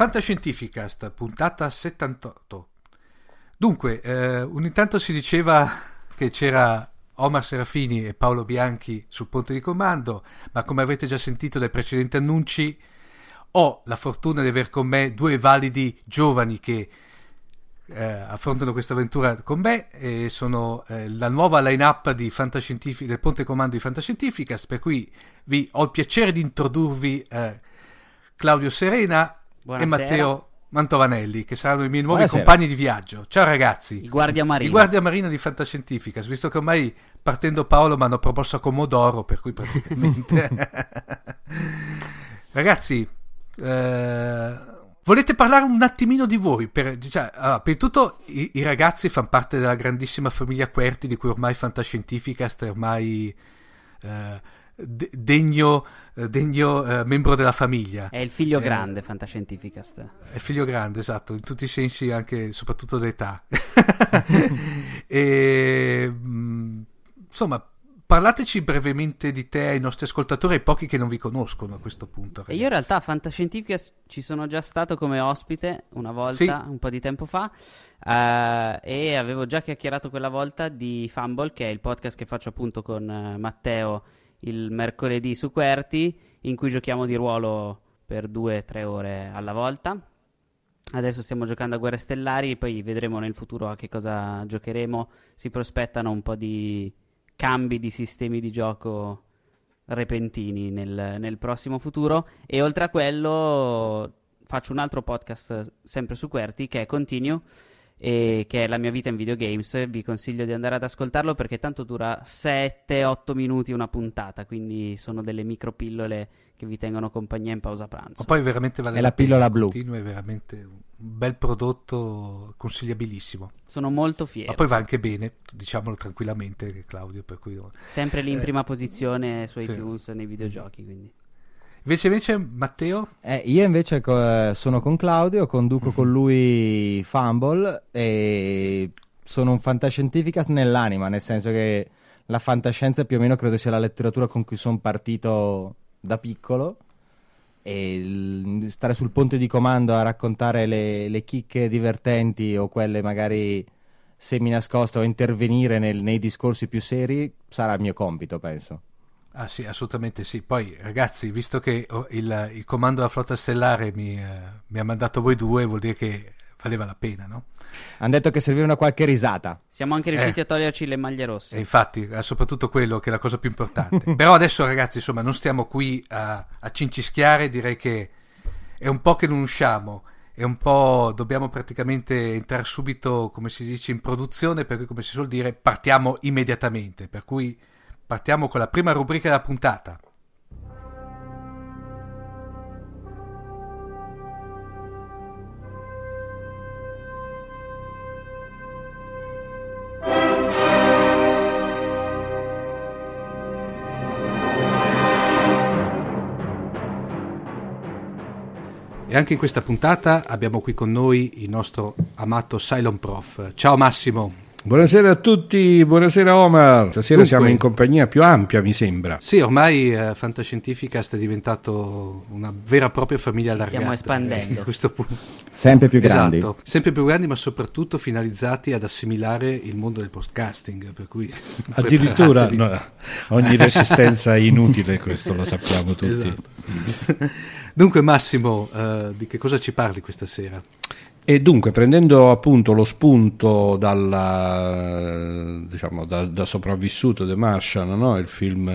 Fantascientificast, puntata 78. Dunque, eh, ogni tanto si diceva che c'era Omar Serafini e Paolo Bianchi sul ponte di comando, ma come avrete già sentito dai precedenti annunci, ho la fortuna di aver con me due validi giovani che eh, affrontano questa avventura con me e sono eh, la nuova line-up del ponte comando di Fantascientificast, per cui vi ho il piacere di introdurvi eh, Claudio Serena Buonasera. e Matteo Mantovanelli, che saranno i miei nuovi Buonasera. compagni di viaggio. Ciao ragazzi. I Guardia Marina. I Guardia Marina di Fantascientificas, visto che ormai partendo Paolo mi hanno proposto a Comodoro, per cui praticamente... ragazzi, eh, volete parlare un attimino di voi? Per, cioè, allora, per tutto i, i, ragazzi fanno parte della grandissima famiglia Querti, di cui ormai Fantascientificast è ormai... Eh, degno, eh, degno uh, membro della famiglia. È il figlio eh, grande, Fantascientificast. È il figlio grande, esatto, in tutti i sensi, anche soprattutto d'età. e, mh, mm, insomma, parlateci brevemente di te ai nostri ascoltatori, ai pochi che non vi conoscono a questo punto. Ragazzi. Io in realtà a Fantascientificast ci sono già stato come ospite una volta, sì. un po' di tempo fa, uh, e avevo già chiacchierato quella volta di Fumble, che è il podcast che faccio appunto con uh, Matteo il mercoledì su Querti, in cui giochiamo di ruolo per due o tre ore alla volta. Adesso stiamo giocando a Guerre Stellari, poi vedremo nel futuro a che cosa giocheremo. Si prospettano un po' di cambi di sistemi di gioco repentini nel, nel prossimo futuro. E oltre a quello faccio un altro podcast sempre su Querti che è Continue che è La mia vita in videogames. Vi consiglio di andare ad ascoltarlo perché tanto dura 7-8 minuti una puntata, quindi sono delle micro pillole che vi tengono compagnia in pausa pranzo. Ma poi veramente vale è la pillola blu. È veramente un bel prodotto consigliabilissimo. Sono molto fiero. Ma poi va anche bene, diciamolo tranquillamente Claudio, per cui sempre lì in eh, prima posizione su iTunes sì. nei videogiochi, quindi Invece, invece Matteo? Eh, io invece co- sono con Claudio, conduco mm-hmm. con lui Fumble e sono un fantascientificast nell'anima, nel senso che la fantascienza più o meno credo sia la letteratura con cui sono partito da piccolo e stare sul ponte di comando a raccontare le, le chicche divertenti o quelle magari semi nascoste o intervenire nel, nei discorsi più seri sarà il mio compito, penso. Ah sì, assolutamente sì. Poi ragazzi, visto che oh, il, il comando della flotta stellare mi, eh, mi, ha mandato voi due, vuol dire che valeva la pena, no? Hanno detto che serviva una qualche risata. Siamo anche riusciti eh. a toglierci le maglie rosse. E infatti, è soprattutto quello che è la cosa più importante. Però adesso ragazzi, insomma, non stiamo qui a, a cincischiare, direi che è un po' che non usciamo è un po' dobbiamo praticamente entrare subito, come si dice, in produzione, per cui come si suol dire, partiamo immediatamente, per cui Partiamo con la prima rubrica della puntata. E anche in questa puntata abbiamo qui con noi il nostro amato Cylon Prof. Ciao Massimo. Buonasera a tutti, buonasera Omar. Stasera Dunque, siamo in compagnia più ampia, mi sembra. Sì, ormai eh, Fantascientificast è diventato una vera e propria famiglia allargata. Stiamo espandendo. Eh, a questo punto. Sempre più grandi. Esatto, sempre più grandi, ma soprattutto finalizzati ad assimilare il mondo del podcasting. Per cui Addirittura no, ogni resistenza è inutile, questo lo sappiamo tutti. Esatto. Dunque Massimo, uh, di che cosa ci parli questa sera? E dunque, prendendo appunto lo spunto dalla, diciamo, da, da sopravvissuto The Martian, no? il film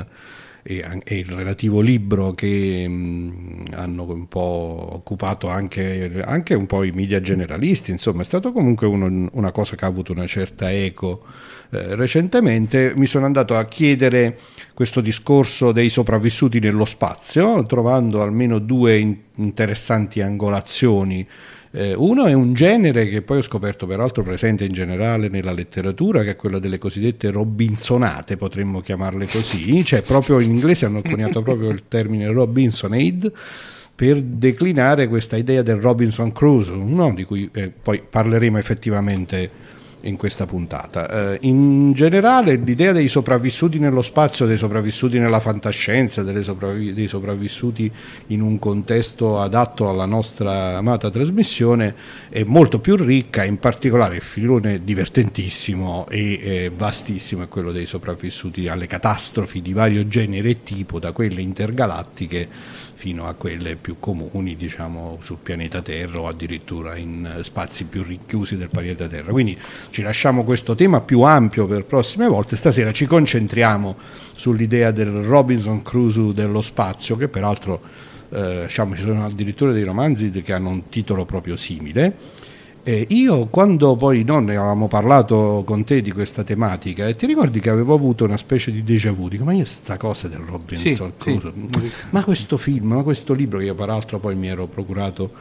e, e, il relativo libro che mh, hanno un po' occupato anche, anche, un po' i media generalisti, insomma è stato comunque uno, una cosa che ha avuto una certa eco eh, recentemente, mi sono andato a chiedere questo discorso dei sopravvissuti nello spazio, trovando almeno due in, interessanti angolazioni eh, uno è un genere che poi ho scoperto peraltro presente in generale nella letteratura, che è quello delle cosiddette Robinsonate, potremmo chiamarle così, cioè proprio in inglese hanno coniato proprio il termine Robinsonade per declinare questa idea del Robinson Crusoe, no? di cui eh, poi parleremo effettivamente in questa puntata. Eh, in generale l'idea dei sopravvissuti nello spazio, dei sopravvissuti nella fantascienza, sopravvi- dei sopravvissuti in un contesto adatto alla nostra amata trasmissione è molto più ricca, in particolare il filone divertentissimo e eh, vastissimo è quello dei sopravvissuti alle catastrofi di vario genere e tipo, da quelle intergalattiche fino a quelle più comuni diciamo, sul pianeta Terra o addirittura in spazi più rinchiusi del pianeta Terra. Quindi ci lasciamo questo tema più ampio per prossime volte, stasera ci concentriamo sull'idea del Robinson Crusoe dello spazio, che peraltro eh, diciamo, ci sono addirittura dei romanzi che hanno un titolo proprio simile eh, io quando poi non ne avevamo parlato con te di questa tematica, e ti ricordi che avevo avuto una specie di déjà vu, dico ma io sta cosa del Robinson sì, Crusoe, sì. ma questo film, ma questo libro che io peraltro poi mi ero procurato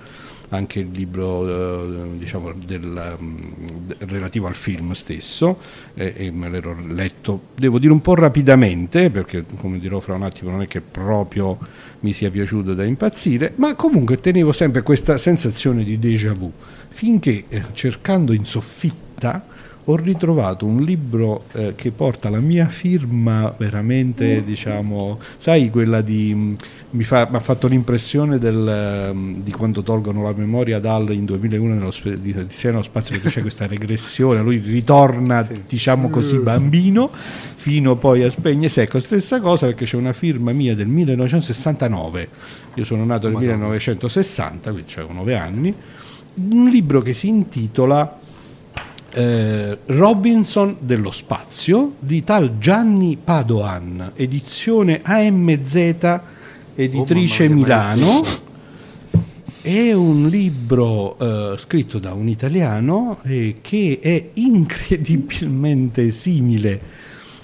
anche il libro eh, diciamo, del, um, relativo al film stesso e me l'ero letto, devo dire un po' rapidamente perché come dirò fra un attimo non è che proprio mi sia piaciuto da impazzire, ma comunque tenevo sempre questa sensazione di déjà vu. Finché eh, cercando in soffitta ho ritrovato un libro eh, che porta la mia firma veramente, mm. diciamo, sai, quella di... Mm, mi, fa, mi ha fatto l'impressione del, um, di quando tolgono la memoria dal in 2001 nello di, di Siena Spazio, perché c'è questa regressione, lui ritorna, sì. diciamo così, mm. bambino, fino poi a spegne secco. Stessa cosa perché c'è una firma mia del 1969, io sono nato nel Madonna. 1960, quindi c'è nove anni, un libro che si intitola eh, Robinson dello spazio di tal Gianni Padoan, edizione AMZ, editrice oh, Milano. È un libro eh, scritto da un italiano eh, che è incredibilmente simile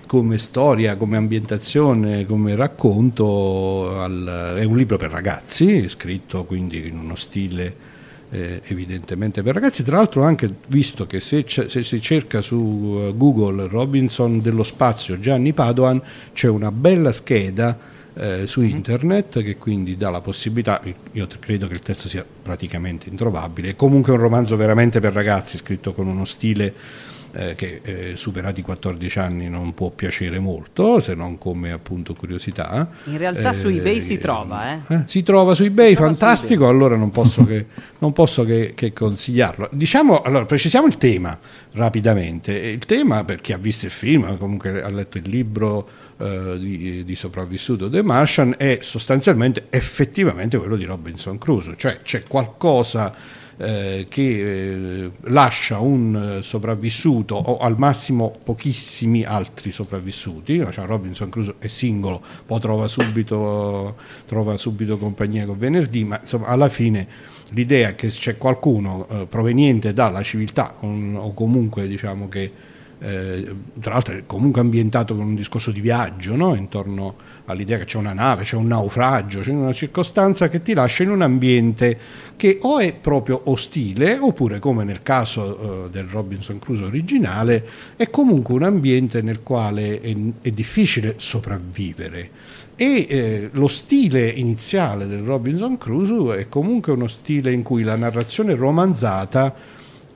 come storia, come ambientazione, come racconto. Al, è un libro per ragazzi, scritto quindi in uno stile eh, evidentemente per ragazzi. Tra l'altro anche visto che se, se, si cerca su uh, Google Robinson dello spazio Gianni Padoan c'è una bella scheda eh, su mm-hmm. internet che quindi dà la possibilità, io credo che il testo sia praticamente introvabile, è comunque un romanzo veramente per ragazzi scritto con uno stile eh, che eh, superati i 14 anni non può piacere molto, se non come appunto curiosità. In realtà su eBay si trova, eh? eh? Si trova su eBay, trova fantastico, su eBay. allora non posso, che, non posso che, che, consigliarlo. Diciamo, allora, precisiamo il tema rapidamente. Il tema, per chi ha visto il film, comunque ha letto il libro eh, di, di, sopravvissuto The Martian, è sostanzialmente effettivamente quello di Robinson Crusoe, cioè c'è qualcosa eh, che eh, lascia un eh, sopravvissuto o al massimo pochissimi altri sopravvissuti, cioè Robinson Crusoe è singolo, poi trova subito, trova subito compagnia con venerdì, ma insomma alla fine l'idea che c'è qualcuno eh, proveniente dalla civiltà un, o comunque diciamo che eh, tra l'altro è comunque ambientato con un discorso di viaggio no? intorno all'idea che c'è una nave, c'è un naufragio, c'è una circostanza che ti lascia in un ambiente che o è proprio ostile oppure come nel caso uh, del Robinson Crusoe originale è comunque un ambiente nel quale è, è difficile sopravvivere. E eh, lo stile iniziale del Robinson Crusoe è comunque uno stile in cui la narrazione romanzata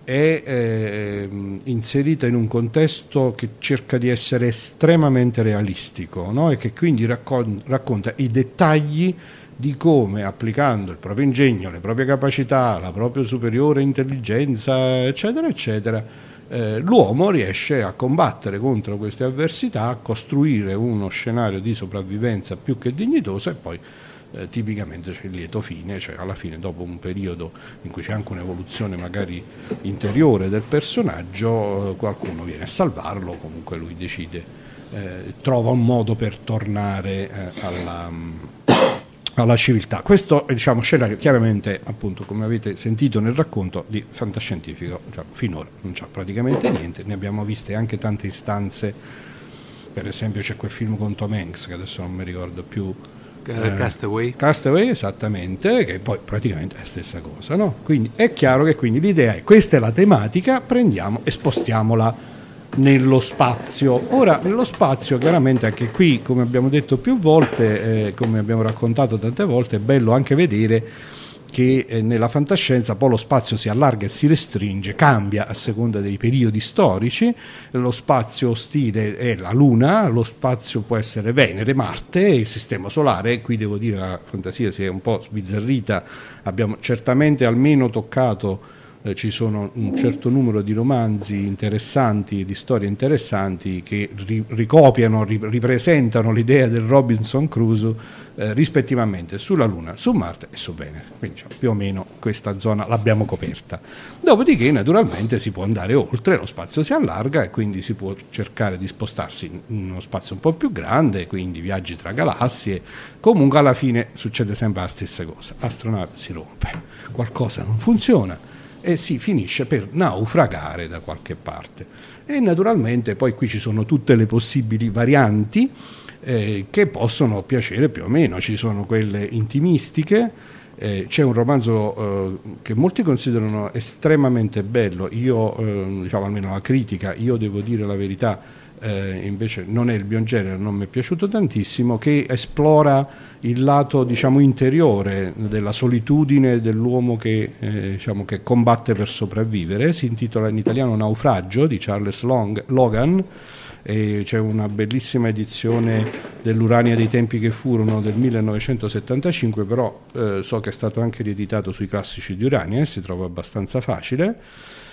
è eh, inserita in un contesto che cerca di essere estremamente realistico no? e che quindi raccon- racconta i dettagli di come applicando il proprio ingegno, le proprie capacità, la propria superiore intelligenza, eccetera, eccetera, eh, l'uomo riesce a combattere contro queste avversità, a costruire uno scenario di sopravvivenza più che dignitoso e poi eh, tipicamente c'è il lieto fine, cioè alla fine dopo un periodo in cui c'è anche un'evoluzione magari interiore del personaggio, eh, qualcuno viene a salvarlo, comunque lui decide, eh, trova un modo per tornare eh, alla, alla, civiltà. Questo è diciamo, scenario chiaramente, appunto, come avete sentito nel racconto, di fantascientifico, cioè, finora non c'è praticamente niente, ne abbiamo viste anche tante istanze, per esempio c'è quel film con Tom Hanks, che adesso non mi ricordo più eh, Castaway. Castaway, esattamente, che poi praticamente è la stessa cosa. No? Quindi è chiaro che quindi l'idea è questa è la tematica, prendiamo e spostiamola nello spazio. Ora, nello spazio, chiaramente anche qui, come abbiamo detto più volte, eh, come abbiamo raccontato tante volte, è bello anche vedere che eh, nella fantascienza poi lo spazio si allarga e si restringe, cambia a seconda dei periodi storici, lo spazio ostile è la Luna, lo spazio può essere Venere, Marte, il Sistema Solare, qui devo dire la fantasia si è un po' sbizzarrita, abbiamo certamente almeno toccato eh, ci sono un certo numero di romanzi interessanti, di storie interessanti che ri- ricopiano, ri- ripresentano l'idea del Robinson Crusoe eh, rispettivamente sulla Luna, su Marte e su Venere. Quindi diciamo, più o meno questa zona l'abbiamo coperta. Dopodiché naturalmente si può andare oltre, lo spazio si allarga e quindi si può cercare di spostarsi in uno spazio un po' più grande, quindi viaggi tra galassie. Comunque alla fine succede sempre la stessa cosa, l'astronave si rompe, qualcosa non funziona e si finisce per naufragare da qualche parte. E naturalmente poi qui ci sono tutte le possibili varianti eh, che possono piacere più o meno, ci sono quelle intimistiche, eh, c'è un romanzo eh, che molti considerano estremamente bello, io eh, diciamo almeno la critica, io devo dire la verità, eh, invece non è il mio genere, non mi è piaciuto tantissimo, che esplora il lato diciamo, interiore della solitudine dell'uomo che, eh, diciamo, che, combatte per sopravvivere. Si intitola in italiano Naufragio di Charles Long, Logan. E c'è una bellissima edizione dell'Urania dei tempi che furono del 1975, però eh, so che è stato anche rieditato sui classici di Urania e si trova abbastanza facile.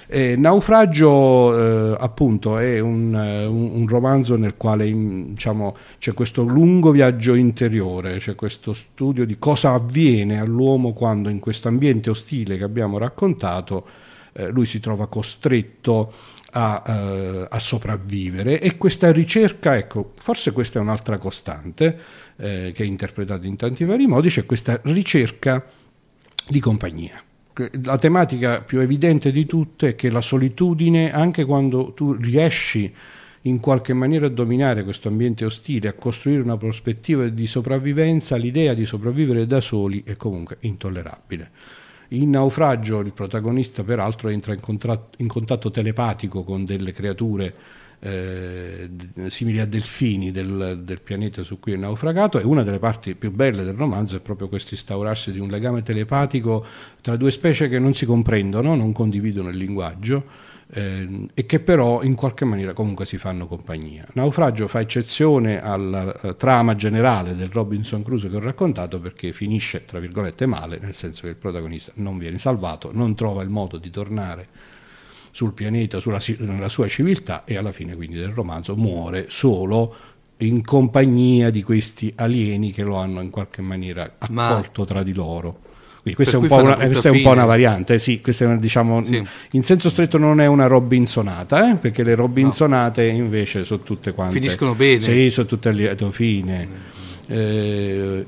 Eh, Naufragio, eh, appunto, è un, eh, un, un, romanzo nel quale diciamo, c'è questo lungo viaggio interiore, c'è questo studio di cosa avviene all'uomo quando in questo ambiente ostile che abbiamo raccontato eh, lui si trova costretto a, uh, a, sopravvivere e questa ricerca, ecco, forse questa è un'altra costante eh, che è interpretata in tanti vari modi, c'è questa ricerca di compagnia la tematica più evidente di tutte è che la solitudine, anche quando tu riesci in qualche maniera a dominare questo ambiente ostile, a costruire una prospettiva di sopravvivenza, l'idea di sopravvivere da soli è comunque intollerabile. In naufragio il protagonista peraltro entra in, in contatto telepatico con delle creature eh, simili a delfini del, del, pianeta su cui è naufragato e una delle parti più belle del romanzo è proprio questo instaurarsi di un legame telepatico tra due specie che non si comprendono, non condividono il linguaggio eh, e che però in qualche maniera comunque si fanno compagnia. Naufragio fa eccezione alla uh, trama generale del Robinson Crusoe che ho raccontato perché finisce tra virgolette male, nel senso che il protagonista non viene salvato, non trova il modo di tornare sul pianeta, sulla, nella sua civiltà e alla fine quindi del romanzo muore solo in compagnia di questi alieni che lo hanno in qualche maniera accolto Ma... tra di loro. Quindi questa, è un, una, questa è un, po una, variante, sì, questa è, diciamo, sì. in senso stretto non è una Robinsonata, eh? perché le Robinsonate no. invece sono tutte quante... Finiscono bene. Sì, sono tutte a lieto fine. Eh,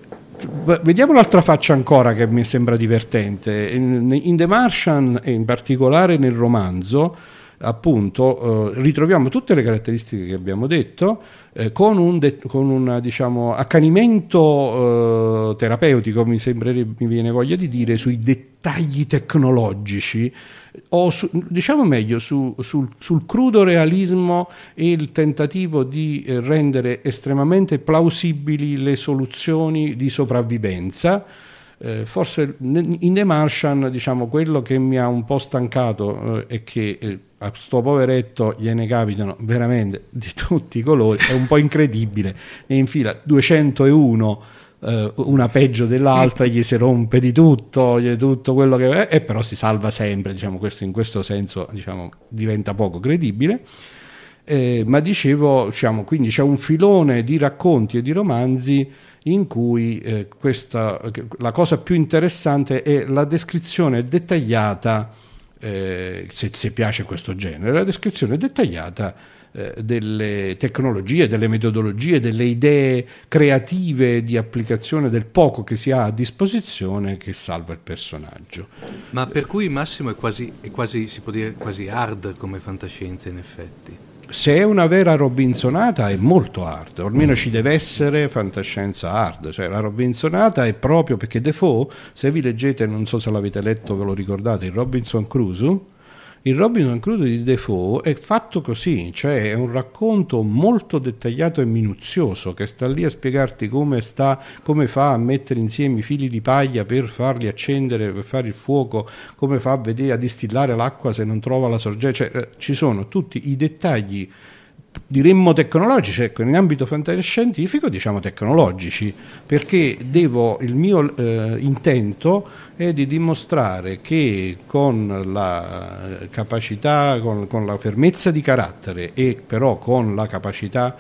Vediamo l'altra faccia ancora che mi sembra divertente. In, in The Martian e in particolare nel romanzo appunto eh, ritroviamo tutte le caratteristiche che abbiamo detto eh, con un, de- con un diciamo, accanimento eh, terapeutico mi, sembrerebbe, mi viene voglia di dire sui dettagli tecnologici o su, diciamo meglio su, sul, sul, crudo realismo e il tentativo di eh, rendere estremamente plausibili le soluzioni di sopravvivenza. Eh, forse in The Martian diciamo, quello che mi ha un po' stancato eh, è che eh, a sto poveretto gliene capitano veramente di tutti i colori, è un po' incredibile, ne infila 201 eh, una peggio dell'altra, gli si rompe di tutto, gli tutto quello che è, e però si salva sempre, diciamo, questo in questo senso diciamo, diventa poco credibile. Eh, ma dicevo, diciamo, quindi c'è un filone di racconti e di romanzi in cui eh, questa, la cosa più interessante è la descrizione dettagliata, eh, se, se piace questo genere, la descrizione dettagliata eh, delle tecnologie, delle metodologie, delle idee creative di applicazione del poco che si ha a disposizione che salva il personaggio. Ma per cui Massimo è quasi, è quasi si può dire quasi hard come fantascienza in effetti se è una vera Robinsonata è molto hard, almeno ci deve essere fantascienza hard, cioè la Robinsonata è proprio perché Defoe, se vi leggete, non so se l'avete letto, ve lo ricordate, il Robinson Crusoe, il Robinson Crusoe di Defoe è fatto così, cioè è un racconto molto dettagliato e minuzioso che sta lì a spiegarti come, sta, come fa a mettere insieme i fili di paglia per farli accendere, per fare il fuoco, come fa a vedere a distillare l'acqua se non trova la sorgente, cioè, eh, ci sono tutti i dettagli diremmo tecnologici, ecco, in ambito fantascientifico diciamo tecnologici, perché devo, il mio eh, intento è di dimostrare che con la capacità, con, con, la fermezza di carattere e però con la capacità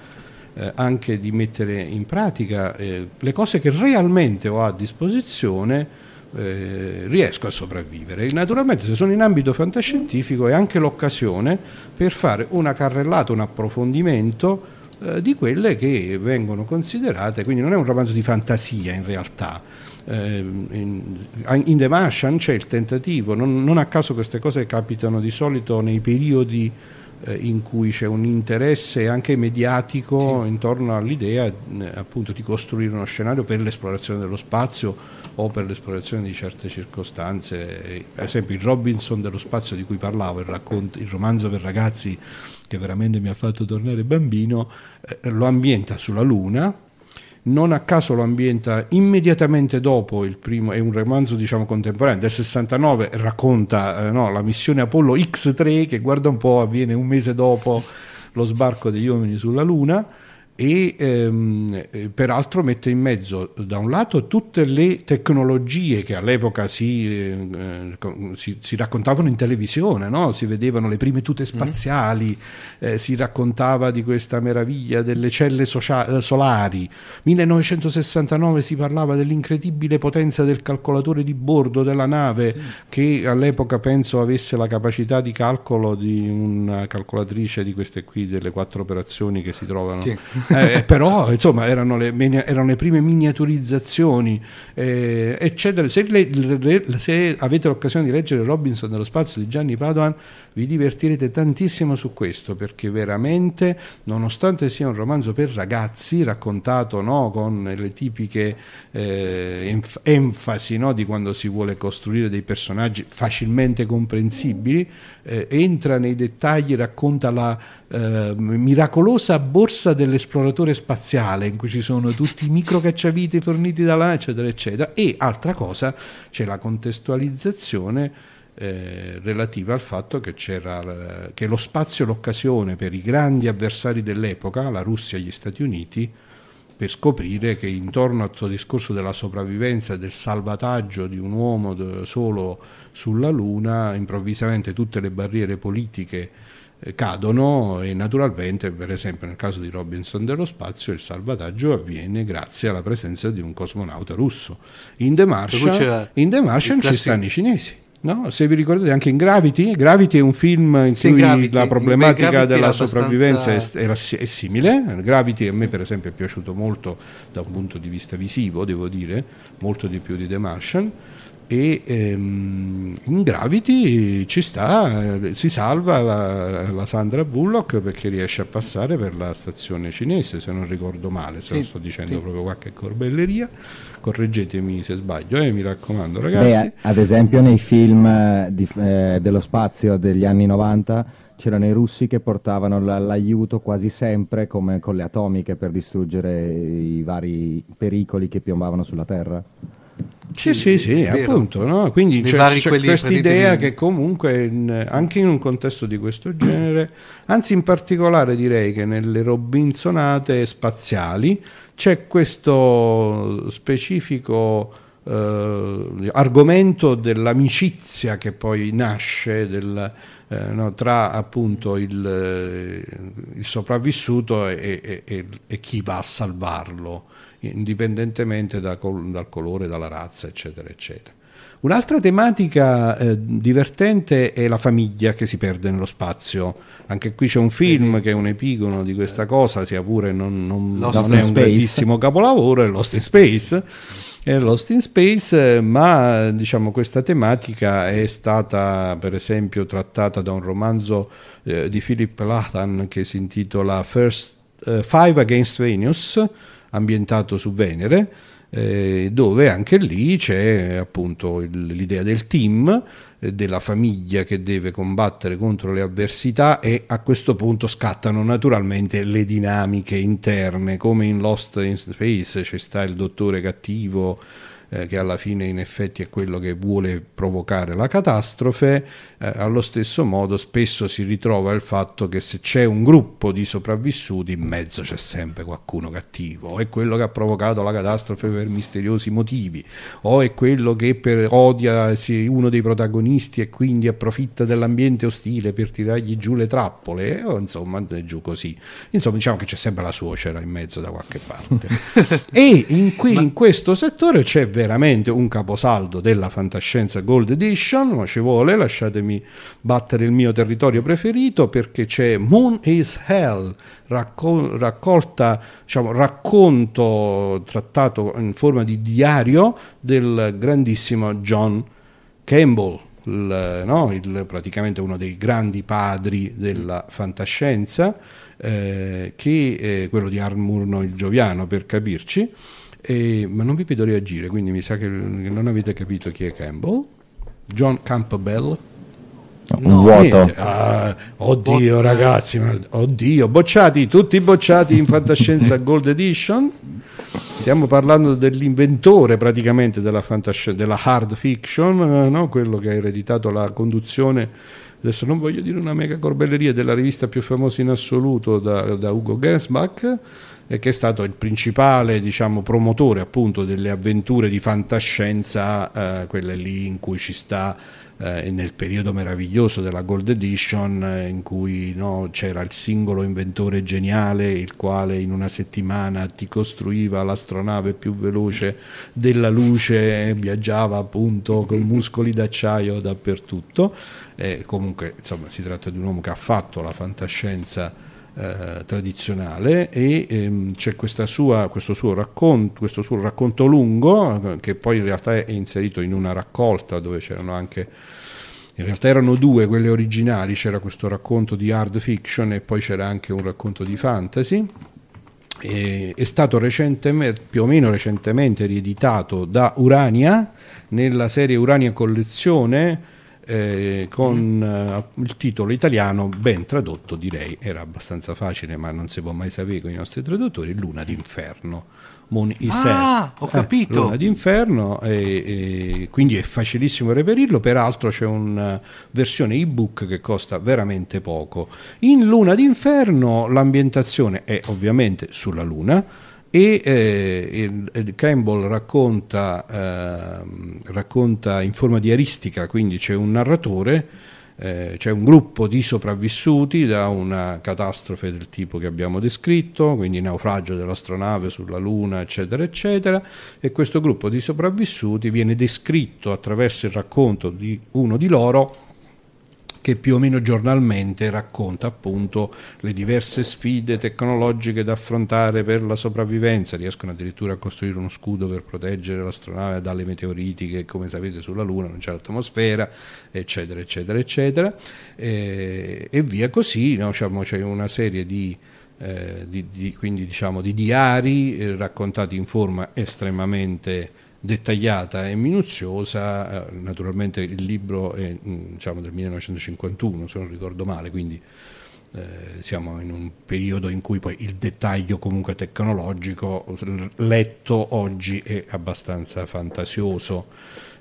eh, anche di mettere in pratica eh, le cose che realmente ho a disposizione, eh, riesco a sopravvivere. Naturalmente se sono in ambito fantascientifico è anche l'occasione per fare una carrellata, un approfondimento eh, di quelle che vengono considerate, quindi non è un romanzo di fantasia in realtà. Eh, in, in, The Martian c'è il tentativo, non, non a caso queste cose capitano di solito nei periodi in cui c'è un interesse anche mediatico sì. intorno all'idea eh, appunto di costruire uno scenario per l'esplorazione dello spazio o per l'esplorazione di certe circostanze. Per esempio il Robinson dello spazio di cui parlavo, il, racconto, il romanzo per ragazzi che veramente mi ha fatto tornare bambino, eh, lo ambienta sulla Luna, non a caso lo ambienta immediatamente dopo il primo, è un romanzo diciamo contemporaneo del 69, racconta eh, no, la missione Apollo X3 che guarda un po' avviene un mese dopo lo sbarco degli uomini sulla Luna e ehm, eh, peraltro mette in mezzo da un lato tutte le tecnologie che all'epoca si, eh, si, si raccontavano in televisione, no? si vedevano le prime tute spaziali, eh, si raccontava di questa meraviglia delle celle socia- solari. 1969 si parlava dell'incredibile potenza del calcolatore di bordo della nave sì. che all'epoca penso avesse la capacità di calcolo di una calcolatrice di queste qui, delle quattro operazioni che si trovano. Sì eh, però insomma erano le, erano le prime miniaturizzazioni eh, eccetera. Se, le, se, avete l'occasione di leggere Robinson nello spazio di Gianni Padoan vi divertirete tantissimo su questo perché veramente nonostante sia un romanzo per ragazzi raccontato no, con le tipiche eh, enf- enfasi no, di quando si vuole costruire dei personaggi facilmente comprensibili eh, entra nei dettagli racconta la eh, miracolosa borsa dell'esploratore spaziale in cui ci sono tutti i micro cacciaviti forniti dalla eccetera eccetera. E altra cosa c'è la contestualizzazione eh, relativa al fatto che, c'era, che lo spazio e l'occasione per i grandi avversari dell'epoca, la Russia e gli Stati Uniti, per scoprire che intorno al suo discorso della sopravvivenza del salvataggio di un uomo solo sulla Luna, improvvisamente tutte le barriere politiche eh, cadono e naturalmente, per esempio nel caso di Robinson dello spazio, il salvataggio avviene grazie alla presenza di un cosmonauta russo. In The Martian, in The Martian ci stanno i cinesi. No? Se vi ricordate anche in Gravity, Gravity è un film in sì, cui Gravity, la problematica della sopravvivenza abbastanza... è, è, è, simile. Gravity a me per esempio è piaciuto molto da un punto di vista visivo, devo dire, molto di più di The Martian e ehm, in Gravity ci sta, si salva la, la, Sandra Bullock perché riesce a passare per la stazione cinese, se non ricordo male, se sì, non sto dicendo sì. proprio qualche corbelleria, correggetemi se sbaglio, eh, mi raccomando ragazzi. Beh, ad esempio nei film eh, di, eh, dello spazio degli anni 90 c'erano i russi che portavano l'aiuto quasi sempre come con le atomiche per distruggere i vari pericoli che piombavano sulla Terra. Sì, sì, sì, appunto. No? Quindi c'è, c'è questa idea che comunque in, anche in un contesto di questo genere, anzi in particolare direi che nelle Robinsonate spaziali c'è questo specifico eh, argomento dell'amicizia che poi nasce del, eh, no, tra appunto il, eh, il sopravvissuto e, e, e chi va a salvarlo indipendentemente da dal colore, dalla razza, eccetera, eccetera. Un'altra tematica eh, divertente è la famiglia che si perde nello spazio. Anche qui c'è un film che è un epigono di questa cosa, sia pure non, non, non è un grandissimo capolavoro, è Lost in Space. È Lost in Space, ma diciamo, questa tematica è stata per esempio trattata da un romanzo eh, di Philip Lathan che si intitola First uh, Five Against Venus, ambientato su Venere, eh, dove anche lì c'è appunto il, l'idea del team, eh, della famiglia che deve combattere contro le avversità e a questo punto scattano naturalmente le dinamiche interne, come in Lost in Space c'è sta il dottore cattivo eh, che alla fine in effetti è quello che vuole provocare la catastrofe, eh, allo stesso modo spesso si ritrova il fatto che se c'è un gruppo di sopravvissuti in mezzo c'è sempre qualcuno cattivo, è quello che ha provocato la catastrofe per misteriosi motivi, o è quello che per odia uno dei protagonisti e quindi approfitta dell'ambiente ostile per tirargli giù le trappole, o insomma giù così. Insomma diciamo che c'è sempre la suocera in mezzo da qualche parte. e in, qui, Ma... in questo settore c'è veramente veramente un caposaldo della fantascienza Gold Edition, ma ci vuole, lasciatemi battere il mio territorio preferito perché c'è Moon is Hell, raccol- raccolta, diciamo, racconto trattato in forma di diario del grandissimo John Campbell. Il, no, il, praticamente uno dei grandi padri della fantascienza, eh, che è quello di Armurno il Gioviano per capirci, e, ma non vi vedo reagire, quindi mi sa che non avete capito chi è Campbell. John Campbell. No, un vuoto. Ah, oddio, ragazzi, ma, oddio, bocciati, tutti bocciati in fantascienza Gold Edition. Stiamo parlando dell'inventore praticamente della, della hard fiction, eh, no? quello che ha ereditato la conduzione adesso non voglio dire una mega corbelleria della rivista più famosa in assoluto da, da Ugo Gensbach che è stato il principale diciamo, promotore appunto delle avventure di fantascienza, eh, quelle lì in cui ci sta eh, nel periodo meraviglioso della Gold Edition eh, in cui no, c'era il singolo inventore geniale il quale in una settimana ti costruiva l'astronave più veloce della luce e viaggiava appunto con muscoli d'acciaio dappertutto. Comunque insomma si tratta di un uomo che ha fatto la fantascienza eh, tradizionale e ehm, c'è sua, questo, suo racconto, questo suo racconto lungo che poi in realtà è inserito in una raccolta dove c'erano anche in realtà erano due quelle originali c'era questo racconto di hard fiction e poi c'era anche un racconto di fantasy. E, è stato recentemente, più o meno recentemente rieditato da Urania nella serie Urania Collezione eh, con uh, il titolo italiano ben tradotto direi era abbastanza facile ma non si può mai sapere con i nostri traduttori Luna d'inferno. Moon ah, ho capito. Eh, Luna d'inferno e, e, quindi è facilissimo reperirlo. Peraltro c'è una versione ebook che costa veramente poco. In Luna d'inferno l'ambientazione è ovviamente sulla Luna e eh, il, Campbell racconta, eh, racconta, in forma diaristica, quindi c'è un narratore, eh, c'è un gruppo di sopravvissuti da una catastrofe del tipo che abbiamo descritto, quindi naufragio dell'astronave sulla Luna, eccetera, eccetera, e questo gruppo di sopravvissuti viene descritto attraverso il racconto di uno di loro che più o meno giornalmente racconta appunto le diverse sfide tecnologiche da affrontare per la sopravvivenza, riescono addirittura a costruire uno scudo per proteggere l'astronave dalle meteoriti che come sapete sulla Luna non c'è l'atmosfera, eccetera, eccetera, eccetera, e, e via così, no? diciamo, c'è una serie di... Eh, di, di, quindi diciamo di diari eh, raccontati in forma estremamente dettagliata e minuziosa, eh, naturalmente il libro è mm, diciamo, del 1951 se non ricordo male, quindi eh, siamo in un periodo in cui poi il dettaglio comunque tecnologico letto oggi è abbastanza fantasioso.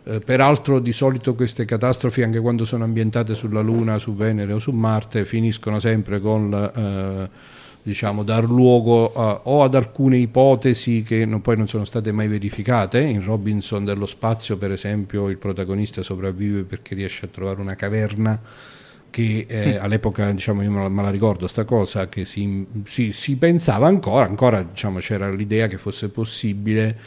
Eh, peraltro di solito queste catastrofi anche quando sono ambientate sulla Luna, su Venere o su Marte finiscono sempre con... Eh, diciamo, dar luogo a, o ad alcune ipotesi che non, poi non sono state mai verificate. In Robinson dello spazio, per esempio, il protagonista sopravvive perché riesce a trovare una caverna che eh, all'epoca diciamo, io me la, ricordo sta cosa che si, si, si pensava ancora, ancora diciamo, c'era l'idea che fosse possibile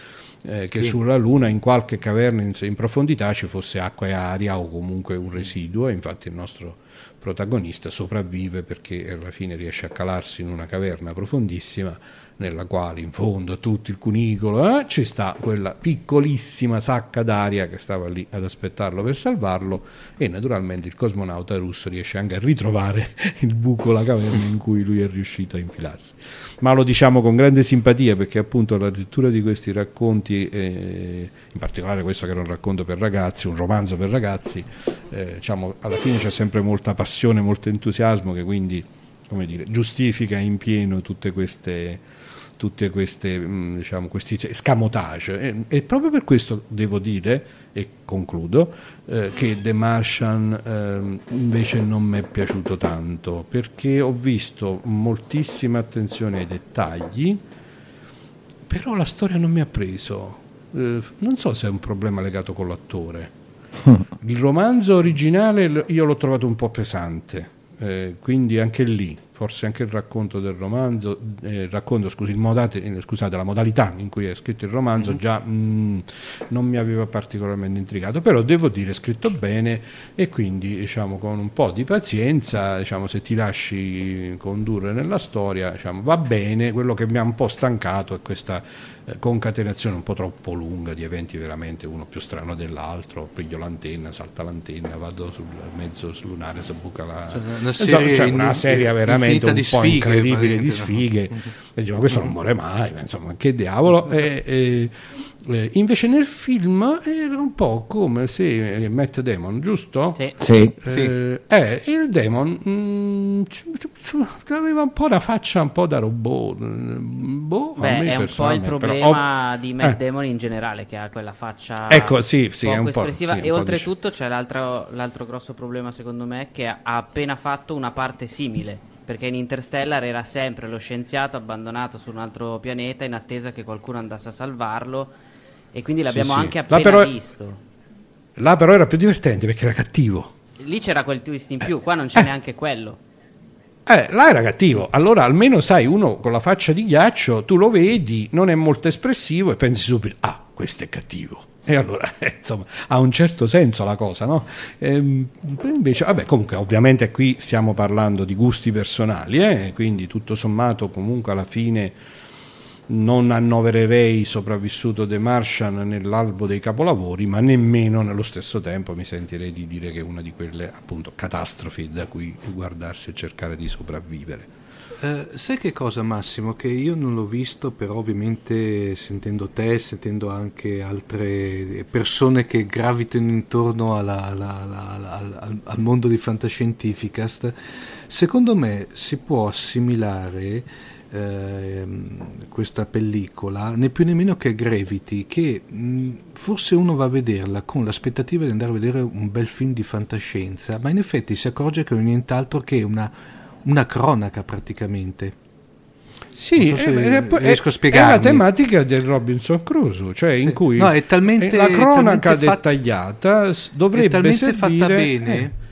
eh, che sì. sulla Luna in qualche caverna in, in, profondità ci fosse acqua e aria o comunque un residuo infatti il nostro protagonista sopravvive perché alla fine riesce a calarsi in una caverna profondissima nella quale in fondo a tutto il cunicolo eh, ci sta quella piccolissima sacca d'aria che stava lì ad aspettarlo per salvarlo e naturalmente il cosmonauta russo riesce anche a ritrovare il buco, la caverna in cui lui è riuscito a infilarsi. Ma lo diciamo con grande simpatia perché appunto la lettura di questi racconti, eh, in particolare questo che era un racconto per ragazzi, un romanzo per ragazzi, eh, diciamo, alla fine c'è sempre molta passione, molto entusiasmo che quindi dire, giustifica in pieno tutte queste tutte queste mm, diciamo, questi scamotage. E, e, proprio per questo devo dire e concludo eh, che The Martian eh, invece non mi è piaciuto tanto perché ho visto moltissima attenzione ai dettagli però la storia non mi ha preso. Eh, non so se è un problema legato con l'attore. Il romanzo originale io l'ho trovato un po' pesante eh, quindi anche lì forse anche il racconto del romanzo, eh, il racconto, scusi, modate, eh, scusate, la modalità in cui è scritto il romanzo mm-hmm. già mm, non mi aveva particolarmente intrigato, però devo dire è scritto bene e quindi diciamo con un po' di pazienza, diciamo, se ti lasci condurre nella storia, diciamo, va bene, quello che mi ha un po' stancato è questa eh, concatenazione un po' troppo lunga di eventi veramente uno più strano dell'altro, piglio l'antenna, salta l'antenna, vado sul mezzo lunare, si buca la... Cioè, una serie, cioè, una serie veramente un po' sfighe, incredibile di sfighe, no? e dico, ma questo non muore mai, insomma, che diavolo... E, e, eh, invece nel film era un po' come se eh, Matt Damon, giusto? Sì. sì. Eh, eh, il Damon mh, mm, aveva un po' la faccia un po' da robot. Mm, boh, Beh, è un po' il problema però, di Matt eh. Damon in generale, che ha quella faccia ecco, sì, sì, poco un espressiva. Sì, e oltretutto c'è l'altro, l'altro grosso problema, secondo me, che ha appena fatto una parte simile perché in Interstellar era sempre lo scienziato abbandonato su un altro pianeta in attesa che qualcuno andasse a salvarlo e quindi l'abbiamo sì, anche appena là però, visto. Là però era più divertente perché era cattivo. Lì c'era quel twist in più, qua non c'è eh. neanche quello. Eh, là era cattivo. Allora almeno sai, uno con la faccia di ghiaccio, tu lo vedi, non è molto espressivo e pensi subito, ah, questo è cattivo. E allora, eh, insomma, ha un certo senso la cosa, no? Ehm, invece, vabbè, comunque, ovviamente qui stiamo parlando di gusti personali, eh? quindi tutto sommato, comunque alla fine non annovererei sopravvissuto The Martian nell'albo dei capolavori, ma nemmeno nello stesso tempo mi sentirei di dire che è una di quelle appunto catastrofi da cui guardarsi e cercare di sopravvivere. Uh, sai che cosa Massimo? Che io non l'ho visto, però ovviamente sentendo te, sentendo anche altre persone che gravitano intorno alla, alla, alla, al, al, mondo di Fantascientificast, secondo me si può assimilare eh, questa pellicola, né più né meno che Gravity, che mh, forse uno va a vederla con l'aspettativa di andare a vedere un bel film di fantascienza, ma in effetti si accorge che è nient'altro che una, una cronaca praticamente. Sì, so è, è, è, la tematica del Robinson Crusoe, cioè sì. in cui no, è talmente, la cronaca dettagliata dovrebbe è talmente servire, fatta bene eh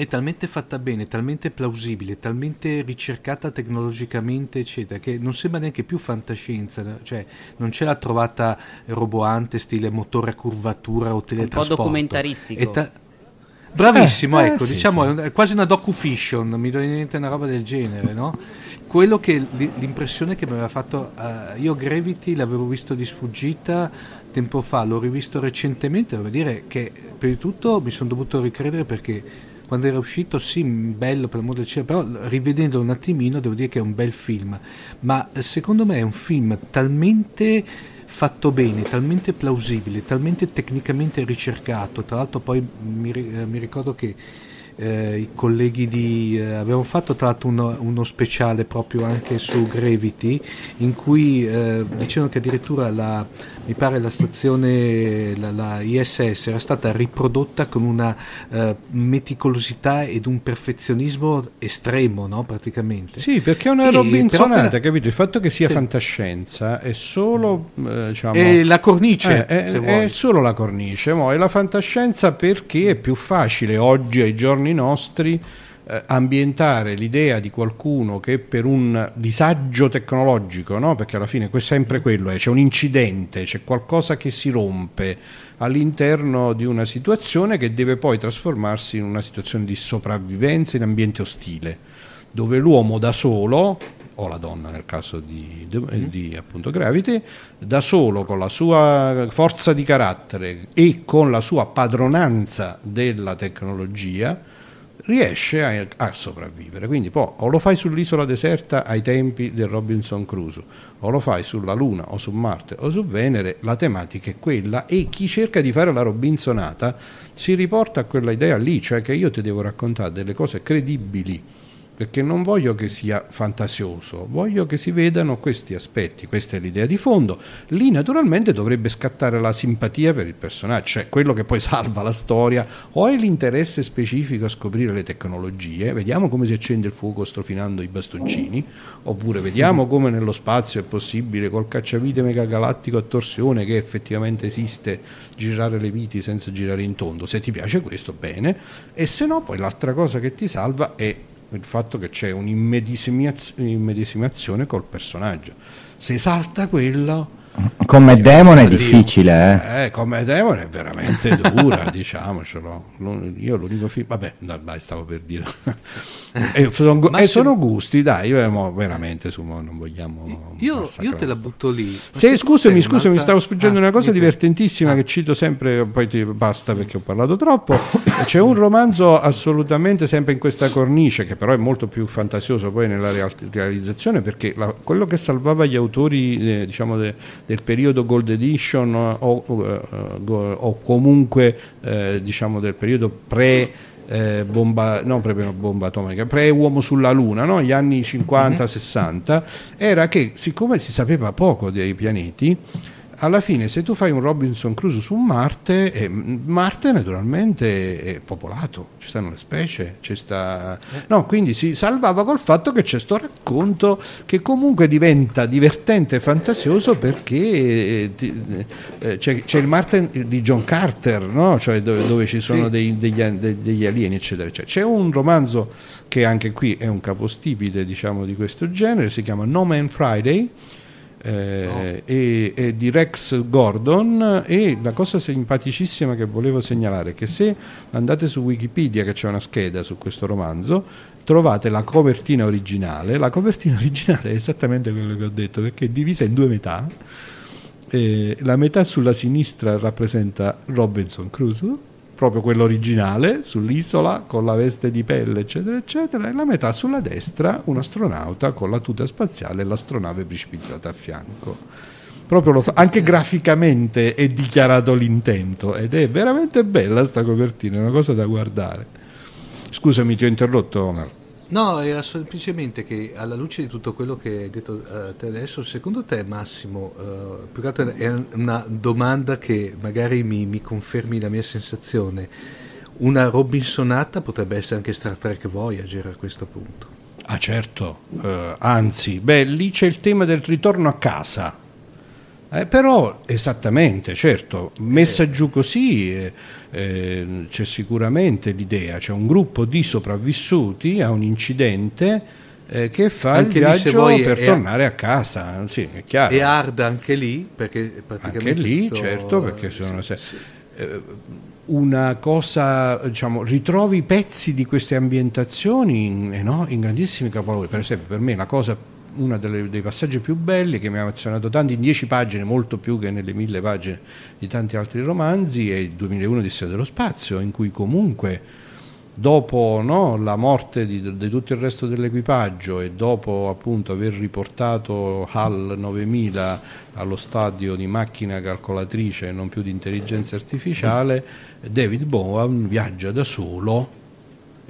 è talmente fatta bene, talmente plausibile, talmente ricercata tecnologicamente, eccetera, che non sembra neanche più fantascienza, cioè non c'è la trovata roboante stile motore a curvatura o teletrasporto. Un po' documentaristico. Ta- Bravissimo, eh, ecco, eh, sì, diciamo sì. è quasi una docu-fiction, mi viene in mente una roba del genere, no? Quello che l'impressione che mi aveva fatto, uh, io Gravity l'avevo visto di sfuggita tempo fa, l'ho rivisto recentemente, devo dire che per di tutto mi sono dovuto ricredere perché quando era uscito sì bello per l'amor del cielo però rivedendolo un attimino devo dire che è un bel film ma eh, secondo me è un film talmente fatto bene, talmente plausibile, talmente tecnicamente ricercato. Tra l'altro, poi mi, eh, mi ricordo che eh, i colleghi di... Eh, abbiamo fatto tra l'altro uno, uno, speciale proprio anche su Gravity in cui eh, dicevano che addirittura la, mi pare la stazione, la, la ISS era stata riprodotta con una uh, meticolosità ed un perfezionismo estremo, no? praticamente. Sì, perché è una robinsonata, per... capito? Il fatto che sia sì. fantascienza è solo, eh, diciamo... È la cornice, eh, è, è, solo la cornice, mo, è la fantascienza perché è più facile oggi ai giorni nostri eh, ambientare l'idea di qualcuno che per un disagio tecnologico, no? perché alla fine è sempre quello è, c'è un incidente, c'è qualcosa che si rompe all'interno di una situazione che deve poi trasformarsi in una situazione di sopravvivenza in ambiente ostile, dove l'uomo da solo o la donna nel caso di, di, mm-hmm. di appunto Gravity, da solo con la sua forza di carattere e con la sua padronanza della tecnologia, riesce a, a, sopravvivere. Quindi poi o lo fai sull'isola deserta ai tempi del Robinson Crusoe, o lo fai sulla Luna o su Marte o su Venere, la tematica è quella e chi cerca di fare la Robinsonata si riporta a quella idea lì, cioè che io ti devo raccontare delle cose credibili perché non voglio che sia fantasioso, voglio che si vedano questi aspetti, questa è l'idea di fondo. Lì naturalmente dovrebbe scattare la simpatia per il personaggio, cioè quello che poi salva la storia, o è l'interesse specifico a scoprire le tecnologie, vediamo come si accende il fuoco strofinando i bastoncini, oppure vediamo come nello spazio è possibile col cacciavite megagalattico a torsione che effettivamente esiste girare le viti senza girare in tondo. Se ti piace questo, bene, e se no poi l'altra cosa che ti salva è il fatto che c'è un'immedesimazione col personaggio. Se salta quello... Come demone è difficile, eh? eh? Come demone è veramente dura, diciamocelo. Io l'unico film... Vabbè, dai, stavo per dire... e, sono, e sono, gusti, dai, veramente su, non vogliamo. Io, io, te la butto lì. Se, scusami, scusami, mi stavo sfuggendo ah, una cosa divertentissima ah. che cito sempre, poi ti basta perché ho parlato troppo. C'è un romanzo assolutamente sempre in questa cornice, che però è molto più fantasioso poi nella real- realizzazione, perché la, quello che salvava gli autori eh, diciamo de, del periodo Gold Edition o, o, o comunque eh, diciamo del periodo pre eh, bomba, no proprio bomba atomica, pre-uomo sulla Luna, no? gli anni 50-60, mm-hmm. era che siccome si sapeva poco dei pianeti, alla fine se tu fai un Robinson Crusoe su Marte, eh, Marte naturalmente è popolato, ci stanno le specie, sta... no, quindi si salvava col fatto che c'è questo racconto che comunque diventa divertente e fantasioso perché eh, eh, c'è, c'è, il Marte di John Carter, no? cioè dove, dove, ci sono sì. dei, degli, degli, alieni, eccetera, eccetera. C'è un romanzo che anche qui è un capostipite diciamo, di questo genere, si chiama No Man Friday eh, no. e, e, di Rex Gordon e la cosa simpaticissima che volevo segnalare è che se andate su Wikipedia che c'è una scheda su questo romanzo trovate la copertina originale la copertina originale è esattamente quello che ho detto perché è divisa in due metà eh, la metà sulla sinistra rappresenta Robinson Crusoe proprio quello originale sull'isola con la veste di pelle eccetera eccetera e la metà sulla destra un astronauta con la tuta spaziale e l'astronave precipitata a fianco. Proprio fa, anche graficamente è dichiarato l'intento ed è veramente bella sta copertina è una cosa da guardare. Scusami ti ho interrotto Omar No, era semplicemente che alla luce di tutto quello che hai detto te adesso, secondo te Massimo, uh, più che altro è una domanda che magari mi, mi, confermi la mia sensazione, una Robinsonata potrebbe essere anche Star Trek Voyager a questo punto? Ah certo, uh, anzi, beh lì c'è il tema del ritorno a casa, eh, però esattamente, certo, messa eh. giù così eh, eh, c'è sicuramente l'idea, c'è un gruppo di sopravvissuti a un incidente eh, che fa anche il viaggio per è, tornare a casa. Sì, è chiaro. E hard anche lì, perché praticamente... Anche lì, tutto... certo, perché sono... Sì, sì. Eh, una cosa, diciamo, ritrovi pezzi di queste ambientazioni in, eh, no, in grandissimi capolavori. Per esempio, per me la cosa uno dei passaggi più belli che mi ha emozionato tanto in dieci pagine, molto più che nelle mille pagine di tanti altri romanzi, è il 2001 di Storia dello Spazio, in cui comunque dopo no, la morte di, di, tutto il resto dell'equipaggio e dopo appunto aver riportato HAL 9000 allo stadio di macchina calcolatrice e non più di intelligenza artificiale, David Bowen viaggia da solo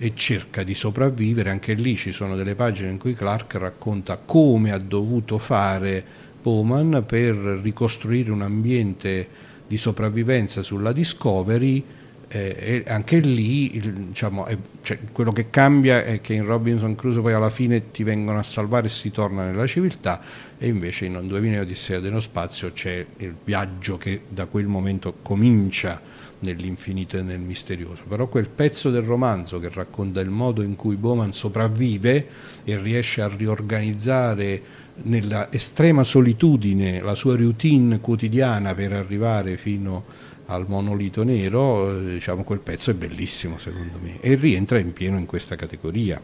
e cerca di sopravvivere. Anche lì ci sono delle pagine in cui Clark racconta come ha dovuto fare Bowman per ricostruire un ambiente di sopravvivenza sulla Discovery. Eh, e anche lì il, diciamo, è, cioè, quello che cambia è che in Robinson Crusoe poi alla fine ti vengono a salvare e si torna nella civiltà e invece in 2000 Odissea dello spazio c'è il viaggio che da quel momento comincia nell'infinito e nel misterioso, però quel pezzo del romanzo che racconta il modo in cui Bowman sopravvive e riesce a riorganizzare nella estrema solitudine la sua routine quotidiana per arrivare fino al monolito nero, eh, diciamo quel pezzo è bellissimo secondo me e rientra in pieno in questa categoria.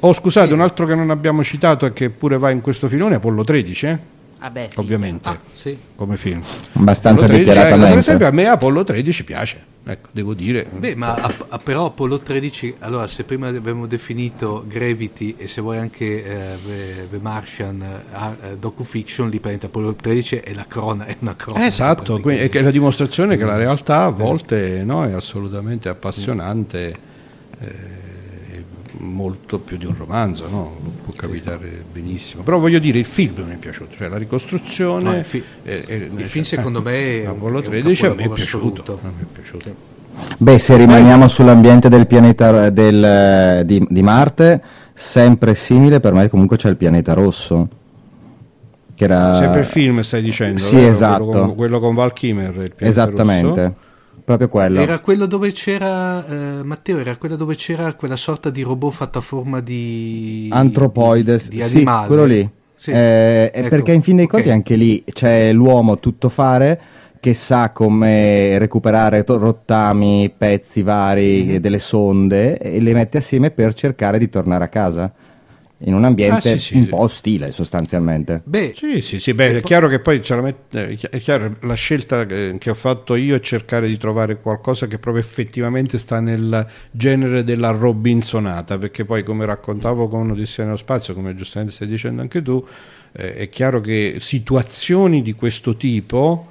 Oh scusate, un altro che non abbiamo citato e che pure va in questo filone è Apollo 13, eh? Ah beh, sì. ovviamente, Ah, sì. come film. Abbastanza 13, ecco, dichiaratamente. per esempio a me Apollo 13 piace, ecco, devo dire. Beh, ma a- a- però Apollo 13, allora se prima abbiamo definito Gravity e se vuoi anche eh, The, The Martian eh, docufiction, lì praticamente Apollo 13 è la crona, è una cronaca. Eh, esatto, quindi è che è la dimostrazione che la realtà a Eh. volte no, è assolutamente appassionante, eh, molto più di un romanzo, no? può capitare benissimo. Però voglio dire, il film mi è piaciuto, cioè la ricostruzione... No, il fi- eh, eh, il film secondo me è un- Apollo è un 13 a me è piaciuto. a me è piaciuto. Beh, se rimaniamo sull'ambiente del pianeta del- di, di Marte, sempre simile per me comunque c'è il pianeta rosso. Che era... Sempre il film stai dicendo, Sì, vero? esatto. Quello con, quello con Val pianeta Esattamente, rosso. Proprio quello. Era quello dove c'era, eh, Matteo, era quello dove c'era quella sorta di robot fatto a forma di... Antropoide, di, di sì, quello lì. Sì. Eh, è Ecco, perché in fin dei ok. conti anche lì c'è l'uomo tuttofare che sa come recuperare to- rottami, pezzi vari, Mhm. delle sonde e le mette assieme per cercare di tornare a casa. In un ambiente Ah, sì, sì. un po' ostile sostanzialmente. Beh, Sì, sì, sì, beh, è chiaro che poi eh, è chiaro, la scelta che, che ho fatto io è cercare di trovare qualcosa che proprio effettivamente sta nel genere della Robinsonata, perché poi come raccontavo con Odissea nello spazio, come giustamente stai dicendo anche tu, eh, è chiaro che situazioni di questo tipo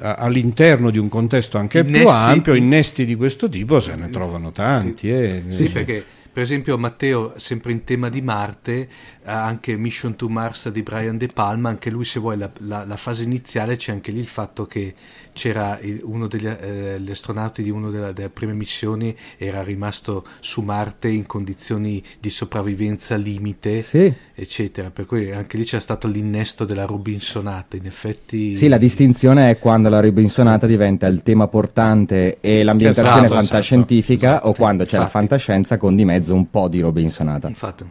eh, all'interno di un contesto anche più Innesti- ampio, innesti di questo tipo se ne trovano tanti. eh. Sì, perché per esempio Matteo, sempre in tema di Marte, anche Mission to Mars di Brian De Palma, anche lui se vuoi la, la- la fase iniziale c'è anche lì il fatto che c'era uno degli eh, astronauti di una delle, delle prime missioni era rimasto su Marte in condizioni di sopravvivenza limite, Sì. eccetera, per cui anche lì c'è stato l'innesto della Robinsonata, in effetti... Sì, la distinzione è quando la Robinsonata diventa il tema portante e l'ambientazione Esatto, fantascientifica esatto, o quando c'è la infatti. fantascienza con di mezzo un po' di Robinsonata. Infatti.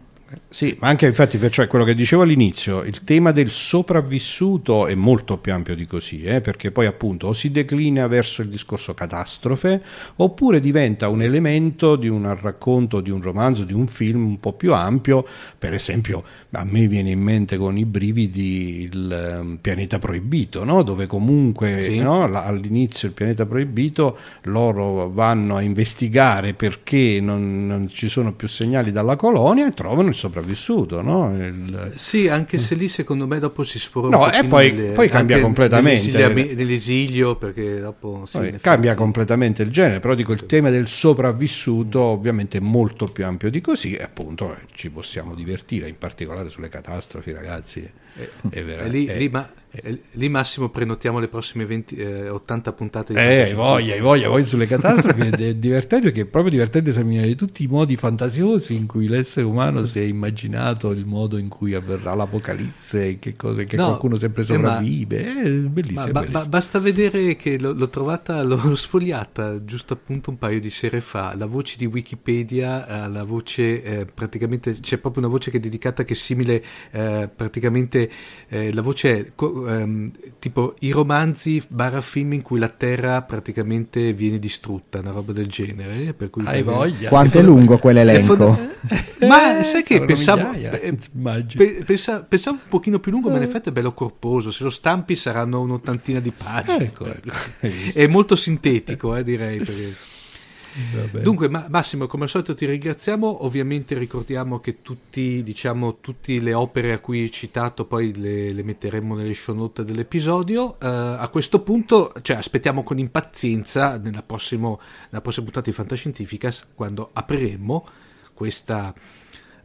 Sì, ma anche infatti, perciò è quello che dicevo all'inizio, il tema del sopravvissuto è molto più ampio di così, eh, perché poi appunto o si declina verso il discorso catastrofe, oppure diventa un elemento di un racconto, di un romanzo, di un film un po' più ampio, per esempio a me viene in mente con i brividi il ehm, pianeta proibito, no? dove comunque Sì. no, all'inizio il pianeta proibito loro vanno a investigare perché non, non ci sono più segnali dalla colonia e trovano il sopravvissuto. No? Il- Sì, anche se lì secondo me dopo si sfora No, un e poi- nelle- poi cambia completamente. nell'esilia- Nell'esilio, perché dopo... Poi cambia completamente il genere, però dico il tema del sopravvissuto ovviamente è molto più ampio di così e appunto eh, ci possiamo divertire, in particolare sulle catastrofi ragazzi. È vera- E lì, è- lì, ma- e lì Massimo prenotiamo le prossime 20, eh, 80 puntate di Eh, voglia, hai voglia, poi sulle catastrofi è, è divertente perché è proprio divertente esaminare tutti i modi fantasiosi in cui l'essere umano si è immaginato il modo in cui avverrà l'apocalisse, che, cose, che No, qualcuno sempre eh, ma- sopravvive. è bellissimo. Ma- è bellissimo. ba- basta vedere che l'ho, l'ho trovata, l'ho sfogliata giusto appunto un paio di sere fa. La voce di Wikipedia, eh, la voce eh, praticamente c'è proprio una voce che è dedicata che è simile eh, eh, la voce è co- ehm, tipo i romanzi barra film in cui la terra praticamente viene distrutta, una roba del genere. eh, Per cui Hai voglia. Quanto è lungo quell'elenco? fonda- Ma Eh, sai che pensavo, migliaia, eh, pe- pensa- pensavo un pochino più lungo, ma in effetti è bello corposo. Se lo stampi saranno un'ottantina di pagine. Ecco, ecco? È molto sintetico, eh, direi. perché-. Dunque, Ma- Massimo, come al solito ti ringraziamo. Ovviamente ricordiamo che tutti, diciamo, tutte le opere a cui hai citato poi le, le metteremo nelle show note dell'episodio. Eh, a questo punto, cioè, aspettiamo con impazienza nella, prossimo- nella prossima puntata di Fantascientificas quando apriremo questa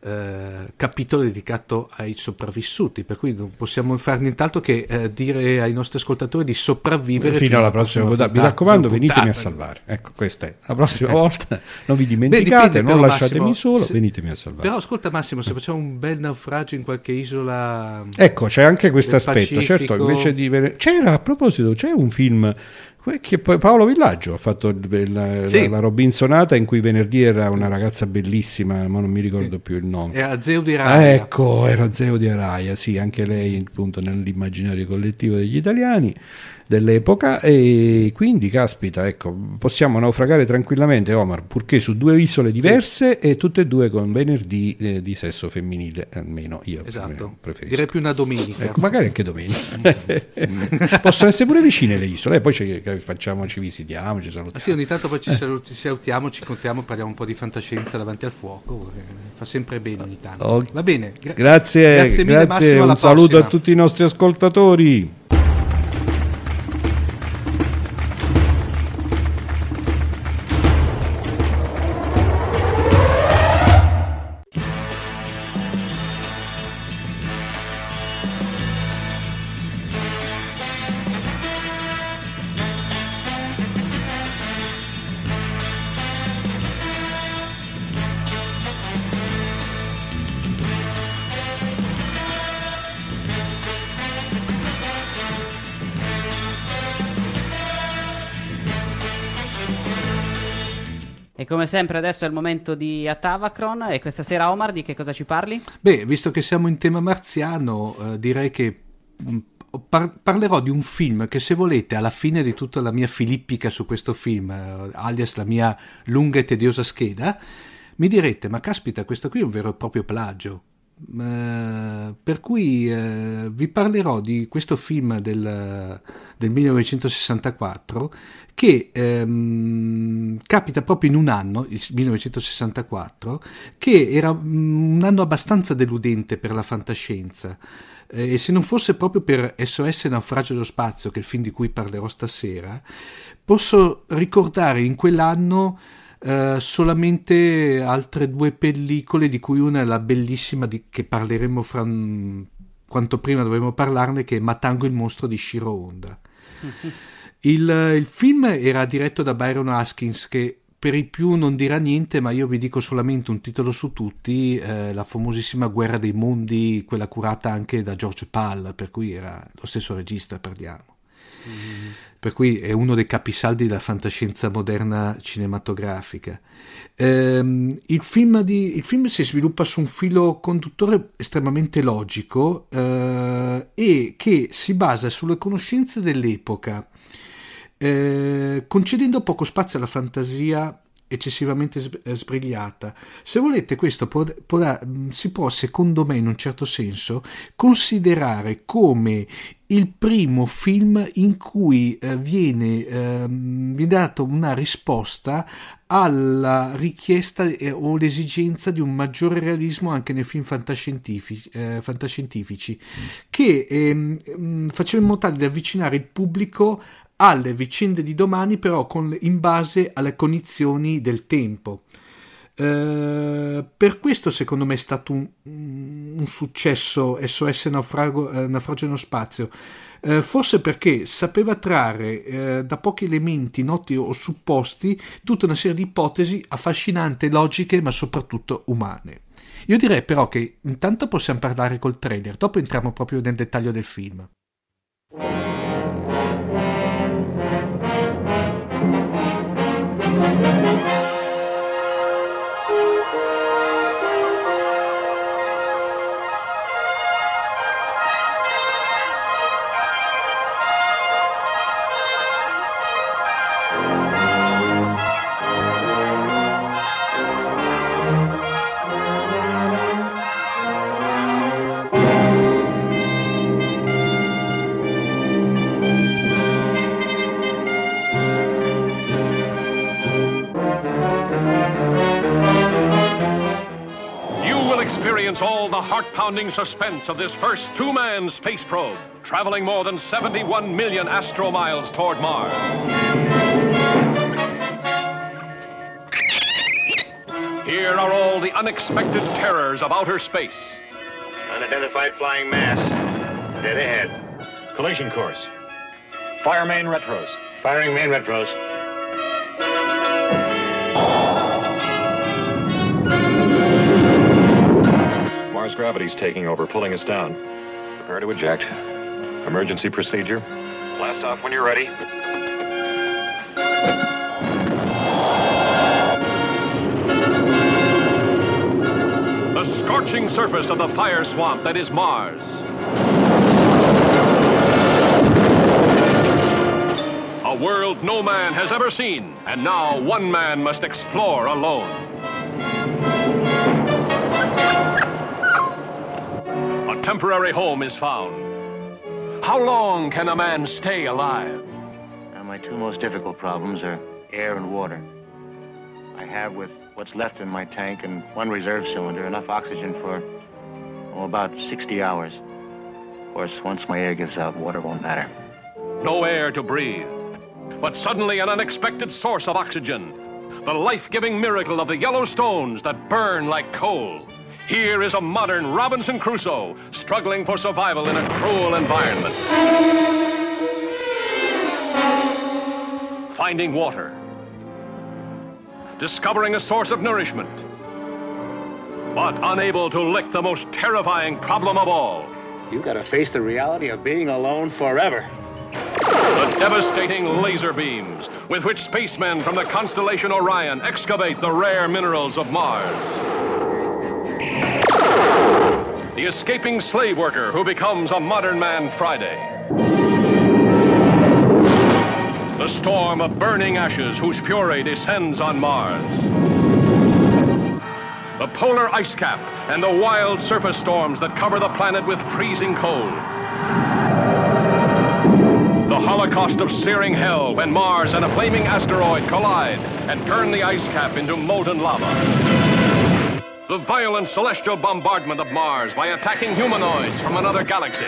eh, capitolo dedicato ai sopravvissuti, per cui non possiamo fare nient'altro che eh, dire ai nostri ascoltatori di sopravvivere fino alla prossima puntata. Mi raccomando, venitemi a salvare. Ecco, questa è la prossima volta. Non vi dimenticate, dipende, non lasciatemi Massimo, solo, se- venitemi a salvare. Però ascolta Massimo, se facciamo un bel naufragio in qualche isola... Ecco, c'è anche questo aspetto. Certo, invece di. C'era a proposito, c'è un film Che poi Paolo Villaggio ha fatto la, sì. la, Robinsonata in cui venerdì era una ragazza bellissima, ma non mi ricordo più il nome. Era Zeo di Araya. ecco, era Zeo di Araya, sì, anche lei appunto nell'immaginario collettivo degli italiani dell'epoca e quindi caspita ecco possiamo naufragare tranquillamente Omar purché su due isole diverse sì. e tutte e due con venerdì eh, di sesso femminile almeno io esatto. preferisco direi più una domenica ecco, magari anche domenica possono essere pure vicine le isole e poi ci facciamo ci visitiamo ci salutiamo ah, sì ogni tanto poi ci, salut- ci salutiamo ci contiamo parliamo un po' di fantascienza davanti al fuoco fa sempre bene ogni tanto okay. va bene Gra- grazie grazie, mille, grazie Massimo, un saluto prossima. a tutti i nostri ascoltatori come sempre adesso è il momento di Atavacron e questa sera Omar di che cosa ci parli? Beh, visto che siamo in tema marziano, eh, direi che mm, par- parlerò di un film che se volete alla fine di tutta la mia filippica su questo film, eh, alias la mia lunga e tediosa scheda, mi direte, ma caspita, questo qui è un vero e proprio plagio. Uh, per cui uh, vi parlerò di questo film del, del 1964 che ehm, capita proprio in un anno, il 1964, che era mm, un anno abbastanza deludente per la fantascienza. Eh, e se non fosse proprio per SOS Naufragio dello Spazio, che è il film di cui parlerò stasera, posso ricordare in quell'anno eh, solamente altre due pellicole, di cui una è la bellissima di, che parleremo fra quanto prima dovremo parlarne, che è Matango il mostro di Shiro Honda. Il, il, film era diretto da Byron Haskins che per i più non dirà niente, ma io vi dico solamente un titolo su tutti, eh, la famosissima Guerra dei Mondi, quella curata anche da George Pal, per cui era lo stesso regista, parliamo. Mm. Per cui è uno dei capisaldi della fantascienza moderna cinematografica. Ehm, il, film di, il, film si sviluppa su un filo conduttore estremamente logico eh, e che si basa sulle conoscenze dell'epoca eh, concedendo poco spazio alla fantasia eccessivamente eh, sbrigliata. Se volete, questo può, può, mm, si può, secondo me, in un certo senso, considerare come il primo film in cui eh, viene, eh, viene data una risposta alla richiesta eh, o l'esigenza di un maggiore realismo anche nei film fantascientifici, eh, fantascientifici che ehm, faceva in modo tale di avvicinare il pubblico alle vicende di domani però con, in base alle cognizioni del tempo. Uh, per questo secondo me è stato un, un successo SOS Naufrago, uh, Naufragio nello spazio. Uh, forse perché sapeva trarre da pochi elementi noti o supposti tutta una serie di ipotesi affascinanti, logiche ma soprattutto umane. Io direi però che intanto possiamo parlare col trailer dopo entriamo proprio nel dettaglio del film Heart-pounding suspense of this first two-man space probe, traveling more than 71 million astromiles toward Mars. Here are all the unexpected terrors of outer space. Unidentified flying mass. Dead ahead. Collision course. Fire main retros. Firing main retros. Mars gravity's taking over, pulling us down. Prepare to eject. Emergency procedure. Blast off when you're ready. The scorching surface of the fire swamp that is Mars. A world no man has ever seen, and now one man must explore alone. Temporary home is found. How long can a man stay alive? Now, my two most difficult problems are air and water. I have, with what's left in my tank and one reserve cylinder, enough oxygen for oh, about 60 hours. Of course, once my air gives out, water won't matter. No air to breathe. But suddenly, an unexpected source of oxygen. The life giving miracle of the yellow stones that burn like coal. Here is a modern Robinson Crusoe struggling for survival in a cruel environment. Finding water. Discovering a source of nourishment. But unable to lick the most terrifying problem of all. You've got to face the reality of being alone forever. The devastating laser beams with which spacemen from the constellation Orion excavate the rare minerals of Mars. The escaping slave worker who becomes a modern man Friday. The storm of burning ashes whose fury descends on Mars. The polar ice cap and the wild surface storms that cover the planet with freezing cold. The holocaust of searing hell when Mars and a flaming asteroid collide and turn the ice cap into molten lava. The violent celestial bombardment of Mars by attacking humanoids from another galaxy.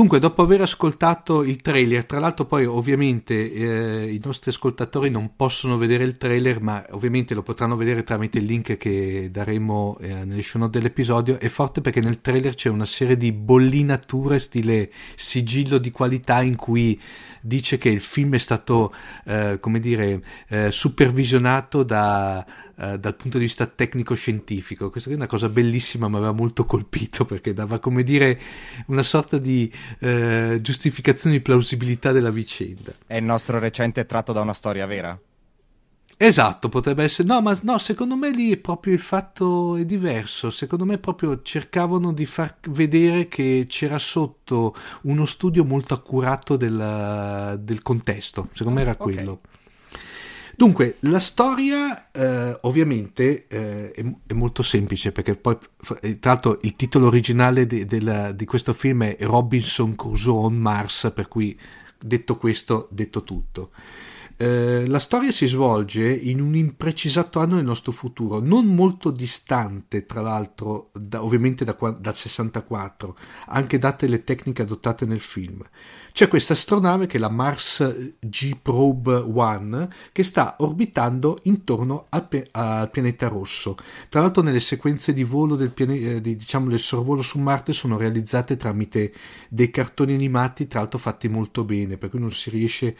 Dunque, dopo aver ascoltato il trailer, tra l'altro poi ovviamente eh, i nostri ascoltatori non possono vedere il trailer, ma ovviamente lo potranno vedere tramite il link che daremo eh, nelle show note dell'episodio, è forte perché nel trailer c'è una serie di bollinature stile sigillo di qualità in cui dice che il film è stato, eh, come dire, eh, supervisionato da eh, dal punto di vista tecnico-scientifico. Questa è una cosa bellissima, mi aveva molto colpito perché dava, come dire, una sorta di eh, giustificazione di plausibilità della vicenda. È il nostro recente tratto da una storia vera? Esatto, potrebbe essere. No, ma no, secondo me lì è proprio il fatto è diverso. Secondo me proprio cercavano di far vedere che c'era sotto uno studio molto accurato del, del contesto. Secondo me era Ok. quello. Dunque, la storia eh, ovviamente eh, è, è molto semplice perché poi, eh, tra l'altro, il titolo originale di, della- di questo film è Robinson Crusoe on Mars, per cui detto questo, detto tutto. Eh, la storia si svolge in un imprecisato anno del nostro futuro, non molto distante, tra l'altro, da- ovviamente da dal 64, anche date le tecniche adottate nel film. C'è questa astronave che è la Mars G Probe 1 che sta orbitando intorno al, pe- al pianeta rosso. Tra l'altro nelle sequenze di volo del, piane- eh, di- diciamo, del sorvolo su Marte sono realizzate tramite dei cartoni animati, tra l'altro fatti molto bene, per cui non si riesce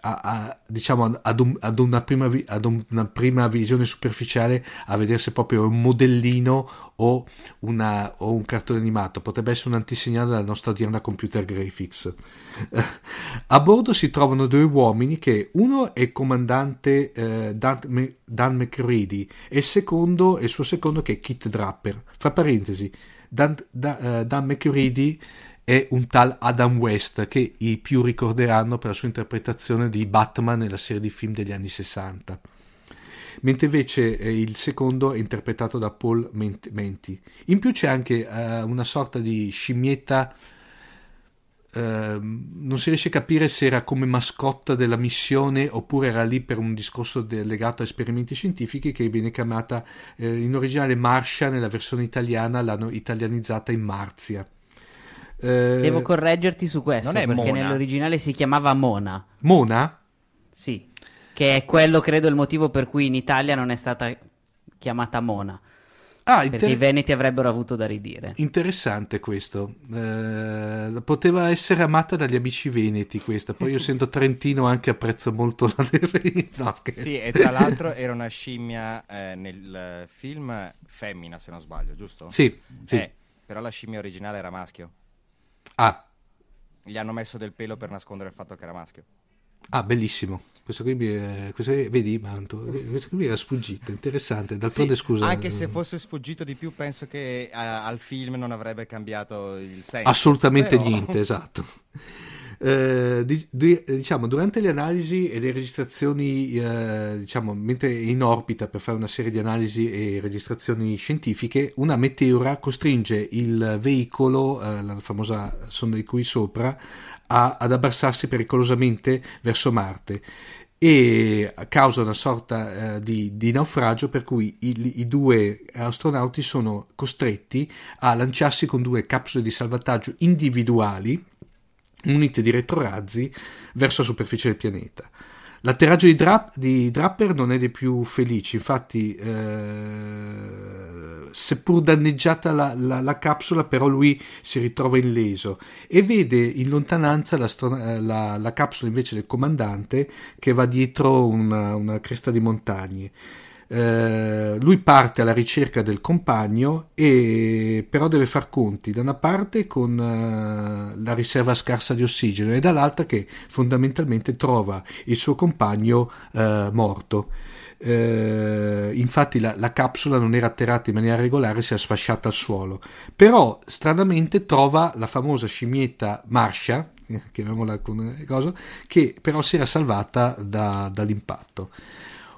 a, a- diciamo ad, un- ad una prima vi- ad una prima visione superficiale a vedere se proprio un modellino o, una- o un cartone animato. Potrebbe essere un antisegnale della nostra odierna computer graphics. A bordo si trovano due uomini che uno è il comandante eh, Dan, Dan McCready e il secondo è il suo secondo che è Kit Draper. Fra parentesi Dan, Da- eh, Dan McCready è un tal Adam West che i più ricorderanno per la sua interpretazione di Batman nella serie di film degli anni 60 mentre invece eh, il secondo è interpretato da Paul Ment- Menti. In più c'è anche eh, una sorta di scimmietta ehm, non si riesce a capire se era come mascotta della missione oppure era lì per un discorso de- legato a esperimenti scientifici che viene chiamata eh, in originale Marsha nella versione italiana l'hanno italianizzata in Marzia Eh, Devo correggerti su questo, perché Mona. nell'originale si chiamava Mona. Mona? Sì, che è quello credo il motivo per cui in Italia non è stata chiamata Mona. Ah, inter... Perché i veneti avrebbero avuto da ridire. Interessante questo. Eh, poteva essere amata dagli amici veneti questa. Poi io essendo trentino anche apprezzo molto la no, Sì, e tra l'altro era una scimmia eh, nel film femmina, se non sbaglio, giusto? Sì, sì. Eh, però la scimmia originale era maschio. Ah. Gli hanno messo del pelo per nascondere il fatto che era maschio. Ah, bellissimo. Questo qui, mi, questo qui, vedi, Manto, questo qui era sfuggito, interessante. D'altronde, sì, scusa. Anche se fosse sfuggito di più, penso che uh, al film non avrebbe cambiato il senso. Assolutamente però... niente, esatto. Eh, di, di, diciamo, durante le analisi e le registrazioni, eh, diciamo, mentre in orbita per fare una serie di analisi e registrazioni scientifiche, una meteora costringe il veicolo, eh, la famosa sonda di cui sopra, a, ad abbassarsi pericolosamente verso Marte e causa una sorta eh, di, di, naufragio per cui i, i, due astronauti sono costretti a lanciarsi con due capsule di salvataggio individuali munite di retrorazzi verso la superficie del pianeta. L'atterraggio di, Dra- di, Draper non è dei più felici, infatti, eh, seppur danneggiata la, la, la, capsula, però lui si ritrova illeso e vede in lontananza la, la capsula invece del comandante che va dietro una, una cresta di montagne. Eh, lui parte alla ricerca del compagno e però deve far conti da una parte con uh, la riserva scarsa di ossigeno e dall'altra che fondamentalmente trova il suo compagno uh, morto. Uh, infatti la, la, capsula non era atterrata in maniera regolare, si è sfasciata al suolo. Però stranamente trova la famosa scimmietta Marsha, chiamiamola con cosa, che però si era salvata da, dall'impatto.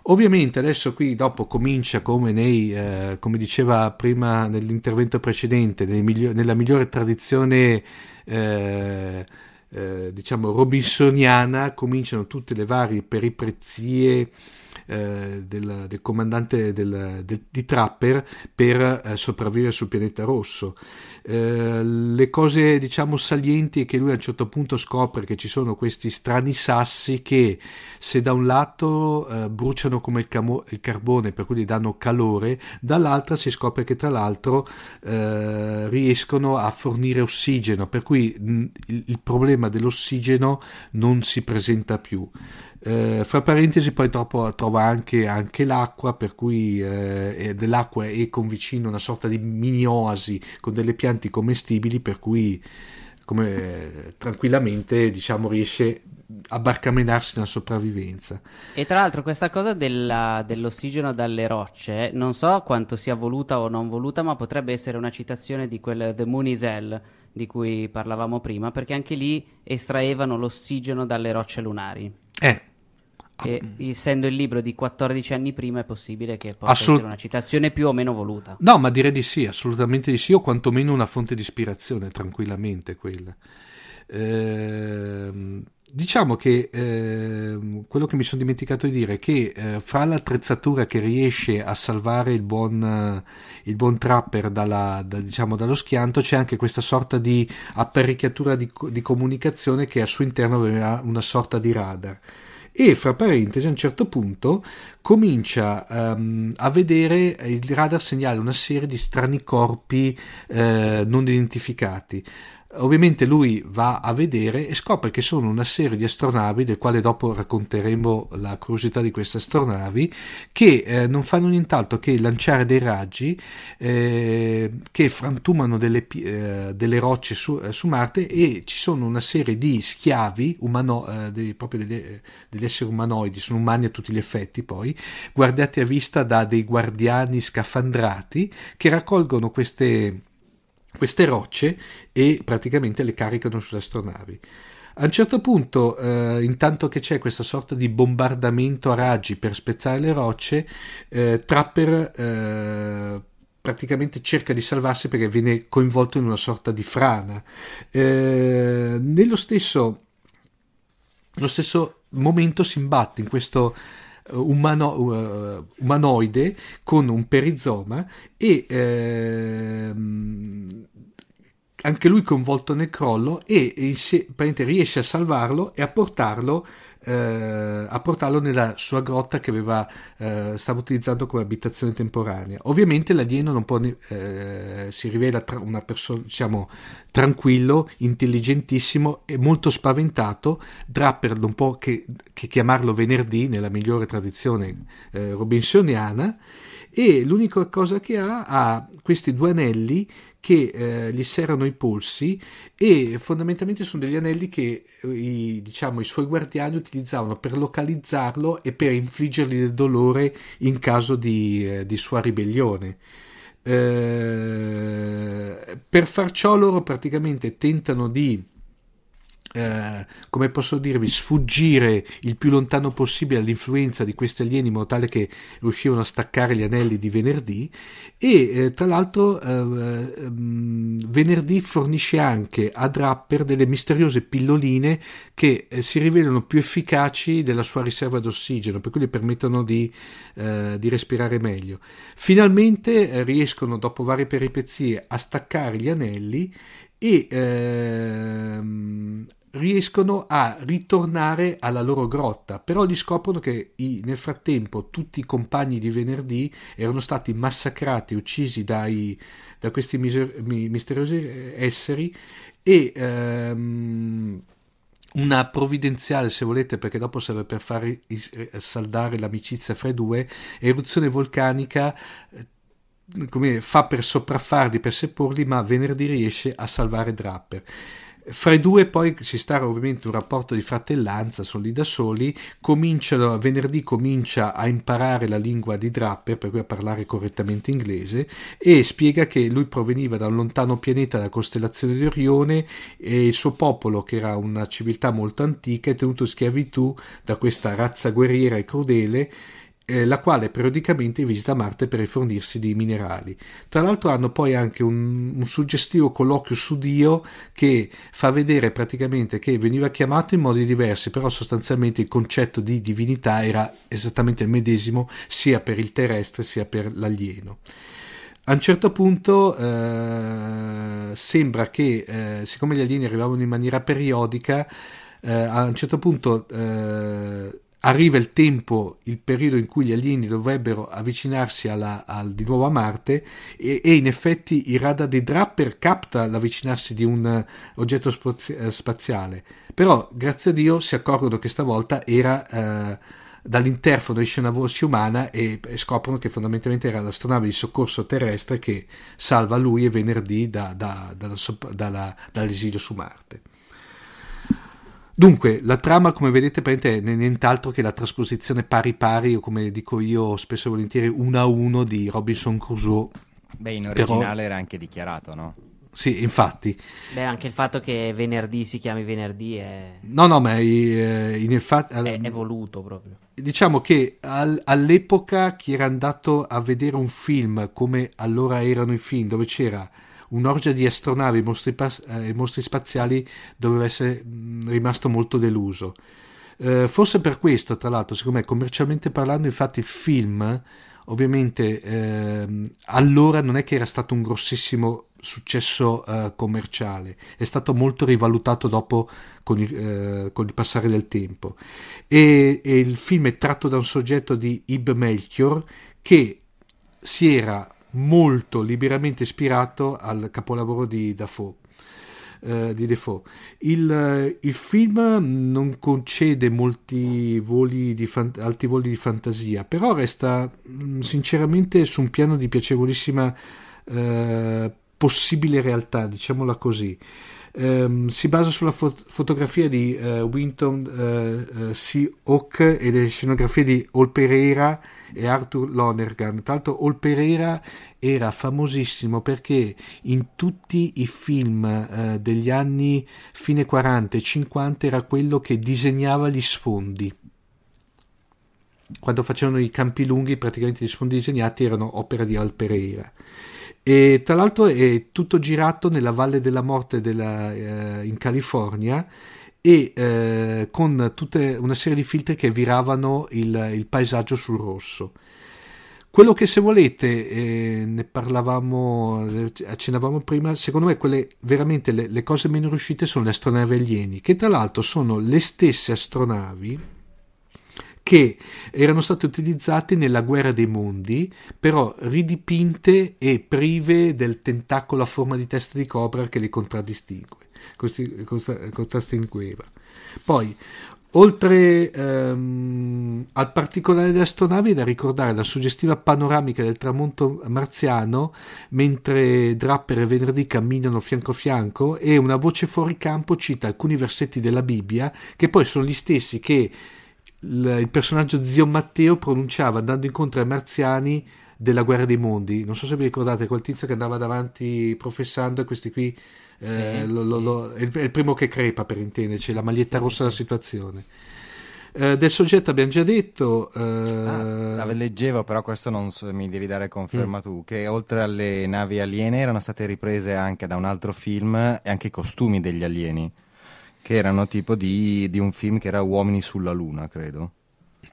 Ovviamente adesso qui dopo comincia come, nei, eh, come diceva prima nell'intervento precedente, miglior- nella migliore tradizione eh, eh, diciamo robinsoniana, cominciano tutte le varie peripezie eh, del, del, comandante del, del, di Trapper per eh, sopravvivere sul pianeta rosso. Eh, le cose diciamo salienti è che lui a un certo punto scopre che ci sono questi strani sassi che se da un lato eh, bruciano come il, camo- il, carbone per cui gli danno calore dall'altra si scopre che tra l'altro eh, riescono a fornire ossigeno per cui mh, il, il problema dell'ossigeno non si presenta più eh, fra parentesi poi troppo, trova anche, anche, l'acqua, per cui eh, dell'acqua e con vicino una sorta di mini oasi con delle piante commestibili, per cui come, tranquillamente diciamo, riesce a barcamenarsi nella sopravvivenza. E tra l'altro questa cosa della, dell'ossigeno dalle rocce, non so quanto sia voluta o non voluta, ma potrebbe essere una citazione di quel The Moon is Hell di cui parlavamo prima, perché anche lì estraevano l'ossigeno dalle rocce lunari. Eh, che essendo il libro di 14 anni prima è possibile che possa Assolut- essere una citazione più o meno voluta. No, ma direi di sì, assolutamente di sì, o quantomeno una fonte di ispirazione, tranquillamente quella. Ehm, diciamo che eh, quello che mi sono dimenticato di dire è che eh, fra l'attrezzatura che riesce a salvare il buon, il buon trapper dalla, da, diciamo, dallo schianto c'è anche questa sorta di apparecchiatura di, di comunicazione che al suo interno aveva una sorta di radar e fra parentesi a un certo punto comincia um, a vedere il radar segnale una serie di strani corpi eh, non identificati Ovviamente lui va a vedere e scopre che sono una serie di astronavi, del quale dopo racconteremo la curiosità di queste astronavi, che eh, non fanno nient'altro che lanciare dei raggi eh, che frantumano delle, eh, delle rocce su, eh, su, Marte e ci sono una serie di schiavi, umano, eh, dei, proprio degli, degli, esseri umanoidi, sono umani a tutti gli effetti poi, guardati a vista da dei guardiani scafandrati che raccolgono queste queste rocce e praticamente le caricano sulle astronavi. A un certo punto, eh, intanto che c'è questa sorta di bombardamento a raggi per spezzare le rocce, eh, Trapper eh, praticamente cerca di salvarsi perché viene coinvolto in una sorta di frana. Eh, nello stesso, nello stesso momento si imbatte in questo umano, uh, umanoide con un perizoma e uh, anche lui coinvolto nel crollo e, e riesce a salvarlo e a portarlo, eh, a portarlo nella sua grotta che aveva, eh, stava utilizzando come abitazione temporanea. Ovviamente l'alieno non può, eh, si rivela tra una persona, diciamo, tranquillo, intelligentissimo e molto spaventato. Draper non può che, che chiamarlo venerdì nella migliore tradizione eh, robinsoniana e l'unica cosa che ha ha questi due anelli che eh, gli serrano i polsi e fondamentalmente sono degli anelli che eh, i, diciamo, i suoi guardiani utilizzavano per localizzarlo e per infliggergli del dolore in caso di, eh, di sua ribellione. Eh, per far ciò loro praticamente tentano di eh, come posso dirvi, sfuggire il più lontano possibile all'influenza di questi alieni in modo tale che riuscivano a staccare gli anelli di venerdì e eh, tra l'altro eh, ehm, venerdì fornisce anche a Draper delle misteriose pilloline che eh, si rivelano più efficaci della sua riserva d'ossigeno per cui le permettono di, eh, di respirare meglio. Finalmente riescono dopo varie peripezie a staccare gli anelli e ehm, riescono a ritornare alla loro grotta, però gli scoprono che i, nel frattempo tutti i compagni di venerdì erano stati massacrati, uccisi dai, da questi miser, misteriosi esseri e ehm, una provvidenziale, se volete, perché dopo serve per far saldare l'amicizia fra i due, eruzione vulcanica eh, come fa per sopraffarli, per seppurli, ma venerdì riesce a salvare Draper. Fra i due poi ci sta ovviamente un rapporto di fratellanza, sono lì da soli, cominciano, venerdì comincia a imparare la lingua di Draper, per cui a parlare correttamente inglese, e spiega che lui proveniva da un lontano pianeta della costellazione di Orione e il suo popolo, che era una civiltà molto antica, è tenuto in schiavitù da questa razza guerriera e crudele eh, la quale periodicamente visita Marte per rifornirsi di minerali. Tra l'altro hanno poi anche un, un, suggestivo colloquio su Dio che fa vedere praticamente che veniva chiamato in modi diversi, però sostanzialmente il concetto di divinità era esattamente il medesimo sia per il terrestre sia per l'alieno. A un certo punto eh, sembra che, eh, siccome gli alieni arrivavano in maniera periodica, eh, a un certo punto eh, arriva il tempo, il periodo in cui gli alieni dovrebbero avvicinarsi alla, al, di nuovo a Marte e, e, in effetti il radar di Draper capta l'avvicinarsi di un uh, oggetto spazi- uh, spaziale, però grazie a Dio si accorgono che stavolta era uh, dall'interfono esce una voce umana e, scoprono che fondamentalmente era l'astronave di soccorso terrestre che salva lui e venerdì da, da, da, dalla, dall'esilio su Marte. Dunque, la trama, come vedete, è nient'altro che la trasposizione pari pari, o come dico io spesso e volentieri, uno a uno di Robinson Crusoe. Beh, in originale Però... era anche dichiarato, no? Sì, infatti. Beh, anche il fatto che venerdì si chiami venerdì è... No, no, ma eh, in effetti... È, è voluto proprio. Diciamo che al, all'epoca chi era andato a vedere un film come allora erano i film, dove c'era un'orgia di astronavi e mostri, eh, mostri, spaziali doveva essere mh, rimasto molto deluso. Eh, forse per questo, tra l'altro, secondo me, commercialmente parlando, infatti il film, ovviamente, eh, allora non è che era stato un grossissimo successo eh, commerciale, è stato molto rivalutato dopo con il, eh, con il passare del tempo. E, e, il film è tratto da un soggetto di Ib Melchior che si era molto liberamente ispirato al capolavoro di Dafoe. Uh, di Defoe. Il, uh, il, film non concede molti voli di fan- alti voli di fantasia, però resta mh, mm, sinceramente su un piano di piacevolissima uh, possibile realtà, diciamola così. Um, si basa sulla fot- fotografia di Winton C. Hawke e le scenografie di Ol Pereira e Arthur Lonergan. Tra l'altro Ol Pereira era famosissimo perché in tutti i film degli anni fine 40 e 50 era quello che disegnava gli sfondi. Quando facevano i campi lunghi, praticamente gli sfondi disegnati erano opera di Al Pereira. E tra l'altro è tutto girato nella Valle della Morte della, eh, in California e eh, con tutta una serie di filtri che viravano il, il paesaggio sul rosso. quello che se volete, eh, ne parlavamo, accennavamo prima, secondo me quelle veramente le, le cose meno riuscite sono le astronavi alieni, che tra l'altro sono le stesse astronavi che erano state utilizzate nella guerra dei mondi, però ridipinte e prive del tentacolo a forma di testa di cobra che le contraddistingue, contraddistingueva. Poi, Oltre ehm, al particolare delle astronavi è da ricordare la suggestiva panoramica del tramonto marziano mentre Draper e Venerdì camminano fianco a fianco e una voce fuori campo cita alcuni versetti della Bibbia che poi sono gli stessi che il, il personaggio zio Matteo pronunciava andando incontro ai marziani della guerra dei mondi. Non so se vi ricordate quel tizio che andava davanti professando e questi qui eh, lo, lo, lo, è, il, primo che crepa per intenderci, la maglietta sì, rossa sì, della situazione. Eh, del soggetto abbiamo già detto. Eh... Ah, leggevo, però questo non so, mi devi dare conferma mm. tu, che oltre alle navi aliene erano state riprese anche da un altro film e anche i costumi degli alieni, che erano tipo di, di un film che era Uomini sulla Luna, credo.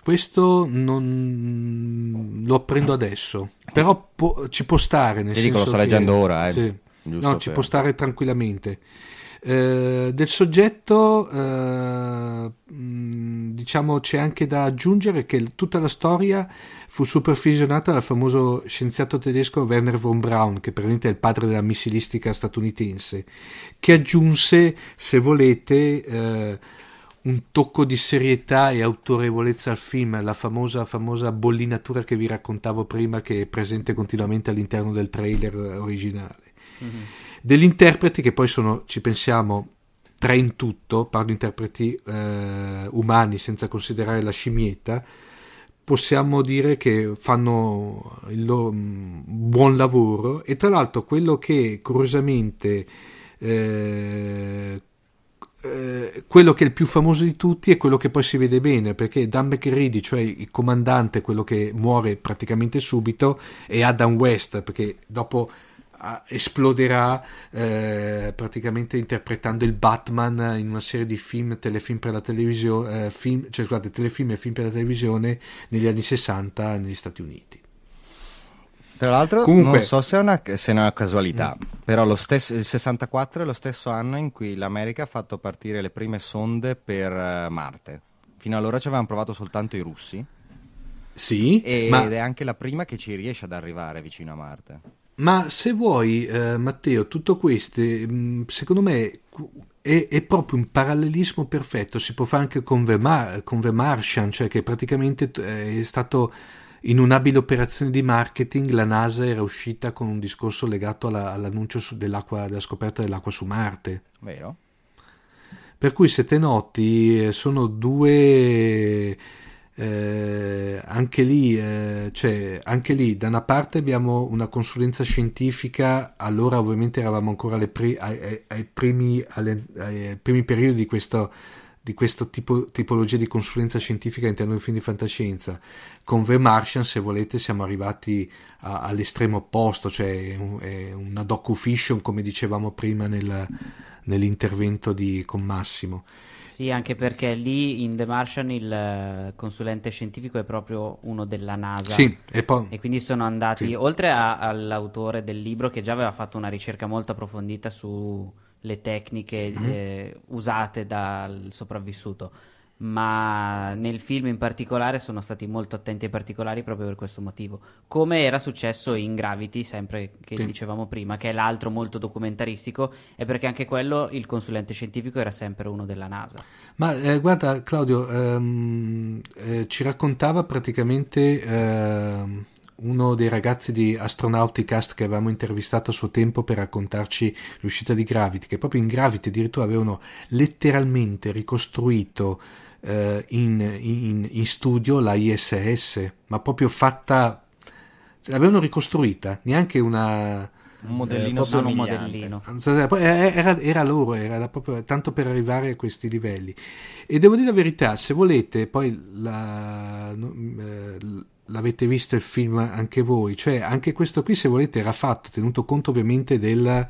Questo non lo apprendo adesso, però può, ci può stare. Nel Ti dico, lo sto leggendo ora, eh. Sì. no, ci può stare tranquillamente. Eh, del soggetto, eh, diciamo, c'è anche da aggiungere che tutta la storia fu supervisionata dal famoso scienziato tedesco Werner von Braun, che praticamente è il padre della missilistica statunitense, che aggiunse, se volete, eh, un tocco di serietà e autorevolezza al film, la famosa, famosa bollinatura che vi raccontavo prima, che è presente continuamente all'interno del trailer originale. Mm-hmm. Degli interpreti che poi sono, ci pensiamo, tre in tutto, parlo interpreti eh, umani senza considerare la scimmietta, possiamo dire che fanno il loro mm, buon lavoro. E tra l'altro quello che curiosamente eh, eh, quello che è il più famoso di tutti è quello che poi si vede bene perché Dan McReady, cioè il comandante, quello che muore praticamente subito, è Adam West perché dopo esploderà eh, praticamente interpretando il Batman in una serie di film, telefilm per la televisione, eh, film, cioè scusate, telefilm e film per la televisione negli anni 60 negli Stati Uniti. Tra l'altro, Comunque, non so se è, una, se è una casualità, mm. però stesso, il 64 è lo stesso anno in cui l'America ha fatto partire le prime sonde per uh, Marte. Fino allora ci avevano provato soltanto i russi. Sì, ed ma... è anche la prima che ci riesce ad arrivare vicino a Marte. Ma se vuoi, eh, Matteo, tutto questo, mm, secondo me, è, è, proprio un parallelismo perfetto. Si può fare anche con The, Mar- con The Martian, cioè che praticamente eh, è stato in un'abile operazione di marketing la NASA era uscita con un discorso legato alla, all'annuncio della scoperta dell'acqua su Marte. Vero? Per cui se te noti eh, sono due eh, anche lì, eh, cioè, anche lì, da una parte abbiamo una consulenza scientifica, allora ovviamente eravamo ancora pri- ai, ai, primi, alle, ai, primi, periodi di questo, di questo tipo, tipologia di consulenza scientifica all'interno dei film di fantascienza. Con The Martian, se volete, siamo arrivati a, all'estremo opposto, cioè è una docu-fiction, come dicevamo prima nel, nell'intervento di, con Massimo. Sì, anche perché lì in The Martian il eh, consulente scientifico è proprio uno della NASA. Sì, e, poi... e quindi sono andati, sì. oltre a, all'autore del libro che già aveva fatto una ricerca molto approfondita sulle tecniche mm-hmm. eh, usate dal sopravvissuto, ma nel film in particolare sono stati molto attenti ai particolari proprio per questo motivo. Come era successo in Gravity, sempre che sì. dicevamo prima, che è l'altro molto documentaristico, è perché anche quello il consulente scientifico era sempre uno della NASA. Ma eh, guarda Claudio, ehm, eh, ci raccontava praticamente ehm, uno dei ragazzi di Astronauticast che avevamo intervistato a suo tempo per raccontarci l'uscita di Gravity, che proprio in Gravity addirittura avevano letteralmente ricostruito eh, in, in, in, studio la ISS, ma proprio fatta, l'avevano ricostruita, neanche una... Un modellino eh, un modellino. Era, era, loro, era proprio tanto per arrivare a questi livelli. E devo dire la verità, se volete, poi la, eh, l'avete visto il film anche voi, cioè anche questo qui se volete era fatto tenuto conto ovviamente del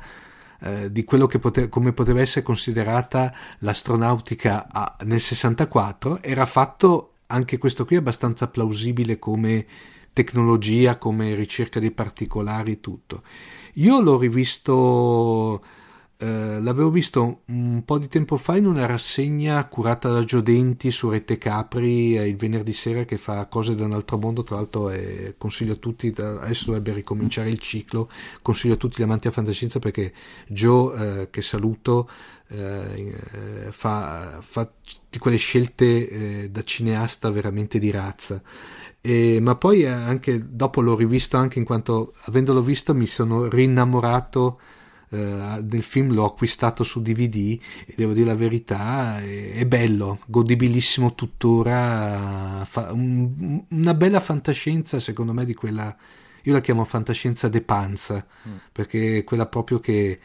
eh, di quello che pote- come poteva essere considerata l'astronautica a- nel 64, era fatto anche questo qui abbastanza plausibile come, tecnologia, come ricerca dei particolari, tutto. Io l'ho rivisto eh, l'avevo visto un po' di tempo fa in una rassegna curata da Giodenti su Rete Capri eh, il venerdì sera che fa cose da un altro mondo. Tra l'altro, eh, consiglio a tutti, adesso dovrebbe ricominciare il ciclo. Consiglio a tutti gli amanti a fantascienza perché Joe, eh, che saluto, eh, fa, fa, di quelle scelte da cineasta veramente di razza. E, ma poi anche dopo l'ho rivisto anche in quanto avendolo visto mi sono rinnamorato eh, del film l'ho acquistato su DVD e devo dire la verità è, è bello, godibilissimo tuttora, fa, un, una bella fantascienza secondo me di quella, io la chiamo fantascienza de panza, mm. perché è quella proprio che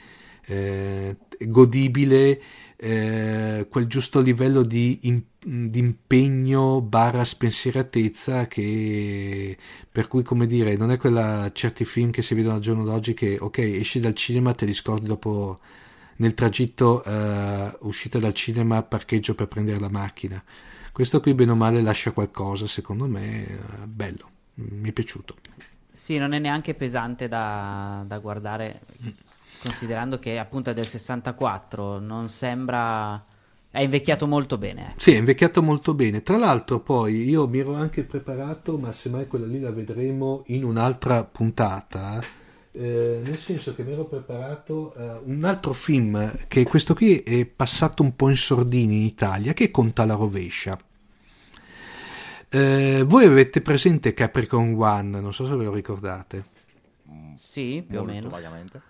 eh, è godibile, eh, quel giusto livello di impegno di impegno barra spensieratezza che per cui come dire non è quella certi film che si vedono al giorno d'oggi che ok esci dal cinema te li scordi dopo nel tragitto uh, uscita dal cinema parcheggio per prendere la macchina. Questo qui bene o male lascia qualcosa secondo me uh, bello. Mi è piaciuto. Sì non è neanche pesante da, da guardare considerando che appunto è del 64 non sembra è invecchiato molto bene. Sì, è invecchiato molto bene. Tra l'altro, poi io mi ero anche preparato, ma semmai quella lì la vedremo in un'altra puntata. Eh, nel senso che mi ero preparato eh, un altro film che questo qui è passato un po' in sordini in Italia, che conta la rovescia. Eh, voi avete presente Capricorn One? Non so se ve lo ricordate. Sì, più Molto o meno. Vagamente.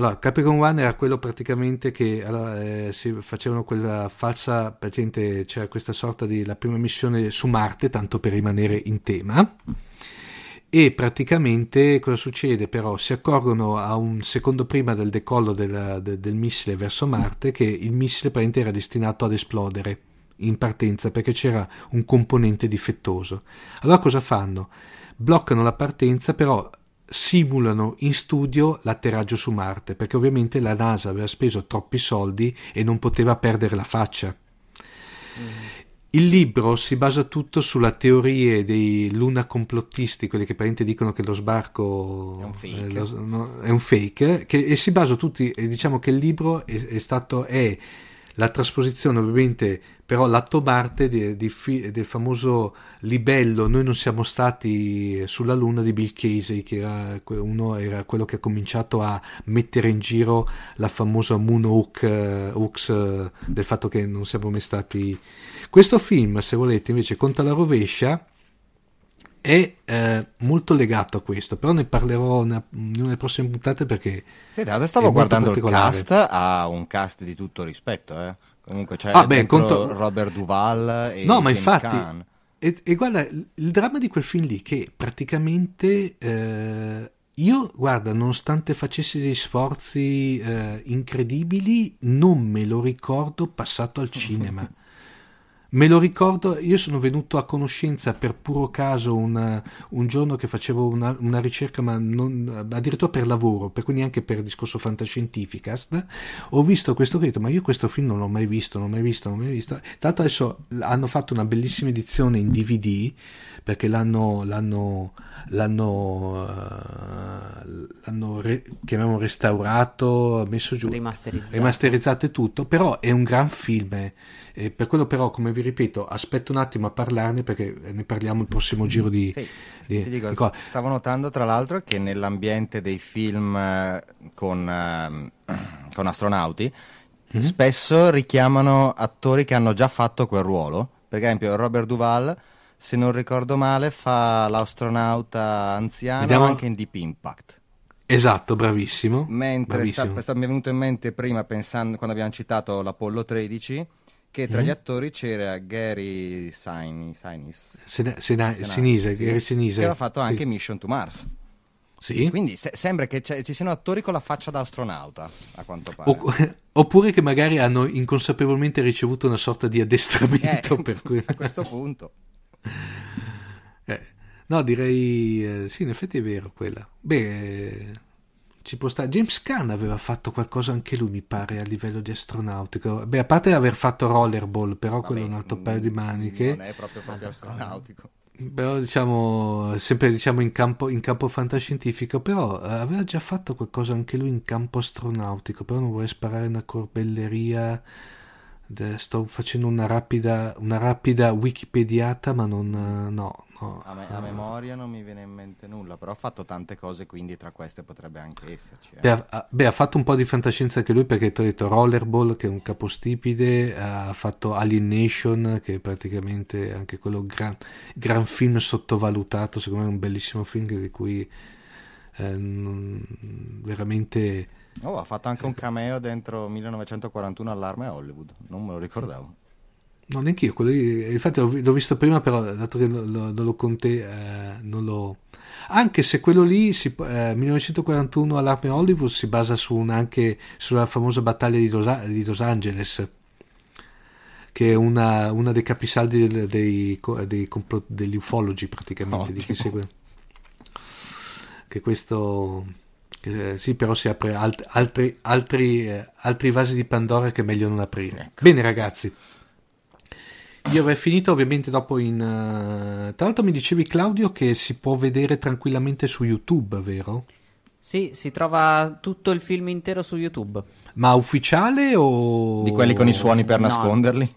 Allora, Capricorn One era quello praticamente che allora, eh, si facevano quella falsa, praticamente c'era questa sorta di la prima missione su Marte, tanto per rimanere in tema. E praticamente cosa succede? Però si accorgono a un secondo prima del decollo del, del, del missile verso Marte che il missile praticamente era destinato ad esplodere in partenza perché c'era un componente difettoso. Allora cosa fanno? Bloccano la partenza, però simulano in studio l'atterraggio su Marte, perché ovviamente la NASA aveva speso troppi soldi e non poteva perdere la faccia. Mm. Il libro si basa tutto sulla teoria dei luna complottisti, quelli che praticamente dicono che lo sbarco è un fake, lo, no, è un fake che, e si basa tutti, diciamo che il libro è, è stato, è la trasposizione ovviamente però l'atto Marte di, di, del famoso libello Noi non siamo stati sulla Luna di Bill Casey che era, uno era quello che ha cominciato a mettere in giro la famosa Moon Hook, uh, Hooks uh, del fatto che non siamo mai stati questo film se volete invece conta la rovescia è eh, molto legato a questo, però ne parlerò in una delle prossime puntate perché... Sì, stavo guardando il cast, ha un cast di tutto rispetto, eh. Comunque c'è ah, beh, conto... Robert Duval e No, ma James infatti... E, e, guarda, il dramma di quel film lì che praticamente... Eh, io, guarda, nonostante facessi degli sforzi eh, incredibili, non me lo ricordo passato al cinema. Me lo ricordo, io sono venuto a conoscenza per puro caso una, un giorno che facevo una, una ricerca, ma non, addirittura per lavoro, per quindi anche per discorso fantascientificast. Ho visto questo credo, ma io questo film non l'ho mai visto, non l'ho mai visto, non l'ho mai visto. Tanto adesso hanno fatto una bellissima edizione in DVD perché l'hanno, l'hanno, l'hanno, uh, l'hanno re, chiamiamo restaurato, messo giù, rimasterizzato. rimasterizzato e tutto, però è un gran film. Eh. E per quello però, come vi ripeto, aspetto un attimo a parlarne perché ne parliamo il prossimo giro di... Sì, di, ti dico, di stavo notando tra l'altro che nell'ambiente dei film eh, con, uh, con astronauti mm-hmm. spesso richiamano attori che hanno già fatto quel ruolo. Per esempio Robert Duval, se non ricordo male, fa l'astronauta anziano Vediamo... anche in Deep Impact. Esatto, bravissimo. Mentre bravissimo. Sta, mi è venuto in mente prima, pensando, quando abbiamo citato l'Apollo 13, che tra mm. gli attori c'era Gary Sinise, Sinise, Sinise, sì, Gary Sinise, che aveva fatto anche sì. Mission to Mars. Sì. Quindi se- sembra che ci siano attori con la faccia da astronauta, a quanto pare. O- oppure che magari hanno inconsapevolmente ricevuto una sorta di addestramento eh, per cui... a questo punto. Eh, no, direi... Eh, sì, in effetti è vero quella. Beh ci può stare. James Caan aveva fatto qualcosa anche lui, mi pare, a livello di astronautico. Beh, a parte aver fatto rollerball, però Vabbè, quello è un altro paio di maniche. Non è proprio, proprio astronautico. però diciamo sempre diciamo in campo, in campo fantascientifico però eh, aveva già fatto qualcosa anche lui in campo astronautico però non vorrei sparare una corbelleria sto facendo una rapida, una rapida wikipediata ma non no No, a, me, a, memoria non mi viene in mente nulla, però ha fatto tante cose, quindi tra queste potrebbe anche esserci. Eh. Beh, ha, beh, ha, fatto un po' di fantascienza anche lui perché ti ho detto Rollerball, che è un capostipite, ha fatto Alien Nation, che è praticamente anche quello gran, gran film sottovalutato, secondo me è un bellissimo film di cui eh, veramente... Oh, ha fatto anche un cameo dentro 1941 Allarme a Hollywood, non me lo ricordavo. No, neanche io, lì, infatti l'ho, visto prima, però dato che lo, lo, non lo conte, eh, non lo... Anche se quello lì, si, eh, 1941 all'Arme Hollywood, si basa su un, anche sulla famosa battaglia di Los, di Los Angeles, che è una, una dei capisaldi del, dei, dei, degli ufologi praticamente, Ottimo. di chi segue. Che questo... Che, sì, però si apre alt, altri, altri, eh, altri vasi di Pandora che è meglio non aprire. Ecco. Bene ragazzi. Io avrei finito ovviamente dopo in... Uh... Tra l'altro mi dicevi Claudio che si può vedere tranquillamente su YouTube, vero? Sì, si trova tutto il film intero su YouTube. Ma ufficiale o... Di quelli con i suoni per no. nasconderli?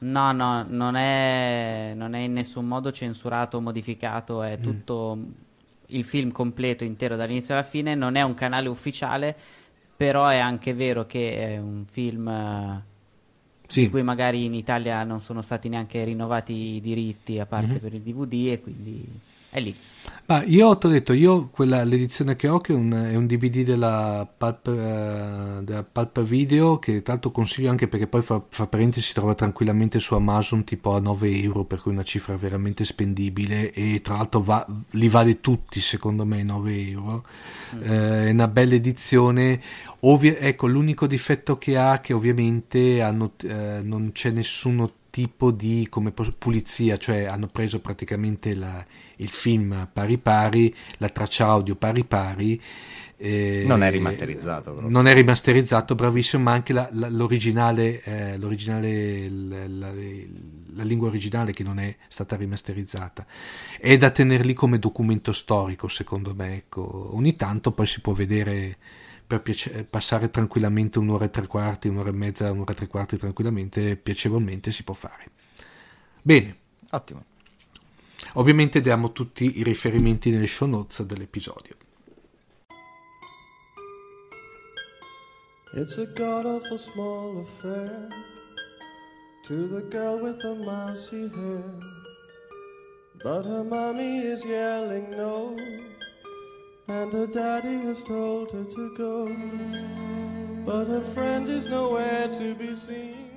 No, no, non è, non è in nessun modo censurato o modificato, è mm. Il film completo, intero dall'inizio alla fine, non è un canale ufficiale, però è anche vero che è un film sì. di cui magari in Italia non sono stati neanche rinnovati i diritti a parte mm-hmm. per il DVD e quindi è lì. Ma io ti ho detto, io quella, l'edizione che ho che è un, è un DVD della Pulp, uh, della Pulp, Video che l'altro consiglio anche perché poi fa, fa parentesi si trova tranquillamente su Amazon tipo a 9 euro per cui una cifra veramente spendibile e tra l'altro va, li vale tutti secondo me 9 euro mm. eh, è una bella edizione Ovvi- ecco l'unico difetto che ha che ovviamente hanno, eh, non c'è nessun tipo di come, pulizia cioè hanno preso praticamente la il film pari pari, la traccia audio pari pari. Eh, non è rimasterizzato. Proprio. Non è rimasterizzato, bravissimo, ma anche la, la, l'originale, eh, l'originale la, lingua originale che non è stata rimasterizzata. È da tenere lì come documento storico, secondo me. Ecco. Ogni tanto poi si può vedere per piace- passare tranquillamente un'ora e tre quarti, un'ora e mezza, un'ora e tre quarti tranquillamente, piacevolmente si può fare. Bene. Ottimo. Ovviamente diamo tutti i riferimenti nelle show notes dell'episodio. It's a god awful small affair to the girl with the mousy hair. But her mommy is yelling no, and her daddy has told her to go. But her friend is nowhere to be seen.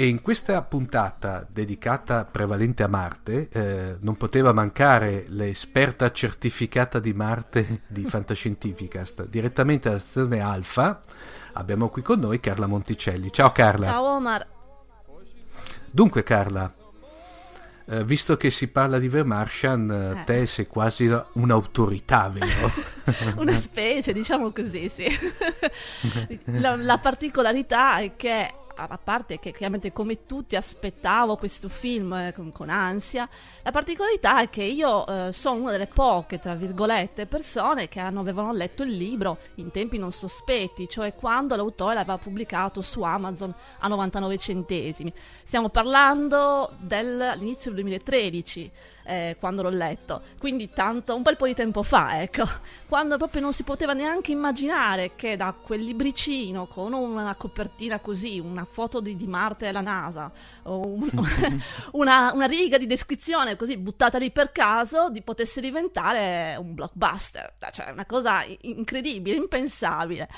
E in questa puntata dedicata prevalente a Marte eh, non poteva mancare l'esperta certificata di Marte di Fantascientificast. Direttamente dalla stazione Alfa abbiamo qui con noi Carla Monticelli. Ciao Carla. Ciao Omar. Dunque Carla, eh, visto che si parla di Vermartian, eh. te sei quasi un'autorità, vero? Una specie, diciamo così, sì. la, la particolarità è che a parte che chiaramente come tutti aspettavo questo film eh, con, con, ansia, la particolarità è che io eh, sono una delle poche, tra virgolette, persone che hanno, avevano letto il libro in tempi non sospetti, cioè quando l'autore l'aveva pubblicato su Amazon a 99 centesimi. Stiamo parlando dell'inizio del 2013 eh, quando l'ho letto, quindi tanto, un bel po' di tempo fa, ecco, quando proprio non si poteva neanche immaginare che da quel libricino con una copertina così, una foto di, di Marte e la NASA, un, una, una, riga di descrizione così buttata lì per caso, di potesse diventare un blockbuster, cioè una cosa incredibile, impensabile.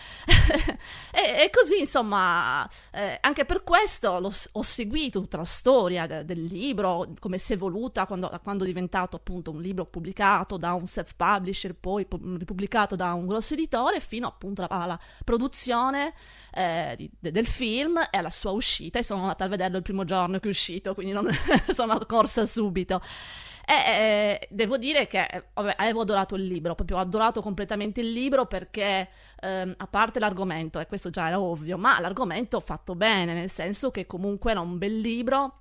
e, e, così, insomma, eh, anche per questo ho seguito tutta la storia de, del libro, come si è evoluta quando, quando quando è diventato appunto un libro pubblicato da un self-publisher, poi ripubblicato da un grosso editore, fino appunto alla produzione eh, di, de, del film e alla sua uscita. E sono andata a vederlo il primo giorno che è uscito, quindi non sono corsa subito. E eh, devo dire che vabbè, avevo adorato il libro, proprio adorato completamente il libro perché, ehm, a parte l'argomento, e questo già era ovvio, ma l'argomento fatto bene, nel senso che comunque era un bel libro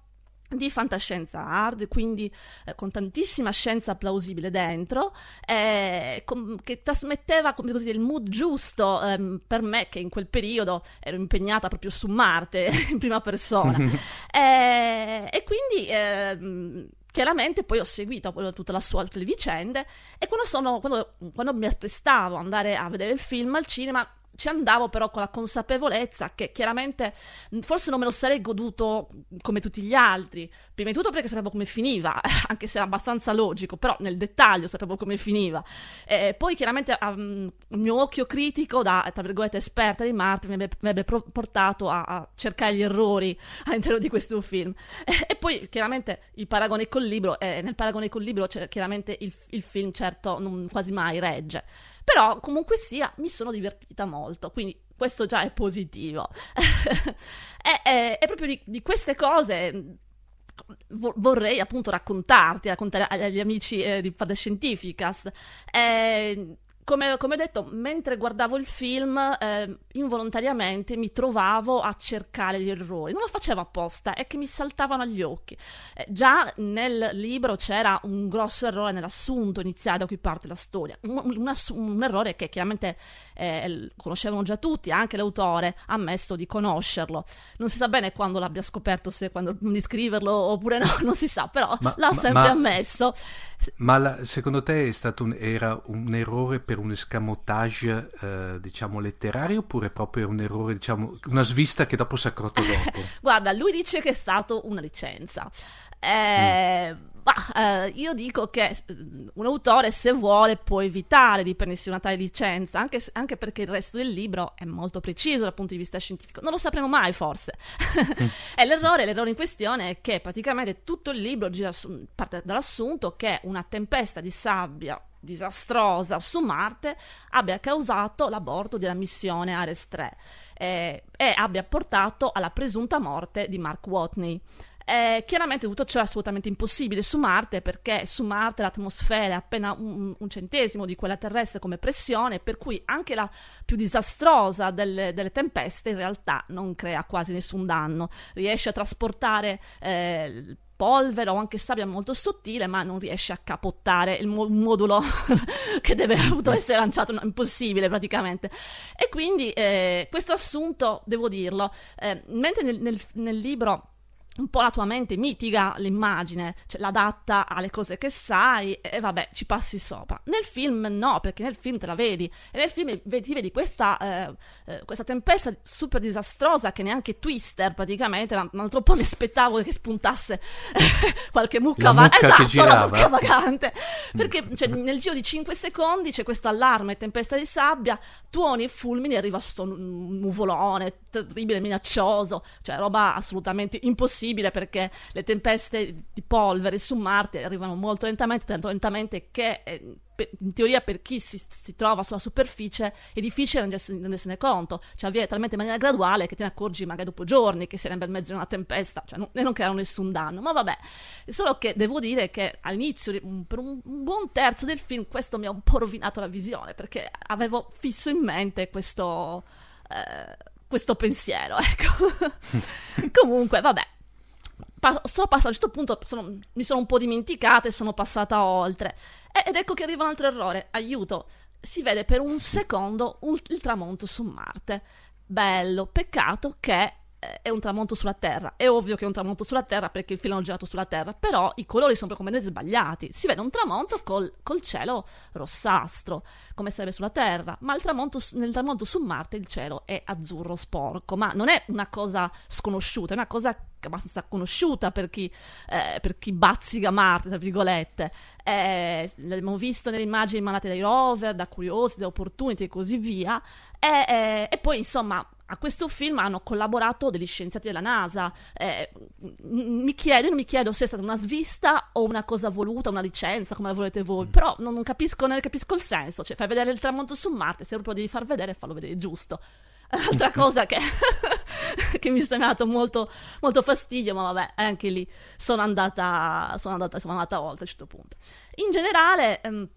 di fantascienza hard, quindi eh, con tantissima scienza plausibile dentro, eh, com- che trasmetteva come così, il mood giusto ehm, per me che in quel periodo ero impegnata proprio su Marte in prima persona. eh, e quindi ehm, chiaramente poi ho seguito tutta la sua, tutte le vicende e quando, sono, quando, quando mi apprestavo ad andare a vedere il film al cinema ci andavo però con la consapevolezza che chiaramente forse non me lo sarei goduto come tutti gli altri. Prima di tutto perché sapevo come finiva, anche se era abbastanza logico, però nel dettaglio sapevo come finiva. E poi chiaramente um, il mio occhio critico da, tra virgolette, esperta di Marte mi avrebbe, mi avrebbe portato a, a, cercare gli errori all'interno di questo film. E, e poi chiaramente il paragone col libro, eh, nel paragone col libro cioè, chiaramente il, il film certo non, quasi mai regge. Però comunque sia, mi sono divertita molto, quindi questo già è positivo. è, è, è, proprio di, di queste cose vorrei appunto raccontarti, raccontare agli amici eh, di Fantascientificast. Eh, come, come, ho detto, mentre guardavo il film, eh, involontariamente mi trovavo a cercare gli errori. Non lo facevo apposta, è che mi saltavano agli occhi. Eh, già nel libro c'era un grosso errore nell'assunto iniziale da cui parte la storia. Un, un, un errore che chiaramente eh, conoscevano già tutti, anche l'autore ha ammesso di conoscerlo. Non si sa bene quando l'abbia scoperto, se quando di scriverlo oppure no, non si sa, però ma, l'ha ma, sempre ma, ammesso. Ma la, secondo te un, era un errore per un escamotage, eh, diciamo, letterario oppure proprio un errore, diciamo, una svista che dopo si è accorto dopo? Guarda, lui dice che è stato una licenza. Eh, mm. Ma eh, io dico che un autore, se vuole, può evitare di prendersi una tale licenza, anche, anche, perché il resto del libro è molto preciso dal punto di vista scientifico. Non lo sapremo mai, forse. Mm. e l'errore, l'errore in questione è che praticamente tutto il libro gira su, parte dall'assunto che una tempesta di sabbia disastrosa su Marte abbia causato l'aborto della missione Ares 3 eh, e abbia portato alla presunta morte di Mark Watney. Eh, chiaramente tutto ciò è assolutamente impossibile su Marte perché su Marte l'atmosfera è appena un, un, centesimo di quella terrestre come pressione, per cui anche la più disastrosa delle, delle tempeste in realtà non crea quasi nessun danno, riesce a trasportare eh, polvere o anche sabbia molto sottile, ma non riesce a capottare il mo- modulo che deve essere lanciato, no, impossibile praticamente. E quindi eh, questo assunto, devo dirlo, eh, mentre nel, nel, nel libro un po' la tua mente mitiga l'immagine, cioè l'adatta alle cose che sai e vabbè, ci passi sopra. Nel film no, perché nel film te la vedi e nel film ti vedi questa, eh, eh, questa tempesta super disastrosa che neanche Twister praticamente, un altro po' mi aspettavo che spuntasse qualche mucca, va- mucca esatto, girava. mucca vagante, perché cioè, nel giro di 5 secondi c'è questo allarme, tempesta di sabbia, tuoni e fulmini, arriva sto nuvolone terribile, minaccioso, cioè roba assolutamente impossibile possibile perché le tempeste di polvere su Marte arrivano molto lentamente, tanto lentamente che eh, in teoria per chi si, si, trova sulla superficie è difficile rendersene conto, cioè avviene talmente in maniera graduale che te ne accorgi magari dopo giorni che sei nel mezzo di una tempesta, cioè non, e non creano nessun danno, ma vabbè, solo che devo dire che all'inizio, per un, un, buon terzo del film, questo mi ha un po' rovinato la visione, perché avevo fisso in mente questo... Eh, questo pensiero, ecco. Comunque, vabbè, pa- sono passata a certo punto, sono, mi sono un po' dimenticata e sono passata oltre. ed ecco che arriva un altro errore. Aiuto, si vede per un secondo un, il tramonto su Marte. Bello, peccato che eh, è un tramonto sulla Terra. È ovvio che è un tramonto sulla Terra perché il film è girato sulla Terra, però i colori sono completamente sbagliati. Si vede un tramonto col, col cielo rossastro, come sarebbe sulla Terra, ma tramonto, nel tramonto su Marte il cielo è azzurro sporco. Ma non è una cosa sconosciuta, è una cosa abbastanza conosciuta per chi, eh, per chi bazzica Marte, tra virgolette. Eh, l'abbiamo visto nelle immagini mandate dai rover, da Curiosity, da Opportunity e così via. e, eh, e poi, insomma, a questo film hanno collaborato degli scienziati della NASA. Eh, mi chiedo, non mi chiedo se è stata una svista o una cosa voluta, una licenza, come la volete voi, mm. però non, non, capisco, non capisco il senso. Cioè, fai vedere il tramonto su Marte, se proprio devi far vedere, fallo vedere giusto. Altra cosa che, che mi sta dato molto, molto, fastidio, ma vabbè, anche lì sono andata, sono andata, sono andata oltre a un certo punto. In generale, ehm,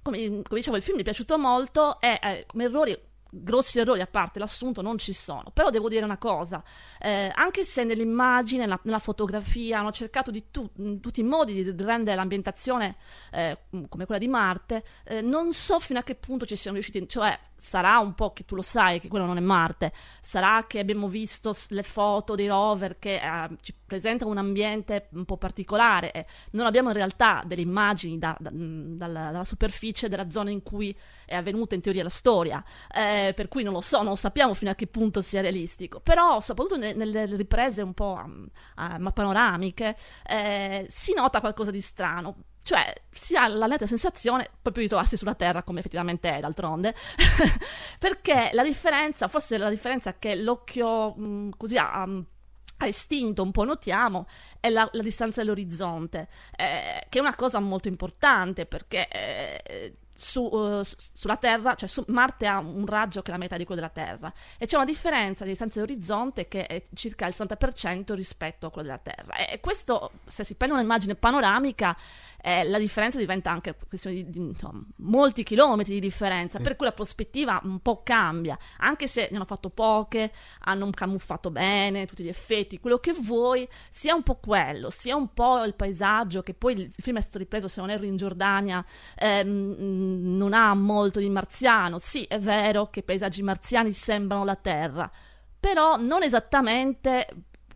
come, come, dicevo, il film mi è piaciuto molto e eh, come errori grossi errori a parte l'assunto non ci sono. Però devo dire una cosa, eh, anche se nell'immagine, nella, nella, fotografia hanno cercato di tu, in tutti i modi di rendere l'ambientazione eh, come quella di Marte, eh, non so fino a che punto ci siamo riusciti, cioè sarà un po' che tu lo sai che quello non è Marte, sarà che abbiamo visto le foto dei rover che eh, ci presentano un ambiente un po' particolare, e non abbiamo in realtà delle immagini da, da, dalla, dalla, superficie della zona in cui è avvenuta in teoria la storia, eh, per cui non lo so, non sappiamo fino a che punto sia realistico, però soprattutto ne, nelle riprese un po' um, uh, panoramiche eh, si nota qualcosa di strano. Cioè, si ha la netta sensazione proprio di trovarsi sulla Terra, come effettivamente è d'altronde, perché la differenza, forse la differenza che l'occhio mh, mm, così ha, ha estinto, un po' notiamo, è la, la distanza dell'orizzonte, eh, che è una cosa molto importante perché eh, su, uh, sulla Terra, cioè su Marte ha un raggio che è la metà di quello della Terra e c'è una differenza di distanza dell'orizzonte che è circa il 60% rispetto a quello della Terra. E questo, se si prende un'immagine panoramica, eh, la differenza diventa anche questione di, di insomma, molti chilometri di differenza, sì. per cui la prospettiva un po' cambia, anche se ne hanno fatto poche, hanno camuffato bene tutti gli effetti, quello che vuoi, sia un po' quello, sia un po' il paesaggio, che poi il film è stato ripreso, se non erro, in Giordania, ehm, non ha molto di marziano, sì, è vero che i paesaggi marziani sembrano la Terra, però non esattamente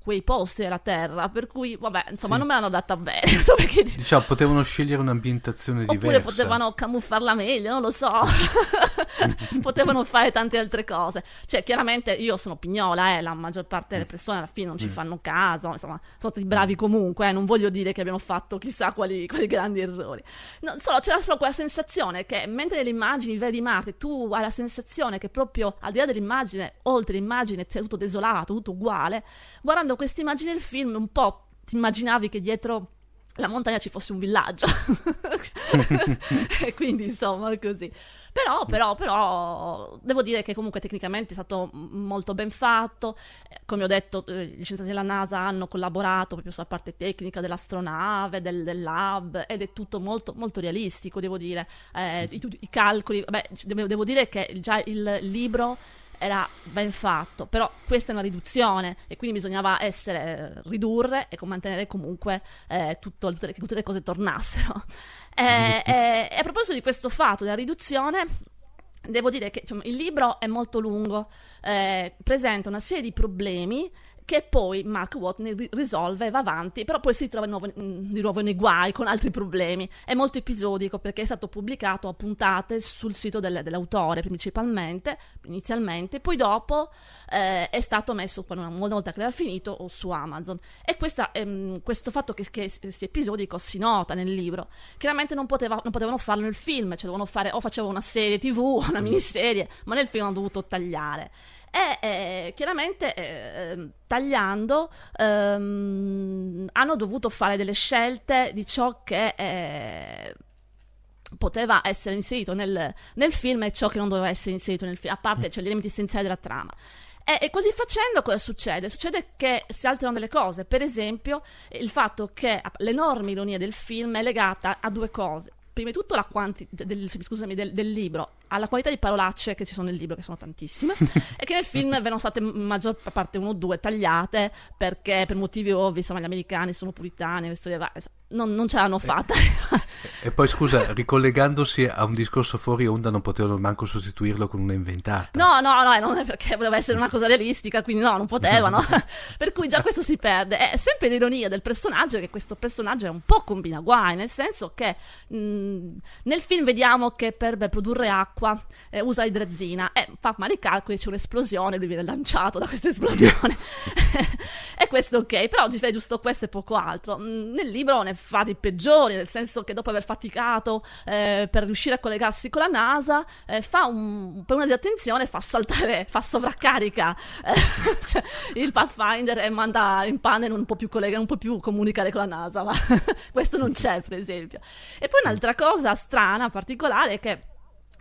quei posti della Terra, per cui, vabbè, insomma, sì. non me l'hanno data bene. perché... Diciamo, potevano scegliere un'ambientazione Oppure diversa. Oppure potevano camuffarla meglio, non lo so. potevano fare tante altre cose. Cioè, chiaramente io sono pignola, eh, la maggior parte delle mm. persone alla fine non ci mm. fanno caso, insomma, sono stati bravi comunque, eh, non voglio dire che abbiano fatto chissà quali, quali grandi errori. No, solo, c'era solo quella sensazione che mentre nelle immagini vedi Marte, tu hai la sensazione che proprio al di là dell'immagine, oltre l'immagine, c'è tutto desolato, tutto uguale, guardando guardando questa immagine del film un po' ti immaginavi che dietro la montagna ci fosse un villaggio. E quindi insomma così. Però, però, però devo dire che comunque tecnicamente è stato molto ben fatto. Eh, come ho detto eh, gli scienziati della NASA hanno collaborato proprio sulla parte tecnica dell'astronave del, del lab ed è tutto molto, molto realistico devo dire. Eh, i, i, calcoli beh, devo, devo dire che già il libro era ben fatto, però questa è una riduzione e quindi bisognava essere, eh, ridurre e mantenere comunque eh, tutto, tutte, le, tutte, le, cose tornassero. e, e, e a proposito di questo fatto della riduzione, devo dire che insomma, il libro è molto lungo, eh, presenta una serie di problemi che poi Mark Watney risolve e va avanti, però poi si trova di nuovo, di nuovo, nei guai con altri problemi. È molto episodico perché è stato pubblicato a puntate sul sito del, dell'autore principalmente, inizialmente, poi dopo eh, è stato messo, una volta che aveva finito, su Amazon. E questa, ehm, questo fatto che, che, sia episodico si nota nel libro. Chiaramente non, poteva, non potevano farlo nel film, cioè dovevano fare o facevano una serie tv, una miniserie, ma nel film hanno dovuto tagliare e eh, chiaramente eh, tagliando ehm, hanno dovuto fare delle scelte di ciò che eh, poteva essere inserito nel, nel, film e ciò che non doveva essere inserito nel film, a parte cioè, gli elementi essenziali della trama. E, e, così facendo cosa succede? Succede che si alterano delle cose, per esempio il fatto che l'enorme ironia del film è legata a due cose. Prima di tutto la quantità del, del libro alla qualità di parolacce che ci sono nel libro, che sono tantissime, e che nel film vengono state maggior parte uno o due tagliate perché per motivi ovvi, insomma, gli americani sono puritani, non, non ce l'hanno fatta. E, e, poi scusa, ricollegandosi a un discorso fuori onda, non potevano manco sostituirlo con una inventata. No, no, no, non è perché voleva essere una cosa realistica, quindi no, non potevano. per cui già questo si perde. È sempre l'ironia del personaggio che questo personaggio è un po' combina guai, nel senso che mh, nel film vediamo che per beh, produrre acqua acqua, eh, usa idrazina e fa male i calcoli, c'è un'esplosione, lui viene lanciato da questa esplosione. e questo ok, però ti fai giusto questo e poco altro. Mm, nel libro ne fa di peggiori, nel senso che dopo aver faticato eh, per riuscire a collegarsi con la NASA, eh, fa un, per una disattenzione fa saltare, fa sovraccarica eh, cioè, il Pathfinder e manda in panne non può più collegare, non può più comunicare con la NASA, ma questo non c'è per esempio. E poi un'altra cosa strana, particolare, è che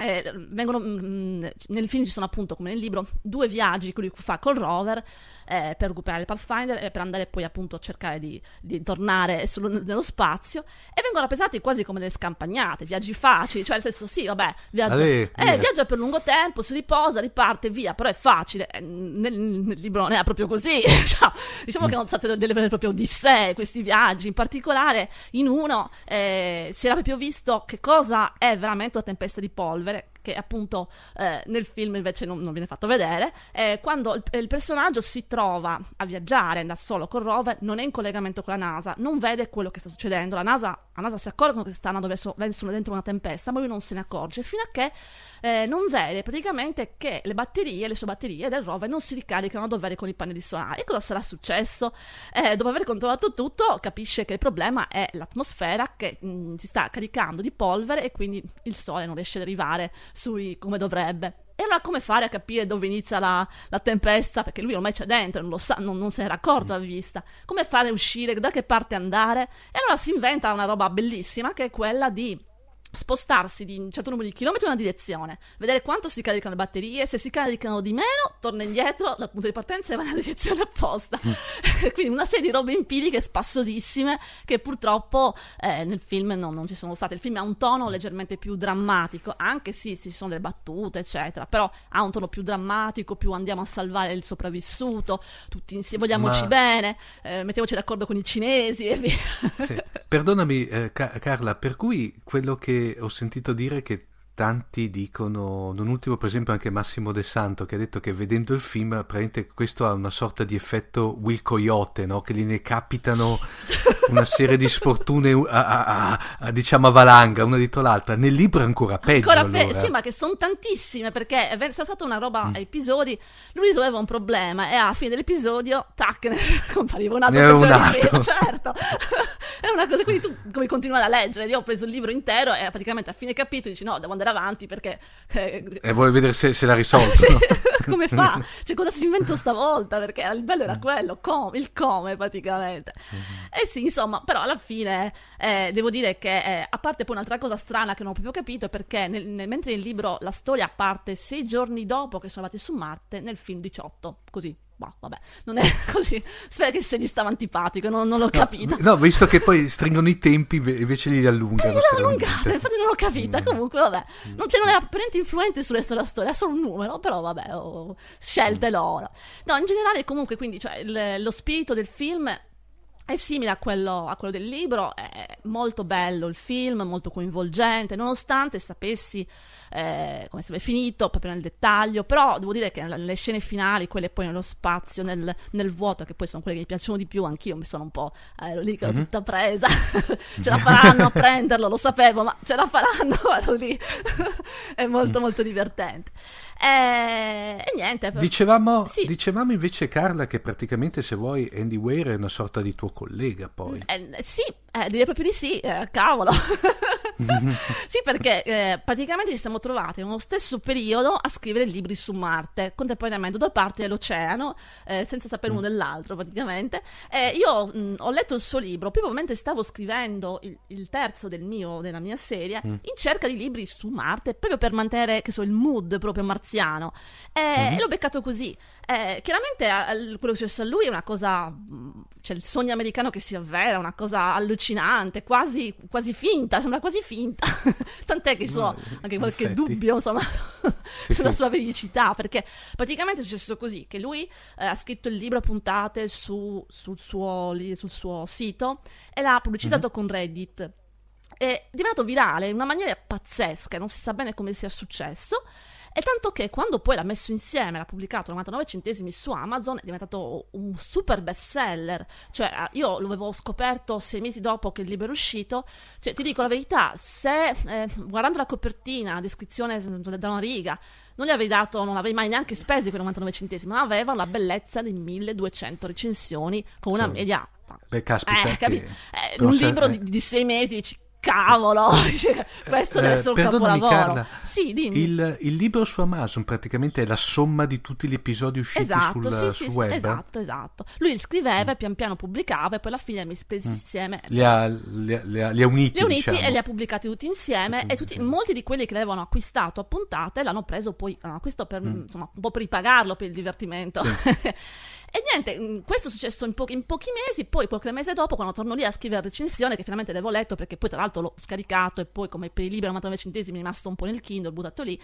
eh, vengono, mh, mm, nel film ci sono appunto, come nel libro, due viaggi che lui fa col rover eh, per recuperare il Pathfinder e per andare poi appunto a cercare di, di tornare sullo, nello spazio e vengono rappresentati quasi come delle scampagnate, viaggi facili, cioè nel senso sì, vabbè, viaggia, Ale, eh, viaggia per lungo tempo, si riposa, riparte, via, però è facile. Eh, nel, nel, libro non era proprio così, cioè, diciamo che sono state delle vere e proprie odissee questi viaggi, in particolare in uno eh, si era proprio visto che cosa è veramente una tempesta di polvere che appunto eh, nel film invece non, non, viene fatto vedere, eh, quando il, il, personaggio si trova a viaggiare da solo con rover, non è in collegamento con la NASA, non vede quello che sta succedendo, la NASA, la NASA si accorgono che stanno verso, verso dentro una tempesta, ma lui non se ne accorge, fino a che eh, non vede praticamente che le batterie, le sue batterie del rover non si ricaricano a dovere con i pannelli solari. E cosa sarà successo? Eh, dopo aver controllato tutto, capisce che il problema è l'atmosfera che mh, mm, si sta caricando di polvere e quindi il sole non riesce ad arrivare sui, come dovrebbe. E allora come fare a capire dove inizia la, la tempesta? Perché lui ormai c'è dentro, non lo sa, non, non se n'era accorto a vista. Come fare a uscire? Da che parte andare? E allora si inventa una roba bellissima che è quella di spostarsi di un certo numero di chilometri in una direzione, vedere quanto si caricano le batterie, se si caricano di meno, torna indietro dal punto di partenza e va nella direzione opposta. Mm. Quindi una serie di robe empiriche spassosissime che purtroppo eh, nel film non, non, ci sono state. Il film ha un tono leggermente più drammatico, anche sì, ci sono delle battute, eccetera, però ha un tono più drammatico, più andiamo a salvare il sopravvissuto, tutti insieme, vogliamoci Ma... bene, eh, mettiamoci d'accordo con i cinesi e via. Sì. Perdonami eh, Ca- Carla, per cui quello che ho sentito dire che tanti dicono, non ultimo per esempio anche Massimo De Santo che ha detto che vedendo il film praticamente questo ha una sorta di effetto Will Coyote, no? che gli ne capitano una serie di sfortune a, a, a, diciamo a valanga una dietro l'altra. Nel libro è ancora peggio. Ancora pe- allora. Sì, ma che sono tantissime perché è stata una roba mm. a episodi. Lui risolveva un problema e alla fine dell'episodio, tac, ne compariva un altro. Ne un altro. certo. è una cosa, quindi tu come continuare a leggere. Io ho preso il libro intero e praticamente a fine capitolo dici no, devo andare avanti perché... Eh, e vuoi vedere se, se l'ha risolto. sì, come fa? Cioè cosa si inventa stavolta? Perché il bello era mm. quello, com- il come praticamente. Mm-hmm. E sì, insomma insomma, però alla fine eh, devo dire che, eh, a parte poi un'altra cosa strana che non ho proprio capito, è perché nel, nel, mentre nel libro la storia parte sei giorni dopo che sono andati su Marte, nel film 18, così. Boh, vabbè, non è così. Spero che se gli stava antipatico, non, non l'ho no, capita. No, visto che poi stringono i tempi, invece li allungano. Eh, allungate, infatti non l'ho capita. Mm. Comunque, vabbè, non, cioè, non è apparentemente influente sul resto della storia, è solo un numero, però vabbè, ho scelte mm. loro. No, in generale, comunque, quindi, cioè, il, lo spirito del film è simile a quello, a quello, del libro, è molto bello il film, molto coinvolgente, nonostante sapessi eh, come sarebbe finito proprio nel dettaglio, però devo dire che le scene finali, quelle poi nello spazio, nel, nel vuoto, che poi sono quelle che mi piacciono di più, anch'io mi sono un po', ero lì che ero mm-hmm. tutta presa, ce la faranno a prenderlo, lo sapevo, ma ce la faranno, ero lì, è molto mm. molto divertente. E, eh, e niente. Dicevamo, sì. dicevamo, invece, Carla, che praticamente se vuoi Andy Weir è una sorta di tuo collega poi. Eh, sì, eh, direi proprio di sì, eh, cavolo. sì, perché eh, praticamente ci siamo trovati nello stesso periodo a scrivere libri su Marte, contemporaneamente, due parti dell'oceano, eh, senza sapere mm. uno dell'altro praticamente. io mh, ho letto il suo libro, proprio mentre stavo scrivendo il, il terzo del mio, della mia serie, mm. in cerca di libri su Marte, proprio per mantenere che so, il mood proprio marziano. Mm-hmm. E l'ho beccato così. Eh, chiaramente quello che è successo a lui è una cosa, mm, cioè il sogno americano che si avvera, una cosa allucinante, quasi, quasi finta, sembra quasi finta. Tant'è che so, anche qualche effetti. dubbio insomma, sì, sulla sì. sua veridicità, perché praticamente è successo così, che lui eh, ha scritto il libro a puntate su, sul, suo, sul, suo, sito e l'ha pubblicizzato mm-hmm. con Reddit. È diventato virale in una maniera pazzesca, non si sa bene come sia successo. E tanto che quando poi l'ha messo insieme, l'ha pubblicato a 99 centesimi su Amazon, è diventato un super best seller. Cioè, eh, io lo avevo scoperto sei mesi dopo che il libro è uscito. Cioè, ti dico la verità, se eh, guardando la copertina, la descrizione da una riga, non gli avrei dato, non avrei mai neanche spesi quei 99 centesimi, ma aveva la bellezza di 1200 recensioni con una media Beh, caspita, eh, capi- eh, un libro di, di, sei mesi cavolo, questo deve essere un Eh, perdonami, capolavoro. Carla, sì, dimmi. Il, il libro su Amazon praticamente è la somma di tutti gli episodi usciti Esatto, sul, sì, sul sì, sì, web. esatto, esatto. Lui scriveva e pian piano pubblicava e poi alla fine mi spesi insieme. Li ha, li ha- li ha- li ha uniti, Li ha uniti diciamo. e li ha pubblicati tutti insieme e tutti, molti di quelli che l'avevano acquistato a puntate l'hanno preso poi l'hanno acquistato per, Mm. insomma, un po' per ripagarlo per il divertimento. e niente, mh, questo è successo in, pochi- in pochi mesi, poi qualche mese dopo quando torno lì a scrivere recensione che finalmente l'avevo letto perché poi tra l'altro l'ho scaricato e poi come per il libro a 99 centesimi è rimasto un po' nel Kindle, buttato lì,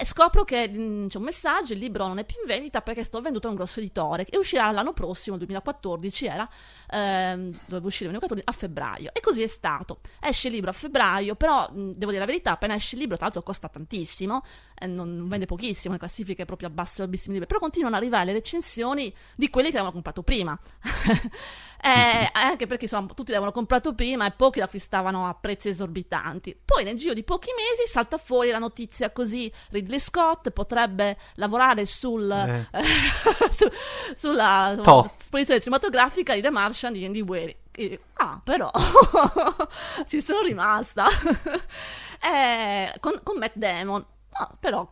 e scopro che mh, c'è un messaggio, il libro non è più in vendita perché sto venduto a un grosso editore e uscirà l'anno prossimo, il 2014 era, ehm, doveva uscire il 2014 a febbraio e così è stato. Esce il libro a febbraio, però mh, devo dire la verità, appena esce il libro, tra l'altro costa tantissimo, eh, non, non vende pochissimo, le classifiche proprio a basso albissimi libri, però continuano ad arrivare le recensioni di quelli che avevano comprato prima. Eh, anche perché insomma, tutti l'avevano comprato prima e pochi l'acquistavano a prezzi esorbitanti. Poi nel giro di pochi mesi salta fuori la notizia così: Ridley Scott potrebbe lavorare sul, Eh. su- sulla esposizione cinematografica di The Martian di Andy Weary. E- Ah, però ci sono rimasta Eh, con, con Matt Damon. Ah, però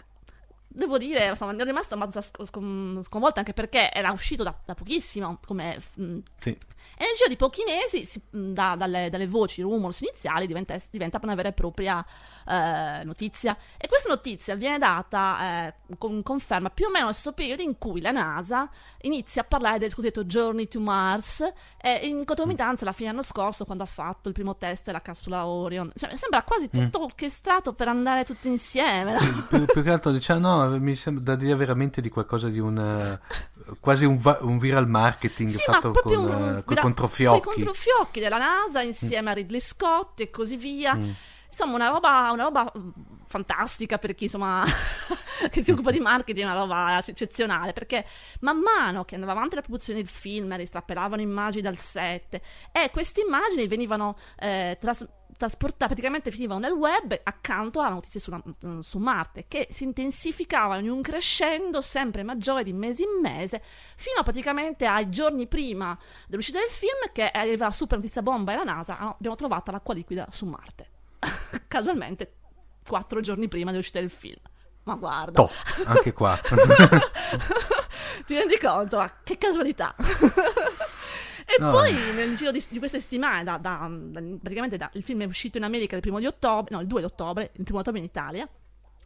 devo dire, insomma, ero rimasta abbastanza sc- scon- sconvolta anche perché era uscito da, da pochissimo come mm, Sì. e nel giro di pochi mesi, si- mh, da- dalle, dalle voci, rumors iniziali, diventa, diventa una vera e propria eh, notizia. E questa notizia viene data eh, con conferma più o meno nello stesso periodo in cui la NASA inizia a parlare del cosiddetto Journey to Mars, e in concomitanza alla fine dell'anno scorso, quando ha fatto il primo test della capsula Orion. Cioè, sembra quasi tutto orchestrato per andare tutti insieme. no? più, più che altro diciamo no mi sembra da dire veramente di qualcosa di un eh, quasi un, va- un viral marketing Sì, ma fatto proprio con, un- eh, coi vira- controfiocchi coi controfiocchi della NASA insieme a Ridley Scott e così via. Mm. Insomma, una roba, una roba mm, fantastica per chi insomma che si occupa di marketing, una roba eccezionale perché man mano che andava avanti la produzione del film, ristrappelavano immagini dal set e queste immagini venivano eh, tras- trasportate, praticamente finivano nel web accanto a notizie sulla- mm, su Marte che si intensificavano in un crescendo sempre maggiore di mese in mese fino praticamente ai giorni prima dell'uscita del film che arriva la super notizia bomba e la NASA ah, abbiamo trovato l'acqua liquida su Marte casualmente quattro giorni prima dell'uscita del film ma guarda Toh, anche qua ti rendi conto? Ma che casualità! e No. poi nel giro di, di queste settimane, da, da- da- praticamente da- il film è uscito in America il primo di ottobre, no, il 2 di ottobre, il primo ottobre in Italia.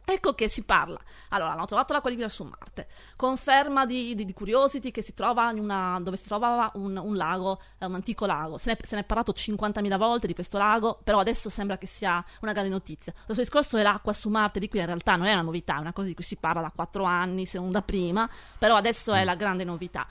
Ecco che si parla. Allora, hanno trovato l'acqua liquida su Marte. Conferma di, di- di Curiosity che si trova in una, dove si trovava un, un lago, eh, un antico lago. Se ne, se ne è parlato 50.000 volte di questo lago, però adesso sembra che sia una grande notizia. Lo stesso discorso dell'acqua su Marte, di cui in realtà non è una novità, è una cosa di cui si parla da 4 anni, se non da prima, però adesso è la grande novità.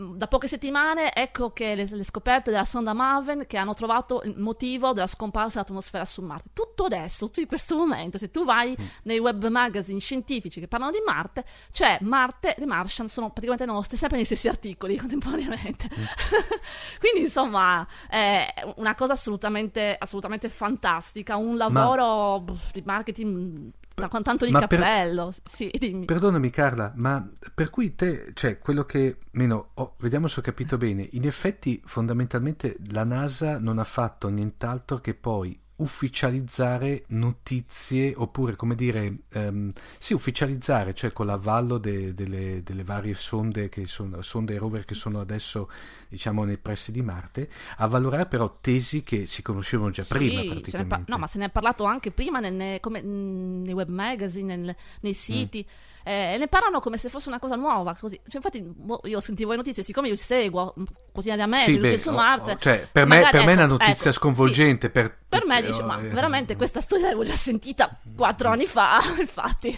Mm, Da poche settimane ecco che le, le scoperte della sonda Maven che hanno trovato il motivo della scomparsa dell'atmosfera su Marte. Tutto adesso, tutto in questo momento, se tu vai nei web magazine scientifici che parlano di Marte, cioè Marte e The Martian sono praticamente nostri, sempre negli stessi articoli contemporaneamente. Quindi insomma è una cosa assolutamente, assolutamente fantastica, un lavoro pff, di marketing da con tanto di ma per- cappello. Sì, dimmi. Perdonami Carla, ma per cui te, cioè quello che, meno, oh, vediamo se ho capito bene, in effetti fondamentalmente la NASA non ha fatto nient'altro che poi ufficializzare notizie oppure come dire ehm, sì ufficializzare cioè con l'avallo de- delle, delle varie sonde che sono sonde e rover che sono adesso diciamo nei pressi di Marte avvalorare però tesi che si conoscevano già prima Sì, praticamente par- no, ma se ne è parlato anche prima nel- ne- come- mh, nei web magazine, nel- nei siti. Eh, ne parlano come se fosse una cosa nuova. Così. Cioè, infatti, boh, io sentivo le notizie, siccome io seguo mh, quotidianamente Sì, beh, su oh, Marte. oh, cioè, per me, per me è una ecco, notizia ecco, sconvolgente. sì. Per, Per me dice, ma eh, veramente questa storia l'avevo già sentita quattro anni fa, infatti.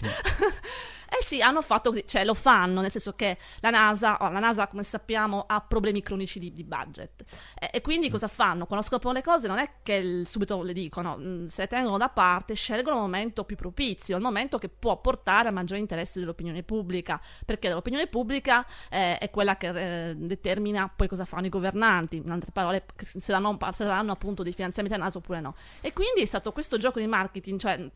Eh sì, hanno fatto così, cioè lo fanno, nel senso che la NASA, oh, la NASA come sappiamo ha problemi cronici di, di budget e, e quindi cosa fanno? Quando scoprono le cose non è che il- subito le dicono, mm, se le tengono da parte, scelgono il momento più propizio, il momento che può portare a maggiore interesse dell'opinione pubblica, perché l'opinione pubblica eh, è quella che eh, determina poi cosa fanno i governanti, in altre parole, se daranno, se daranno appunto dei finanziamenti a NASA oppure no. E quindi è stato questo gioco di marketing, cioè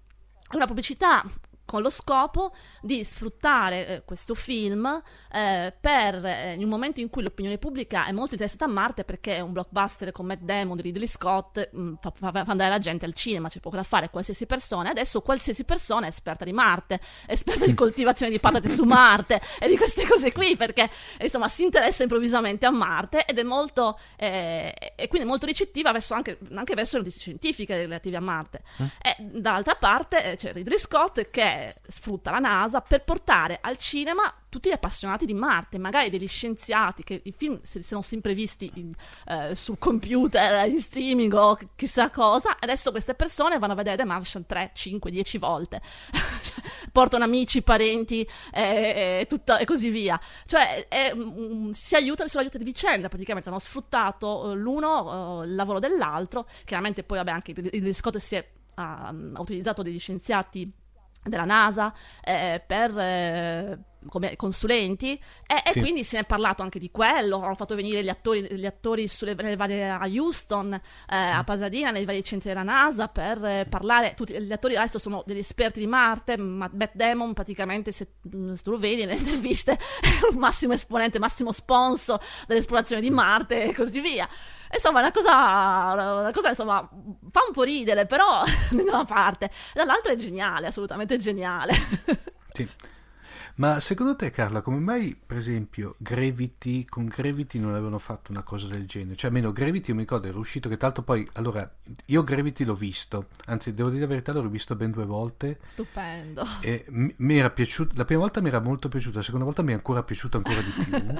una pubblicità con lo scopo di sfruttare eh, questo film eh, per eh, in un momento in cui l'opinione pubblica è molto interessata a Marte perché è un blockbuster con Matt Damon di Ridley Scott mh, mm, fa, fa, fa, andare la gente al cinema c'è poco da fare qualsiasi persona adesso qualsiasi persona è esperta di Marte è esperta di coltivazione di patate su Marte e di queste cose qui perché insomma si interessa improvvisamente a Marte ed è molto eh, e quindi molto ricettiva verso anche, anche, verso le notizie scientifiche relative a Marte mm. e dall'altra parte eh, c'è Ridley Scott che sfrutta la NASA per portare al cinema tutti gli appassionati di Marte, magari degli scienziati che i film si sono sempre visti in, eh, sul computer, in streaming o chissà cosa, adesso queste persone vanno a vedere The Martian 3, 5, 10 volte, cioè, portano amici, parenti eh, e, tutto, e così via, cioè è, um, si aiutano, si aiutano di vicenda, praticamente. Hanno sfruttato uh, l'uno uh, il lavoro dell'altro, chiaramente poi vabbè anche il Scott si è ha, ha utilizzato degli scienziati della NASA eh, per eh, come consulenti e, e quindi se ne è parlato anche di quello. Hanno fatto venire gli attori, gli attori sulle, varie, a Houston eh, a mm. Pasadena nei vari centri della NASA per eh, parlare. Tutti gli attori adesso sono degli esperti di Marte ma Beth Damon praticamente se, mm, se tu lo vedi nelle interviste è un massimo esponente massimo sponsor dell'esplorazione di Marte e così via insomma una cosa, una cosa insomma fa un po' ridere però da una parte. Dall'altra è geniale assolutamente geniale. Sì ma secondo te, Carla, come mai, per esempio, Gravity, con Gravity non avevano fatto una cosa del genere? Cioè, almeno Gravity, io mi ricordo, era uscito che tanto poi, allora, io Gravity l'ho visto, anzi, devo dire la verità, l'ho rivisto ben due volte. Stupendo. E mi, mi era piaciuto, la prima volta mi era molto piaciuto, la seconda volta mi è ancora piaciuto ancora di più.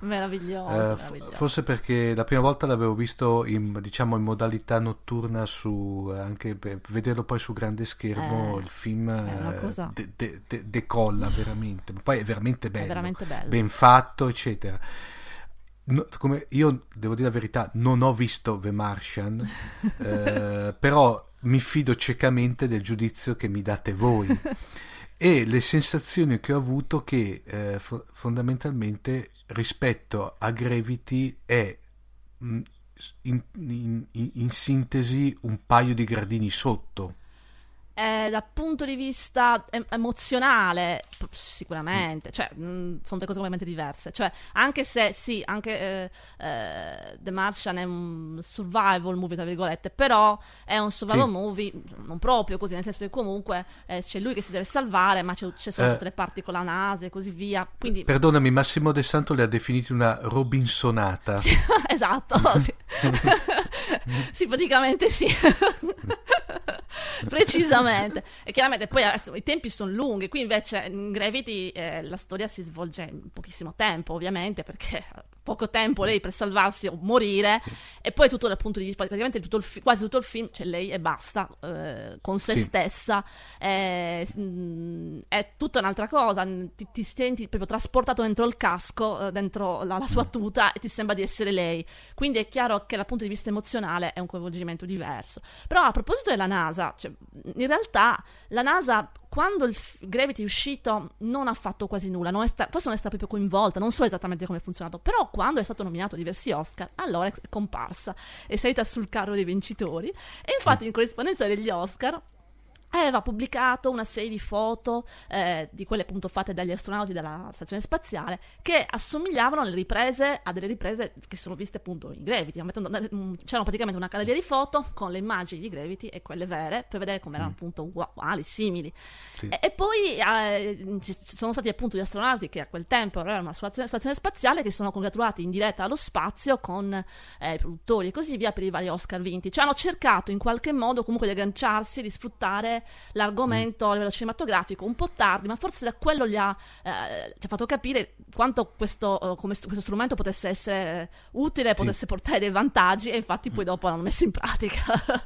meraviglioso, uh, meraviglioso. Forse perché la prima volta l'avevo visto in, diciamo, in modalità notturna su, anche per vederlo poi su grande schermo, eh, il film uh, de, de, de, decolla veramente veramente, poi è veramente bello, è veramente bello. ben fatto, eccetera. No, come io devo dire la verità, non ho visto The Martian, eh, però mi fido ciecamente del giudizio che mi date voi. e le sensazioni che ho avuto che eh, fo- fondamentalmente rispetto a Gravity è mh, mm, in, in, in, in, sintesi un paio di gradini sotto eh, dal punto di vista em- emozionale, sicuramente, cioè, mh, mm, sono due cose completamente diverse. Cioè, anche se sì, anche eh, eh, The Martian è un survival movie, tra virgolette, però è un survival sì. movie non proprio così, nel senso che comunque eh, c'è lui che si deve salvare, ma c'è, c'è sono eh. tutte le parti con la NASA e così via. Quindi... Perdonami, Massimo De Santo le ha definite una Robinsonata. Sì, esatto, sì. sì, praticamente sì. Precisamente. E chiaramente poi adesso i tempi sono lunghi, qui invece in Gravity eh, la storia si svolge in pochissimo tempo, ovviamente, perché poco tempo lei per salvarsi o morire sì. e poi tutto dal punto di vista praticamente tutto fi- quasi tutto il film c'è cioè lei e basta eh, con se sì. stessa eh, è tutta un'altra cosa ti, ti, senti proprio trasportato dentro il casco eh, dentro la, la, sua mm. tuta e ti sembra di essere lei quindi è chiaro che dal punto di vista emozionale è un coinvolgimento diverso però a proposito della NASA cioè, in realtà la NASA quando il f- Gravity è uscito non ha fatto quasi nulla, non sta- forse non è stata proprio coinvolta, non so esattamente come è funzionato, però quando è stato nominato a diversi Oscar, allora è comparsa, è salita sul carro dei vincitori e infatti in corrispondenza degli Oscar aveva pubblicato una serie di foto eh, di quelle appunto fatte dagli astronauti della stazione spaziale che assomigliavano alle riprese a delle riprese che sono viste appunto in Gravity mm, c'erano praticamente una galleria di foto con le immagini di Gravity e quelle vere per vedere come erano mm. appunto uguali, simili sì. e, e, poi eh, ci sono stati appunto gli astronauti che a quel tempo erano una stazione, stazione spaziale che si sono congratulati in diretta allo spazio con eh, i produttori e così via per i vari Oscar vinti cioè hanno cercato in qualche modo comunque di agganciarsi di sfruttare l'argomento mm. a livello cinematografico un po' tardi, ma forse da quello gli ha, eh, ci ha fatto capire quanto questo, uh, questo, strumento potesse essere utile, sì. potesse portare dei vantaggi e infatti poi mm. dopo l'hanno messo in pratica.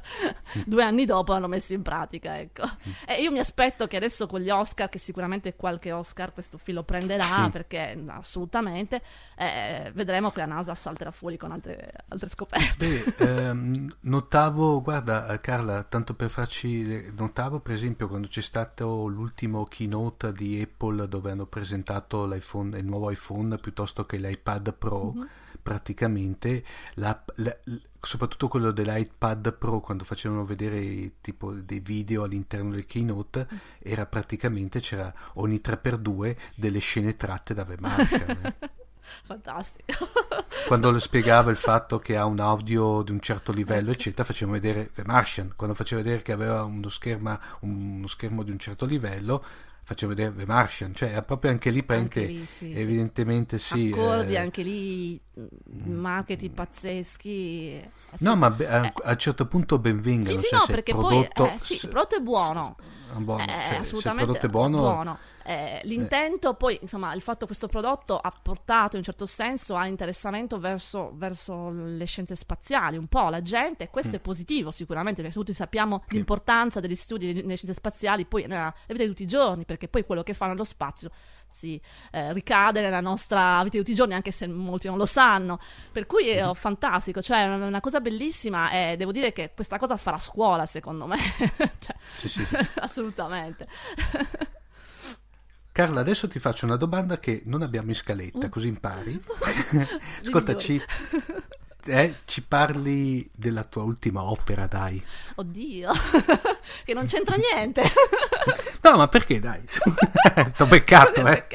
Due anni dopo l'hanno messo in pratica, ecco. Mm. E io mi aspetto che adesso con gli Oscar, che sicuramente qualche Oscar questo film lo prenderà, sì. perché assolutamente, eh, vedremo che la NASA salterà fuori con altre, altre scoperte. Beh, ehm, notavo, guarda Carla, tanto per farci notare ricordavo per esempio quando c'è stato l'ultimo keynote di Apple dove hanno presentato il nuovo iPhone piuttosto che l'iPad Pro, mm-hmm. praticamente la, la, soprattutto quello dell'iPad Pro quando facevano vedere tipo dei video all'interno del keynote era praticamente c'era ogni 3x2 delle scene tratte da The Martian Fantastico. Quando lo spiegava il fatto che ha un audio di un certo livello, eccetera, faceva vedere The Martian. Quando faceva vedere che aveva uno, scherma, uno schermo di un certo livello, faceva vedere The Martian, cioè proprio anche lì prende anche lì, sì, evidentemente sì. Accordi eh, anche lì, mm, marketing pazzeschi. Eh, no, ma be- eh, a un certo punto benvengano. Sì, sì, cioè, no, perché prodotto, poi eh, sì, il prodotto è buono. buono eh, cioè, assolutamente se il prodotto è buono, buono. Eh, l'intento, eh. poi, insomma, il fatto che questo prodotto ha portato in un certo senso a interessamento verso, verso le scienze spaziali, un po' la gente, e questo mm. è positivo sicuramente, perché tutti sappiamo sì. l'importanza degli studi nelle scienze spaziali, poi nella vita di tutti i giorni, perché poi quello che fanno nello spazio si eh, ricade nella nostra vita di tutti i giorni, anche se molti non lo sanno. Per cui è mm fantastico, cioè è una, una, cosa bellissima e devo dire che questa cosa farà scuola, secondo me. cioè, sì, sì. assolutamente. Carla, adesso ti faccio una domanda che non abbiamo in scaletta, così impari. Ascoltaci, eh, ci parli della tua ultima opera, dai. Oddio, che non c'entra niente. no, ma perché, dai? T'ho beccato, eh.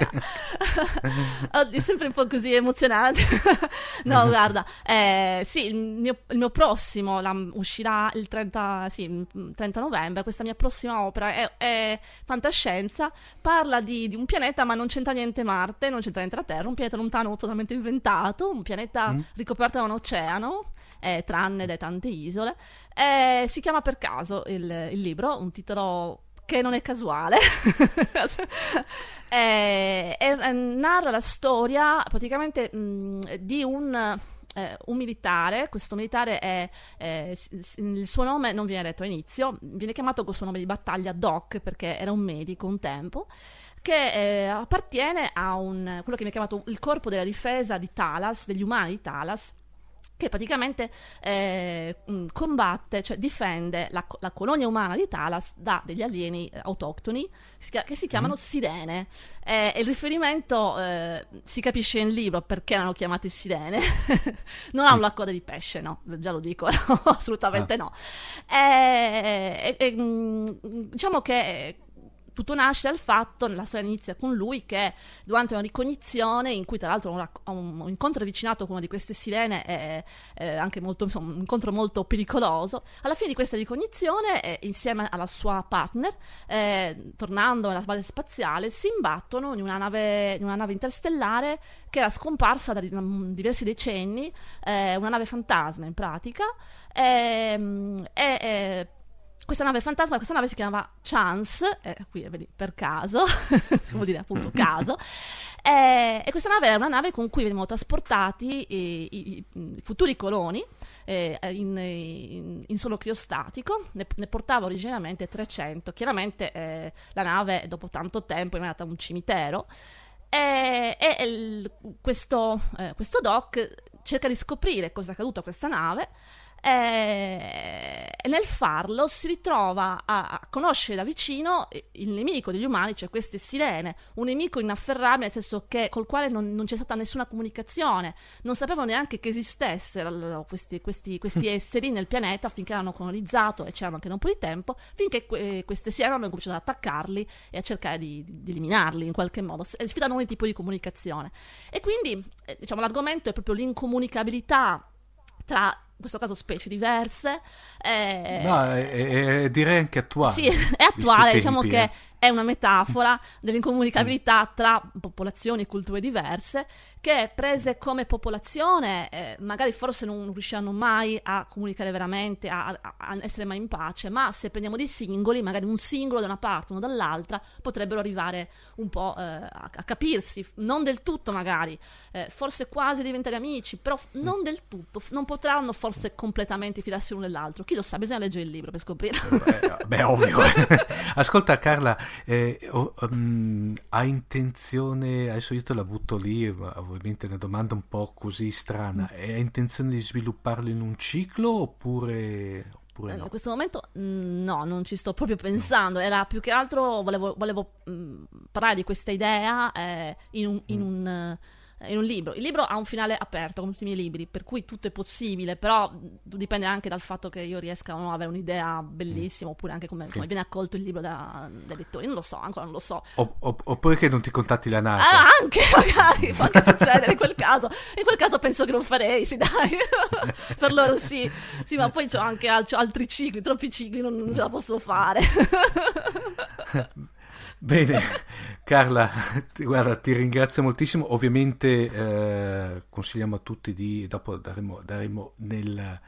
Oddio, è sempre un po' così emozionante. no, guarda, eh, sì, il mio, il mio prossimo la, uscirà il 30, sì, 30, novembre. Questa mia prossima opera è, è fantascienza. Parla di, di, un pianeta, ma non c'entra niente Marte, non c'entra niente la Terra. Un pianeta lontano, totalmente inventato. Un pianeta mm. ricoperto da un oceano oceano, eh, tranne da tante isole. Eh, si chiama Per caso il, il, libro, un titolo che non è casuale. eh, narra la storia praticamente mh, di un... Eh, un militare, questo militare è, eh, il suo nome non viene detto all'inizio, viene chiamato col suo nome di battaglia Doc perché era un medico un tempo, che eh, appartiene a un, quello che viene chiamato il corpo della difesa di Talas, degli umani di Talas, che praticamente eh, combatte, cioè difende la, la, colonia umana di Talas da degli alieni eh, autoctoni che si chiamano mm. sirene. Eh, il riferimento eh, si capisce in libro perché erano chiamate sirene. non hanno mm. la coda di pesce, no, già lo dico, no, assolutamente ah. no. Eh, mm, diciamo che tutto nasce dal fatto, la storia inizia con lui che durante una ricognizione in cui tra l'altro ha un, un, incontro avvicinato con una di queste sirene è, è anche molto, insomma, un incontro molto pericoloso, alla fine di questa ricognizione eh, insieme alla sua partner, eh, tornando nella base spaziale, si imbattono in una nave, in una nave interstellare che era scomparsa da diversi decenni, eh, una nave fantasma in pratica, ehm, e questa nave fantasma, questa nave si chiamava Chance, eh, qui vedi, per caso, come dire appunto caso, eh, e questa nave era una nave con cui venivano trasportati i, i, i futuri coloni eh, in, in, in, solo criostatico, ne, ne, portava originariamente 300, chiaramente eh, la nave dopo tanto tempo è andata a un cimitero e, e il, questo, eh, questo doc cerca di scoprire cosa è accaduto a questa nave e nel farlo si ritrova a, a, conoscere da vicino il nemico degli umani, cioè queste sirene, un nemico inafferrabile, nel senso che col quale non, non c'è stata nessuna comunicazione, non sapevano neanche che esistessero questi, questi, questi esseri nel pianeta finché erano colonizzato e c'erano anche da un po' di tempo, finché que- queste sirene hanno cominciato ad attaccarli e a cercare di, di, eliminarli in qualche modo, sfidando ogni tipo di comunicazione. E quindi eh, diciamo, l'argomento è proprio l'incomunicabilità tra in questo caso specie diverse. Eh, no, è, è, direi anche attuale. Sì, è attuale, diciamo tempi, che eh è una metafora dell'incomunicabilità tra popolazioni e culture diverse che prese come popolazione eh, magari forse non riusciranno mai a comunicare veramente, a, a, essere mai in pace, ma se prendiamo dei singoli, magari un singolo da una parte, uno dall'altra, potrebbero arrivare un po' eh, a, a, capirsi, non del tutto magari, eh, forse quasi diventare amici, però non del tutto, non potranno forse completamente fidarsi l'uno dell'altro. Chi lo sa, bisogna leggere il libro per scoprirlo. Beh, beh ovvio. Ascolta Carla, eh, um, ha intenzione, adesso io te la butto lì, ovviamente è una domanda un po' così strana, mm. ha intenzione di svilupparlo in un ciclo oppure... oppure no? In questo momento mm, no, non ci sto proprio pensando, no. era più che altro, volevo, volevo mh, mm, parlare di questa idea eh, in un... In mm. un in un libro. Il libro ha un finale aperto, come tutti i miei libri, per cui tutto è possibile, però dipende anche dal fatto che io riesca no ad avere un'idea bellissima, oppure anche come, come viene accolto il libro da, dai lettori. Non lo so, ancora non lo so. O, o, oppure che non ti contatti la NASA. Ah, anche, magari, può anche succedere in quel caso. In quel caso penso che non farei, sì, dai. per loro sì. Sì, ma poi ho anche altri cicli, troppi cicli, non, non ce la posso fare. Bene, Carla, ti, guarda, ti ringrazio moltissimo. Ovviamente eh, consigliamo a tutti di, dopo daremo, daremo nel,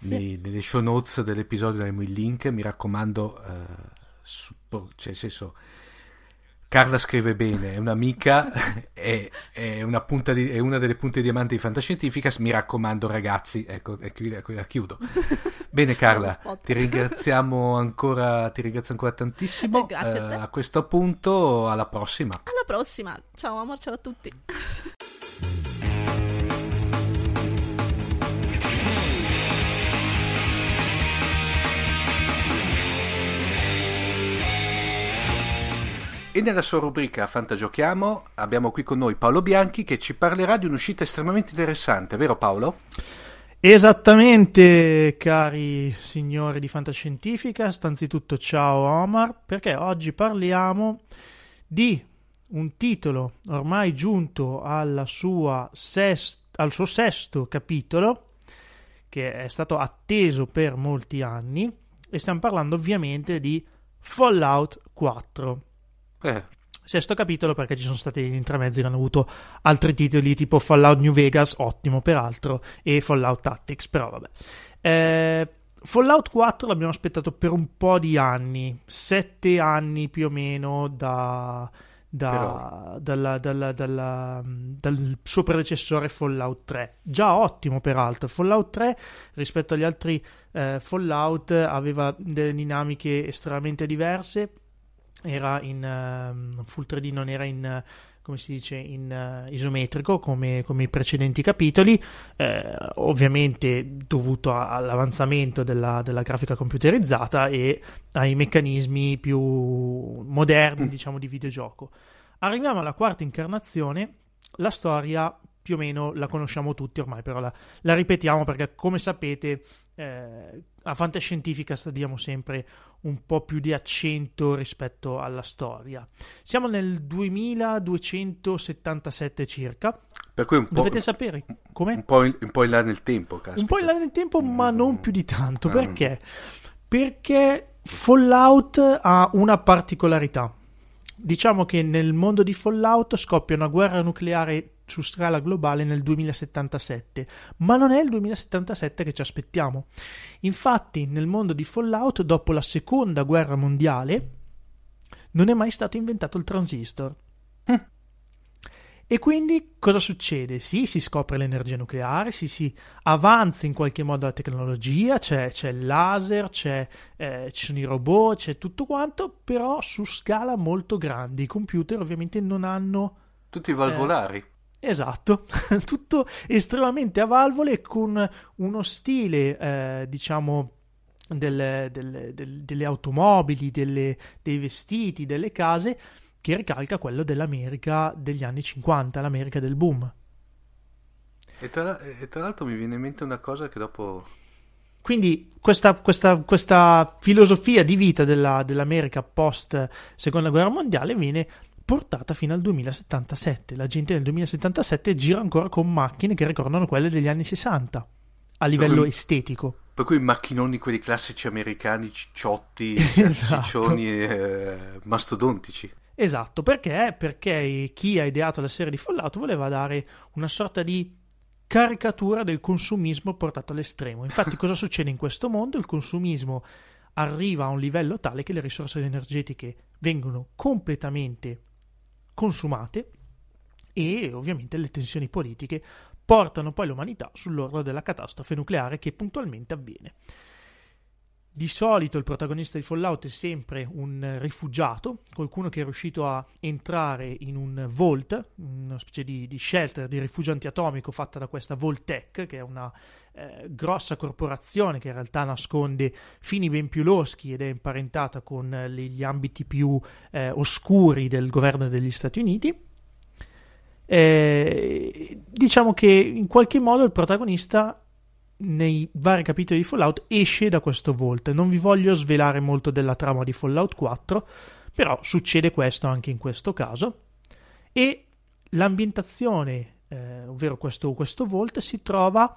nei, nelle show notes dell'episodio daremo il link, mi raccomando, eh, suppo, cioè nel senso Carla scrive bene, è un'amica, è, è, una, di, è una, delle punte di diamante di fantascientifica. Mi raccomando, ragazzi, ecco, e qui, qui la chiudo. Bene, Carla, ti ringraziamo ancora, ti ringrazio ancora tantissimo. Grazie a, uh, a questo punto, alla prossima. Alla prossima, ciao amor, ciao a tutti. E nella sua rubrica Fantagiochiamo abbiamo qui con noi Paolo Bianchi che ci parlerà di un'uscita estremamente interessante, vero Paolo? Esattamente, cari signori di Fantascientifica, anzitutto ciao Omar, perché oggi parliamo di un titolo ormai giunto sest- al suo sesto capitolo, che è stato atteso per molti anni, e stiamo parlando ovviamente di Fallout 4. Eh. Sesto capitolo perché ci sono stati gli intramezzi che hanno avuto altri titoli tipo Fallout New Vegas, ottimo peraltro, e Fallout Tactics, però vabbè. Eh, Fallout 4 l'abbiamo aspettato per un po' di anni, sette anni più o meno da, da, dalla, dalla, dalla, dal suo predecessore Fallout 3. Già ottimo peraltro, Fallout 3 rispetto agli altri eh, Fallout aveva delle dinamiche estremamente diverse era in uh, Full 3D non era in come si dice in uh, isometrico come, come, i precedenti capitoli eh, ovviamente dovuto a, all'avanzamento della, della, grafica computerizzata e ai meccanismi più moderni mm. diciamo di videogioco arriviamo alla quarta incarnazione la storia più o meno la conosciamo tutti ormai, però la, la ripetiamo perché come sapete eh, a fantascientifica diamo sempre un po' più di accento rispetto alla storia. Siamo nel 2277 circa. Per cui un po', Dovete sapere come? Un po', in, un po' in là nel tempo, caspita. Un po' in là nel tempo, ma non più di tanto. Perché? Perché Fallout ha una particolarità. Diciamo che nel mondo di Fallout scoppia una guerra nucleare su scala globale nel 2077, ma non è il 2077 che ci aspettiamo. Infatti, nel mondo di Fallout, dopo la seconda guerra mondiale, non è mai stato inventato il transistor. Hm. E quindi cosa succede? Sì, si scopre l'energia nucleare, sì, si avanza in qualche modo la tecnologia, c'è, c'è il laser, c'è, eh, ci sono i robot, c'è tutto quanto, però su scala molto grandi. I computer ovviamente non hanno... Tutti i valvolari. Eh, Esatto, tutto estremamente a valvole con uno stile, eh, diciamo, delle, delle, delle, delle automobili, dei vestiti, delle case che ricalca quello dell'America degli anni 50, l'America del boom. E tra, e tra l'altro mi viene in mente una cosa che dopo quindi questa, questa, questa, filosofia di vita della, dell'America post seconda guerra mondiale viene portata fino al 2077. La gente nel 2077 gira ancora con macchine che ricordano quelle degli anni 60 a livello cui, estetico. Per cui macchinoni quelli classici americani, cicciotti, esatto. ciccioni e eh, mastodontici. Esatto, perché? Perché chi ha ideato la serie di Fallout voleva dare una sorta di caricatura del consumismo portato all'estremo. Infatti cosa succede in questo mondo? Il consumismo arriva a un livello tale che le risorse energetiche vengono completamente consumate e ovviamente le tensioni politiche portano poi l'umanità sull'orlo della catastrofe nucleare che puntualmente avviene. Di solito il protagonista di Fallout è sempre un rifugiato, qualcuno che è riuscito a entrare in un Vault, una specie di, di shelter di rifugio antiatomico fatta da questa Voltec, che è una eh, grossa corporazione che in realtà nasconde fini ben più loschi ed è imparentata con eh, gli ambiti più eh, oscuri del governo degli Stati Uniti. Eh, diciamo che in qualche modo il protagonista nei vari capitoli di Fallout esce da questo volto. Non vi voglio svelare molto della trama di Fallout 4, però succede questo anche in questo caso. E l'ambientazione, eh, ovvero questo, questo Vault, si trova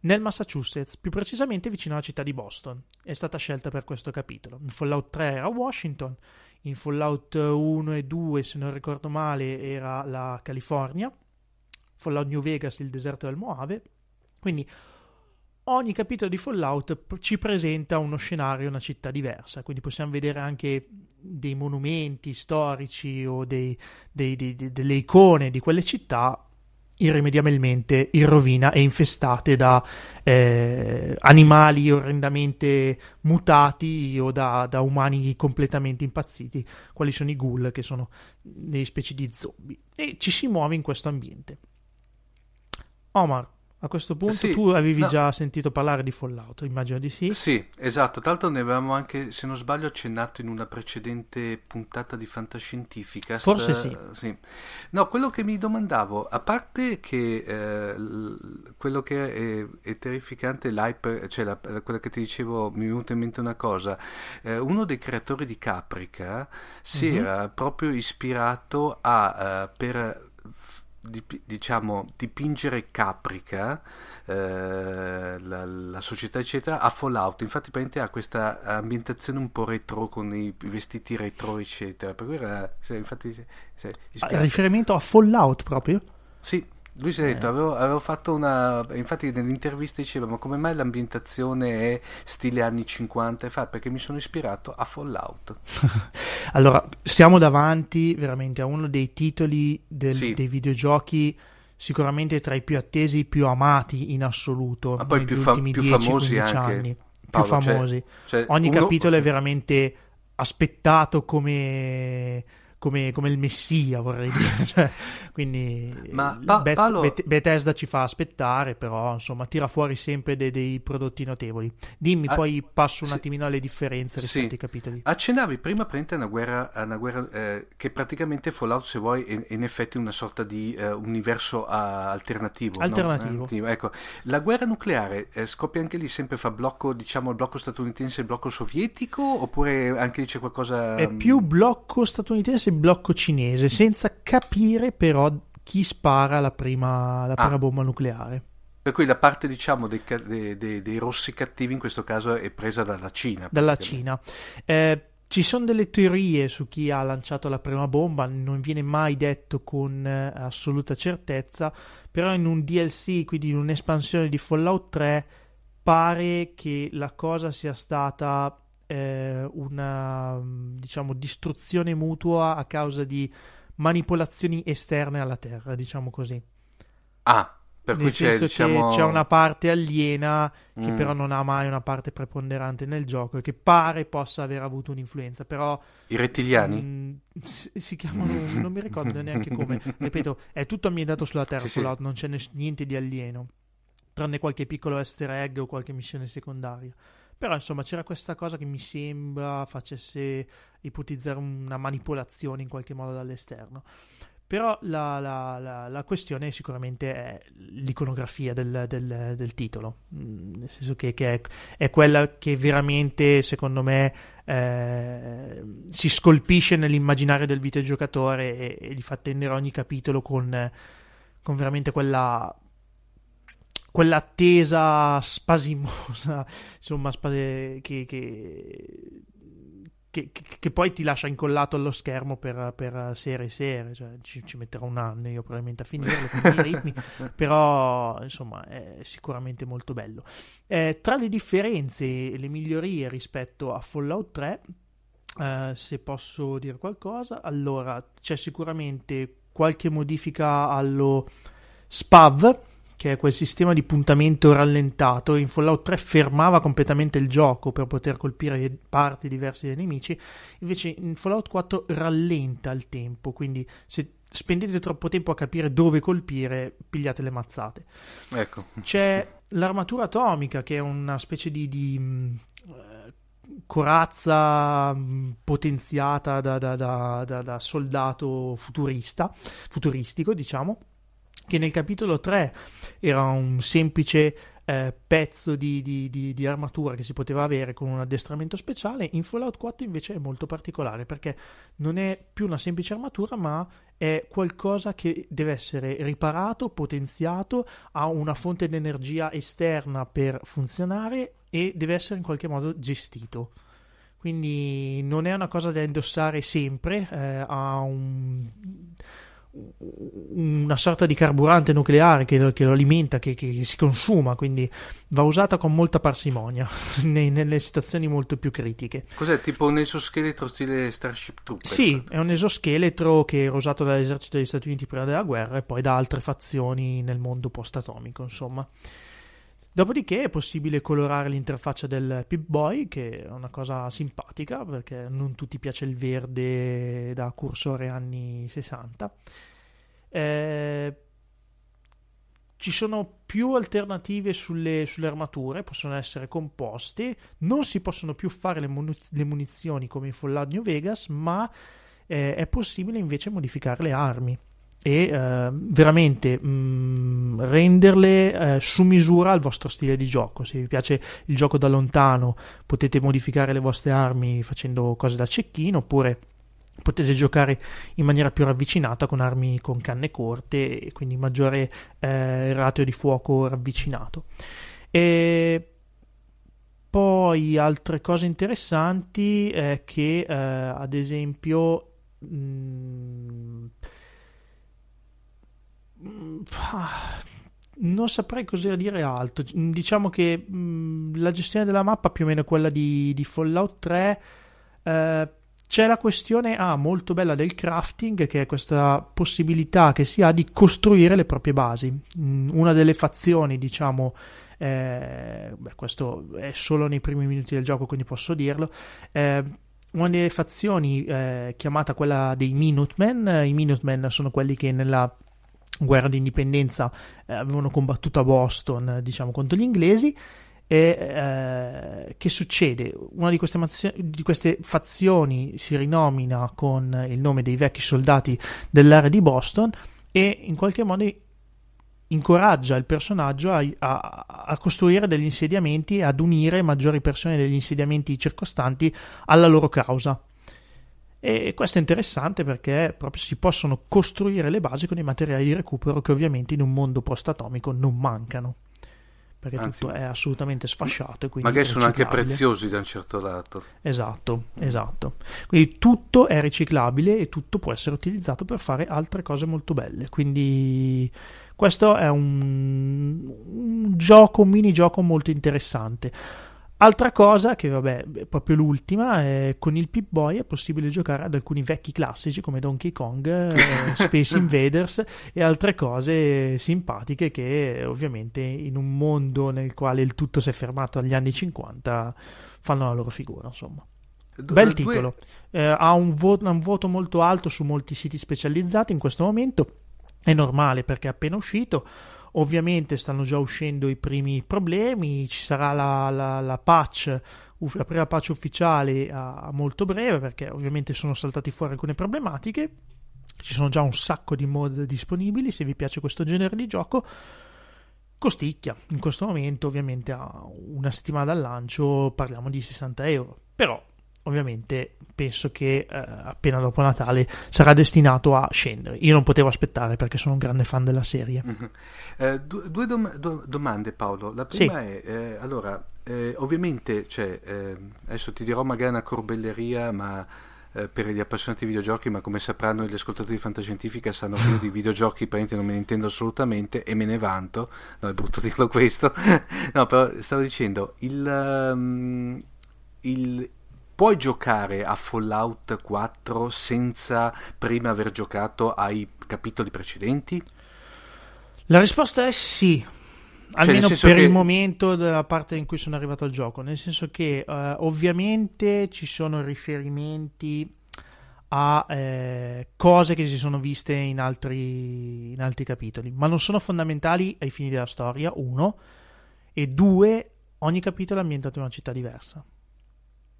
nel Massachusetts, più precisamente vicino alla città di Boston. È stata scelta per questo capitolo. In Fallout 3 era Washington, in Fallout 1 e 2, se non ricordo male, era la California, Fallout New Vegas, il deserto del Moave. Quindi ogni capitolo di Fallout ci presenta uno scenario, una città diversa, quindi possiamo vedere anche dei monumenti storici o dei, dei, dei, delle icone di quelle città irrimediabilmente in rovina e infestate da eh, animali orrendamente mutati o da, da, umani completamente impazziti, quali sono i ghoul, che sono delle specie di zombie. E ci si muove in questo ambiente. Omar, a questo punto sì, tu avevi no. già sentito parlare di Fallout, immagino di sì. Sì, esatto. Tra l'altro ne avevamo anche, se non sbaglio, accennato in una precedente puntata di Fantascientifica. Forse sì. sì. No, quello che mi domandavo, a parte che eh, quello che è, è, terrificante, l'hype, cioè la, quello che ti dicevo, mi è venuta in mente una cosa. Eh, uno dei creatori di Caprica si mm-hmm. era proprio ispirato a, uh, per diciamo, dipingere Caprica, eh, la, la, società eccetera, a Fallout. Infatti praticamente ha questa ambientazione un po' retro con i vestiti retro eccetera. Per cui era, infatti, ah, riferimento a Fallout proprio? Sì, lui si è detto, eh. avevo, avevo, fatto una... Infatti nell'intervista diceva, ma come mai l'ambientazione è stile anni 50? E fa, perché mi sono ispirato a Fallout. allora, siamo davanti veramente a uno dei titoli del, sì. dei videogiochi sicuramente tra i più attesi, più amati in assoluto. Ma poi più, fa- più 10, famosi anche. Anni. Paolo, più cioè, famosi. Cioè, cioè, Ogni uno... capitolo è veramente aspettato come come, come il messia, vorrei dire. cioè, quindi Ma pa- Beth- Paolo... Beth- Bethesda ci fa aspettare, però insomma tira fuori sempre de- dei prodotti notevoli. Dimmi, ah, poi passo un sì. attimino alle differenze rispetto sì. ai capitoli. Accennavi prima a una guerra, a una guerra eh, che praticamente Fallout, se vuoi, è, è in effetti una sorta di eh, universo uh, alternativo. Alternativo. No? Eh, ecco, la guerra nucleare eh, scoppia anche lì sempre fra blocco, diciamo, il blocco statunitense e il blocco sovietico, oppure anche lì c'è qualcosa... È più blocco statunitense il blocco cinese senza capire però chi spara la prima, la prima ah. bomba nucleare. Per cui la parte, diciamo, dei, dei, dei, dei, rossi cattivi in questo caso è presa dalla Cina. Dalla Cina. Eh, ci sono delle teorie su chi ha lanciato la prima bomba, non viene mai detto con eh, assoluta certezza, però in un DLC, quindi in un'espansione di Fallout 3, pare che la cosa sia stata eh, una diciamo distruzione mutua a causa di manipolazioni esterne alla Terra, diciamo così. Ah, per Nel cui c'è, diciamo... c'è, una parte aliena che mm. però non ha mai una parte preponderante nel gioco e che pare possa aver avuto un'influenza, però... I rettiliani? Mh, mm, si, si, chiamano, non mi ricordo neanche come. Ripeto, è tutto ambientato sulla Terra, sì, sì. non c'è niente di alieno, tranne qualche piccolo easter egg o qualche missione secondaria. Però insomma c'era questa cosa che mi sembra facesse ipotizzare una manipolazione in qualche modo dall'esterno. Però la, la, la, la questione sicuramente è l'iconografia del, del, del titolo, mm, nel senso che, che è, è, quella che veramente, secondo me, eh, si scolpisce nell'immaginario del videogiocatore e, e gli fa tendere ogni capitolo con, con veramente quella quell'attesa spasimosa, insomma, spade, che, che, che, che, poi ti lascia incollato allo schermo per, per sere e sere, cioè, ci, ci, metterò un anno io probabilmente a finirlo con i ritmi, però insomma è sicuramente molto bello. Eh, tra le differenze e le migliorie rispetto a Fallout 3, eh, se posso dire qualcosa, allora c'è sicuramente qualche modifica allo SPAV, che è quel sistema di puntamento rallentato, in Fallout 3 fermava completamente il gioco per poter colpire parti diverse dei nemici, invece in Fallout 4 rallenta il tempo, quindi se spendete troppo tempo a capire dove colpire, pigliate le mazzate. Ecco. C'è l'armatura atomica, che è una specie di, di corazza mh, potenziata da, da, da, da, soldato futurista, futuristico, diciamo, che nel capitolo 3 era un semplice eh, pezzo di, di, di, di, armatura che si poteva avere con un addestramento speciale, in Fallout 4 invece è molto particolare perché non è più una semplice armatura, ma è qualcosa che deve essere riparato, potenziato, ha una fonte di energia esterna per funzionare e deve essere in qualche modo gestito. Quindi non è una cosa da indossare sempre, eh, ha un una sorta di carburante nucleare che lo, che lo alimenta, che, che, si consuma, quindi va usata con molta parsimonia nei, nelle situazioni molto più critiche. Cos'è tipo un esoscheletro stile Starship Trooper? Sì, è un esoscheletro che era usato dall'esercito degli Stati Uniti prima della guerra e poi da altre fazioni nel mondo post-atomico, insomma. Dopodiché è possibile colorare l'interfaccia del Pip-Boy, che è una cosa simpatica perché non tutti piace il verde da cursore anni 60. Eh, ci sono più alternative sulle, sulle, armature, possono essere composte, non si possono più fare le, muniz- le munizioni come in Fallout New Vegas, ma eh, è possibile invece modificare le armi e eh, veramente mh, mm, renderle eh, su misura al vostro stile di gioco. Se vi piace il gioco da lontano, potete modificare le vostre armi facendo cose da cecchino, oppure potete giocare in maniera più ravvicinata con armi con canne corte e quindi maggiore eh, ratio di fuoco ravvicinato. E poi altre cose interessanti è che eh, ad esempio mh, mm, non saprei cosa dire altro. Diciamo che mm, la gestione della mappa più o meno quella di, di Fallout 3. Eh, c'è la questione ah, molto bella del crafting, che è questa possibilità che si ha di costruire le proprie basi. Mm, una delle fazioni, diciamo, eh, beh, questo è solo nei primi minuti del gioco, quindi posso dirlo. Eh, una delle fazioni eh, chiamata quella dei Minutemen. I Minutemen sono quelli che nella guerra d'indipendenza eh, avevano combattuto a Boston, diciamo, contro gli inglesi. E eh, che succede? Una di queste, mazio- di queste, fazioni si rinomina con il nome dei vecchi soldati dell'area di Boston e in qualche modo incoraggia il personaggio a, a, a costruire degli insediamenti e ad unire maggiori persone degli insediamenti circostanti alla loro causa. E questo è interessante perché proprio si possono costruire le basi con i materiali di recupero che ovviamente in un mondo post-atomico non mancano. Perché Anzi, tutto è assolutamente sfasciato. E magari sono anche preziosi da un certo lato. Esatto, esatto. Quindi tutto è riciclabile e tutto può essere utilizzato per fare altre cose molto belle. Quindi questo è un, un gioco, un minigioco molto interessante. Altra cosa, che vabbè, è proprio l'ultima, è con il Pip Boy è possibile giocare ad alcuni vecchi classici come Donkey Kong, eh, Space Invaders e altre cose simpatiche che ovviamente in un mondo nel quale il tutto si è fermato agli anni 50 fanno la loro figura, insomma. Bel titolo, eh, ha un, vo- un voto molto alto su molti siti specializzati in questo momento, è normale perché è appena uscito Ovviamente stanno già uscendo i primi problemi, ci sarà la, la, la patch, la prima patch ufficiale a, molto breve perché ovviamente sono saltati fuori alcune problematiche. Ci sono già un sacco di mod disponibili, se vi piace questo genere di gioco costicchia. In questo momento, ovviamente, a una settimana dal lancio parliamo di 60 euro. Però ovviamente penso che eh, appena dopo Natale sarà destinato a scendere. Io non potevo aspettare perché sono un grande fan della serie. Uh-huh. Eh, due, due, dom- due, domande Paolo. La prima sì. è, eh, allora, eh, ovviamente, cioè, eh, adesso ti dirò magari una corbelleria, ma eh, per gli appassionati di videogiochi, ma come sapranno gli ascoltatori di Fantascientifica sanno che io di videogiochi praticamente non me ne intendo assolutamente e me ne vanto. No, è brutto dirlo questo. no, però stavo dicendo, il... Um, il, puoi giocare a Fallout 4 senza prima aver giocato ai capitoli precedenti? La risposta è sì. Cioè, Almeno per che... il momento della parte in cui sono arrivato al gioco, nel senso che uh, ovviamente ci sono riferimenti a eh, cose che si sono viste in altri, in altri capitoli, ma non sono fondamentali ai fini della storia, uno, e due, ogni capitolo è ambientato in una città diversa.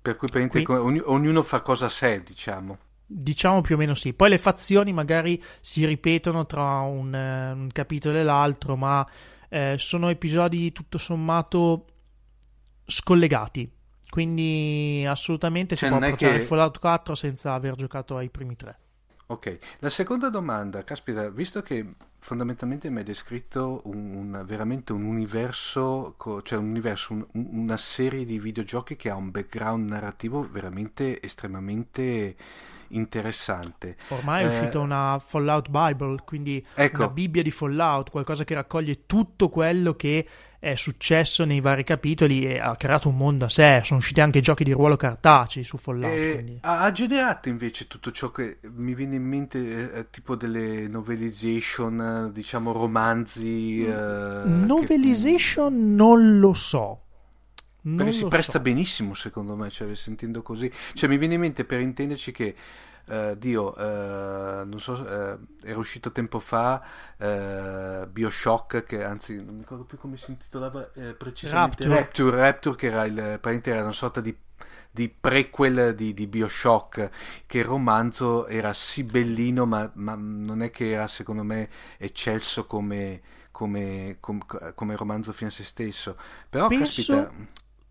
Per cui Qui... ogni, ognuno fa cosa sé, diciamo. Diciamo più o meno sì. Poi le fazioni magari si ripetono tra un, uh, un capitolo e l'altro, ma eh, sono episodi tutto sommato scollegati. Quindi assolutamente cioè, si può approcciare che... Fallout 4 senza aver giocato ai primi tre. Ok, la seconda domanda, caspita, visto che fondamentalmente mi hai descritto un, un, veramente un universo, cioè un universo, un, una serie di videogiochi che ha un background narrativo veramente estremamente interessante. Ormai è eh, uscita una Fallout Bible, quindi ecco. una Bibbia di Fallout, qualcosa che raccoglie tutto quello che è successo nei vari capitoli e ha creato un mondo a sé. Sono usciti anche giochi di ruolo cartacei su Fallout. E ha generato invece tutto ciò che mi viene in mente, eh, tipo delle novelization, diciamo romanzi. Eh, novelization che... non lo so. Non perché si presta so. benissimo, secondo me, cioè, sentendo così. Cioè, mi viene in mente per intenderci che Uh, Dio, uh, non so, uh, era uscito tempo fa Bioshock, che anzi non mi ricordo più come si intitolava precisamente. Rapture. Rapture, Rapture che era, il, era una sorta di, di prequel di, di, Bioshock, che il romanzo era sì bellino, ma, ma, non è che era secondo me eccelso come, come, come, come romanzo fino a se stesso. Però, Penso... caspita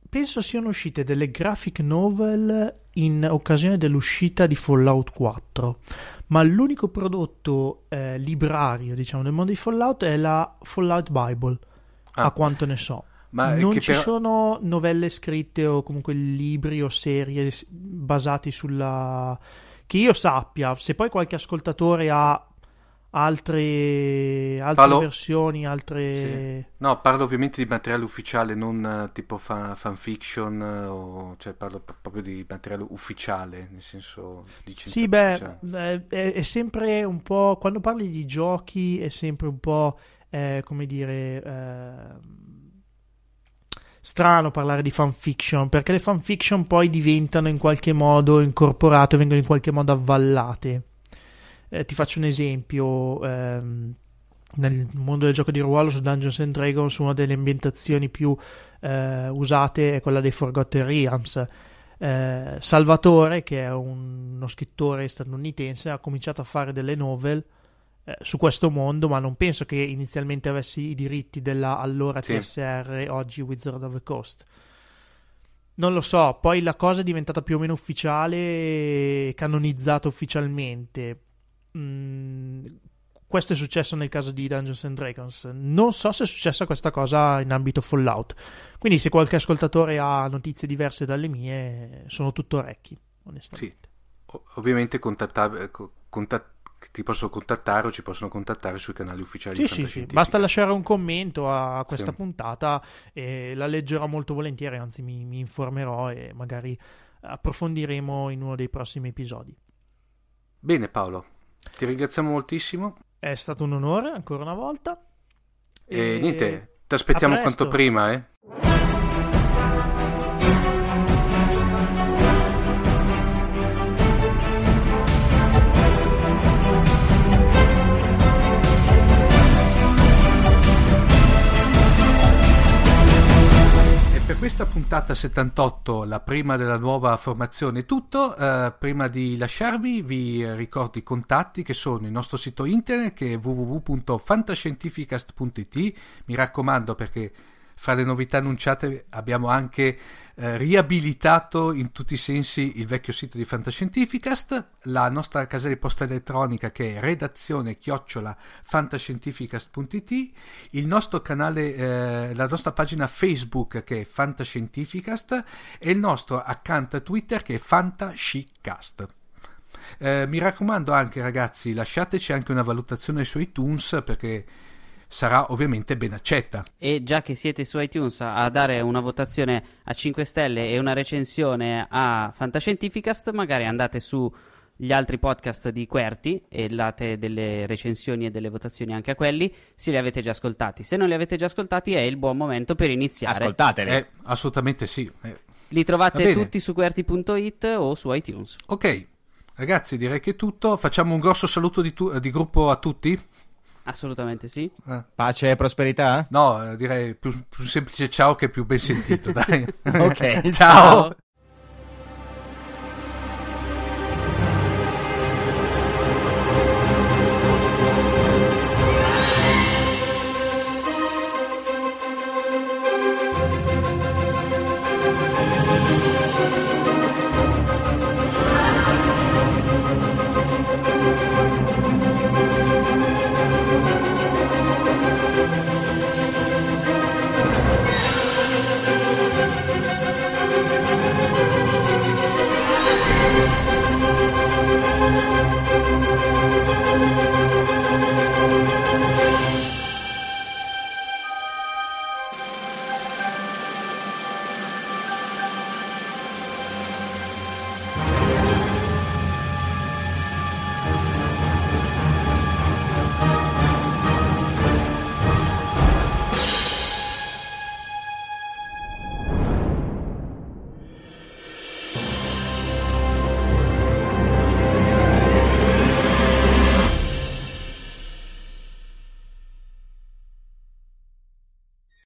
penso siano uscite delle graphic novel in occasione dell'uscita di Fallout 4, ma l'unico prodotto eh, librario, diciamo, del mondo di Fallout è la Fallout Bible, ah. a quanto ne so. Ma non ci per... sono novelle scritte o comunque libri o serie basati sulla... che io sappia, se poi qualche ascoltatore ha altre, altre parlo... versioni, altre... Sì. No, parlo ovviamente di materiale ufficiale, non uh, tipo fan, fanfiction, uh, o, cioè parlo proprio di materiale ufficiale, nel senso di Sì, beh, è, è, sempre un po'... Quando parli di giochi è sempre un po', eh, come dire... Eh, strano parlare di fanfiction perché le fanfiction poi diventano in qualche modo incorporate, vengono in qualche modo avvallate. Eh, ti faccio un esempio. Ehm, nel mondo del gioco di ruolo su Dungeons and Dragons una delle ambientazioni più eh, usate è quella dei Forgotten Realms. Eh, Salvatore, che è un, uno scrittore statunitense, ha cominciato a fare delle novel eh, su questo mondo, ma non penso che inizialmente avessi i diritti della allora sì. TSR, oggi Wizard of the Coast. Non lo so, poi la cosa è diventata più o meno ufficiale, canonizzata ufficialmente. Mm, questo è successo nel caso di Dungeons and Dragons. Non so se è successa questa cosa in ambito Fallout. Quindi, se qualche ascoltatore ha notizie diverse dalle mie, sono tutto orecchi, onestamente. Sì. ovviamente contattab- contat- ti posso contattare o ci possono contattare sui canali ufficiali sì, sì, sì. Basta lasciare un commento a questa sì. puntata e la leggerò molto volentieri, anzi mi, mi informerò e magari approfondiremo in uno dei prossimi episodi. Bene Paolo, ti ringraziamo moltissimo. È stato un onore ancora una volta. E, e niente, ti aspettiamo quanto prima, eh. Questa puntata 78, la prima della nuova formazione, tutto. Uh, prima di lasciarvi, vi ricordo i contatti che sono il nostro sito internet che è www.fantascientificast.it. Mi raccomando perché fra le novità annunciate abbiamo anche eh, riabilitato in tutti i sensi il vecchio sito di Fantascientificast, la nostra casella di posta elettronica che è redazione chiocciola fantascientificast.it, il nostro canale, eh, la nostra pagina Facebook che è Fantascientificast e il nostro account Twitter che è Fantascicast. Eh, mi raccomando anche ragazzi lasciateci anche una valutazione su iTunes perché sarà ovviamente ben accetta. E già che siete su iTunes a dare una votazione a 5 stelle e una recensione a Fantascientificast, magari andate su gli altri podcast di Querti e date delle recensioni e delle votazioni anche a quelli se li avete già ascoltati. Se non li avete già ascoltati è il buon momento per iniziare. Ascoltateli. Eh, assolutamente sì. Eh. Li trovate tutti su QWERTY.it o su iTunes. Ok, ragazzi direi che è tutto. Facciamo un grosso saluto di, tu- di gruppo a tutti. Assolutamente sì. Eh. Pace e prosperità? No, direi più, più semplice ciao che più ben sentito, dai. ok, ciao. ciao.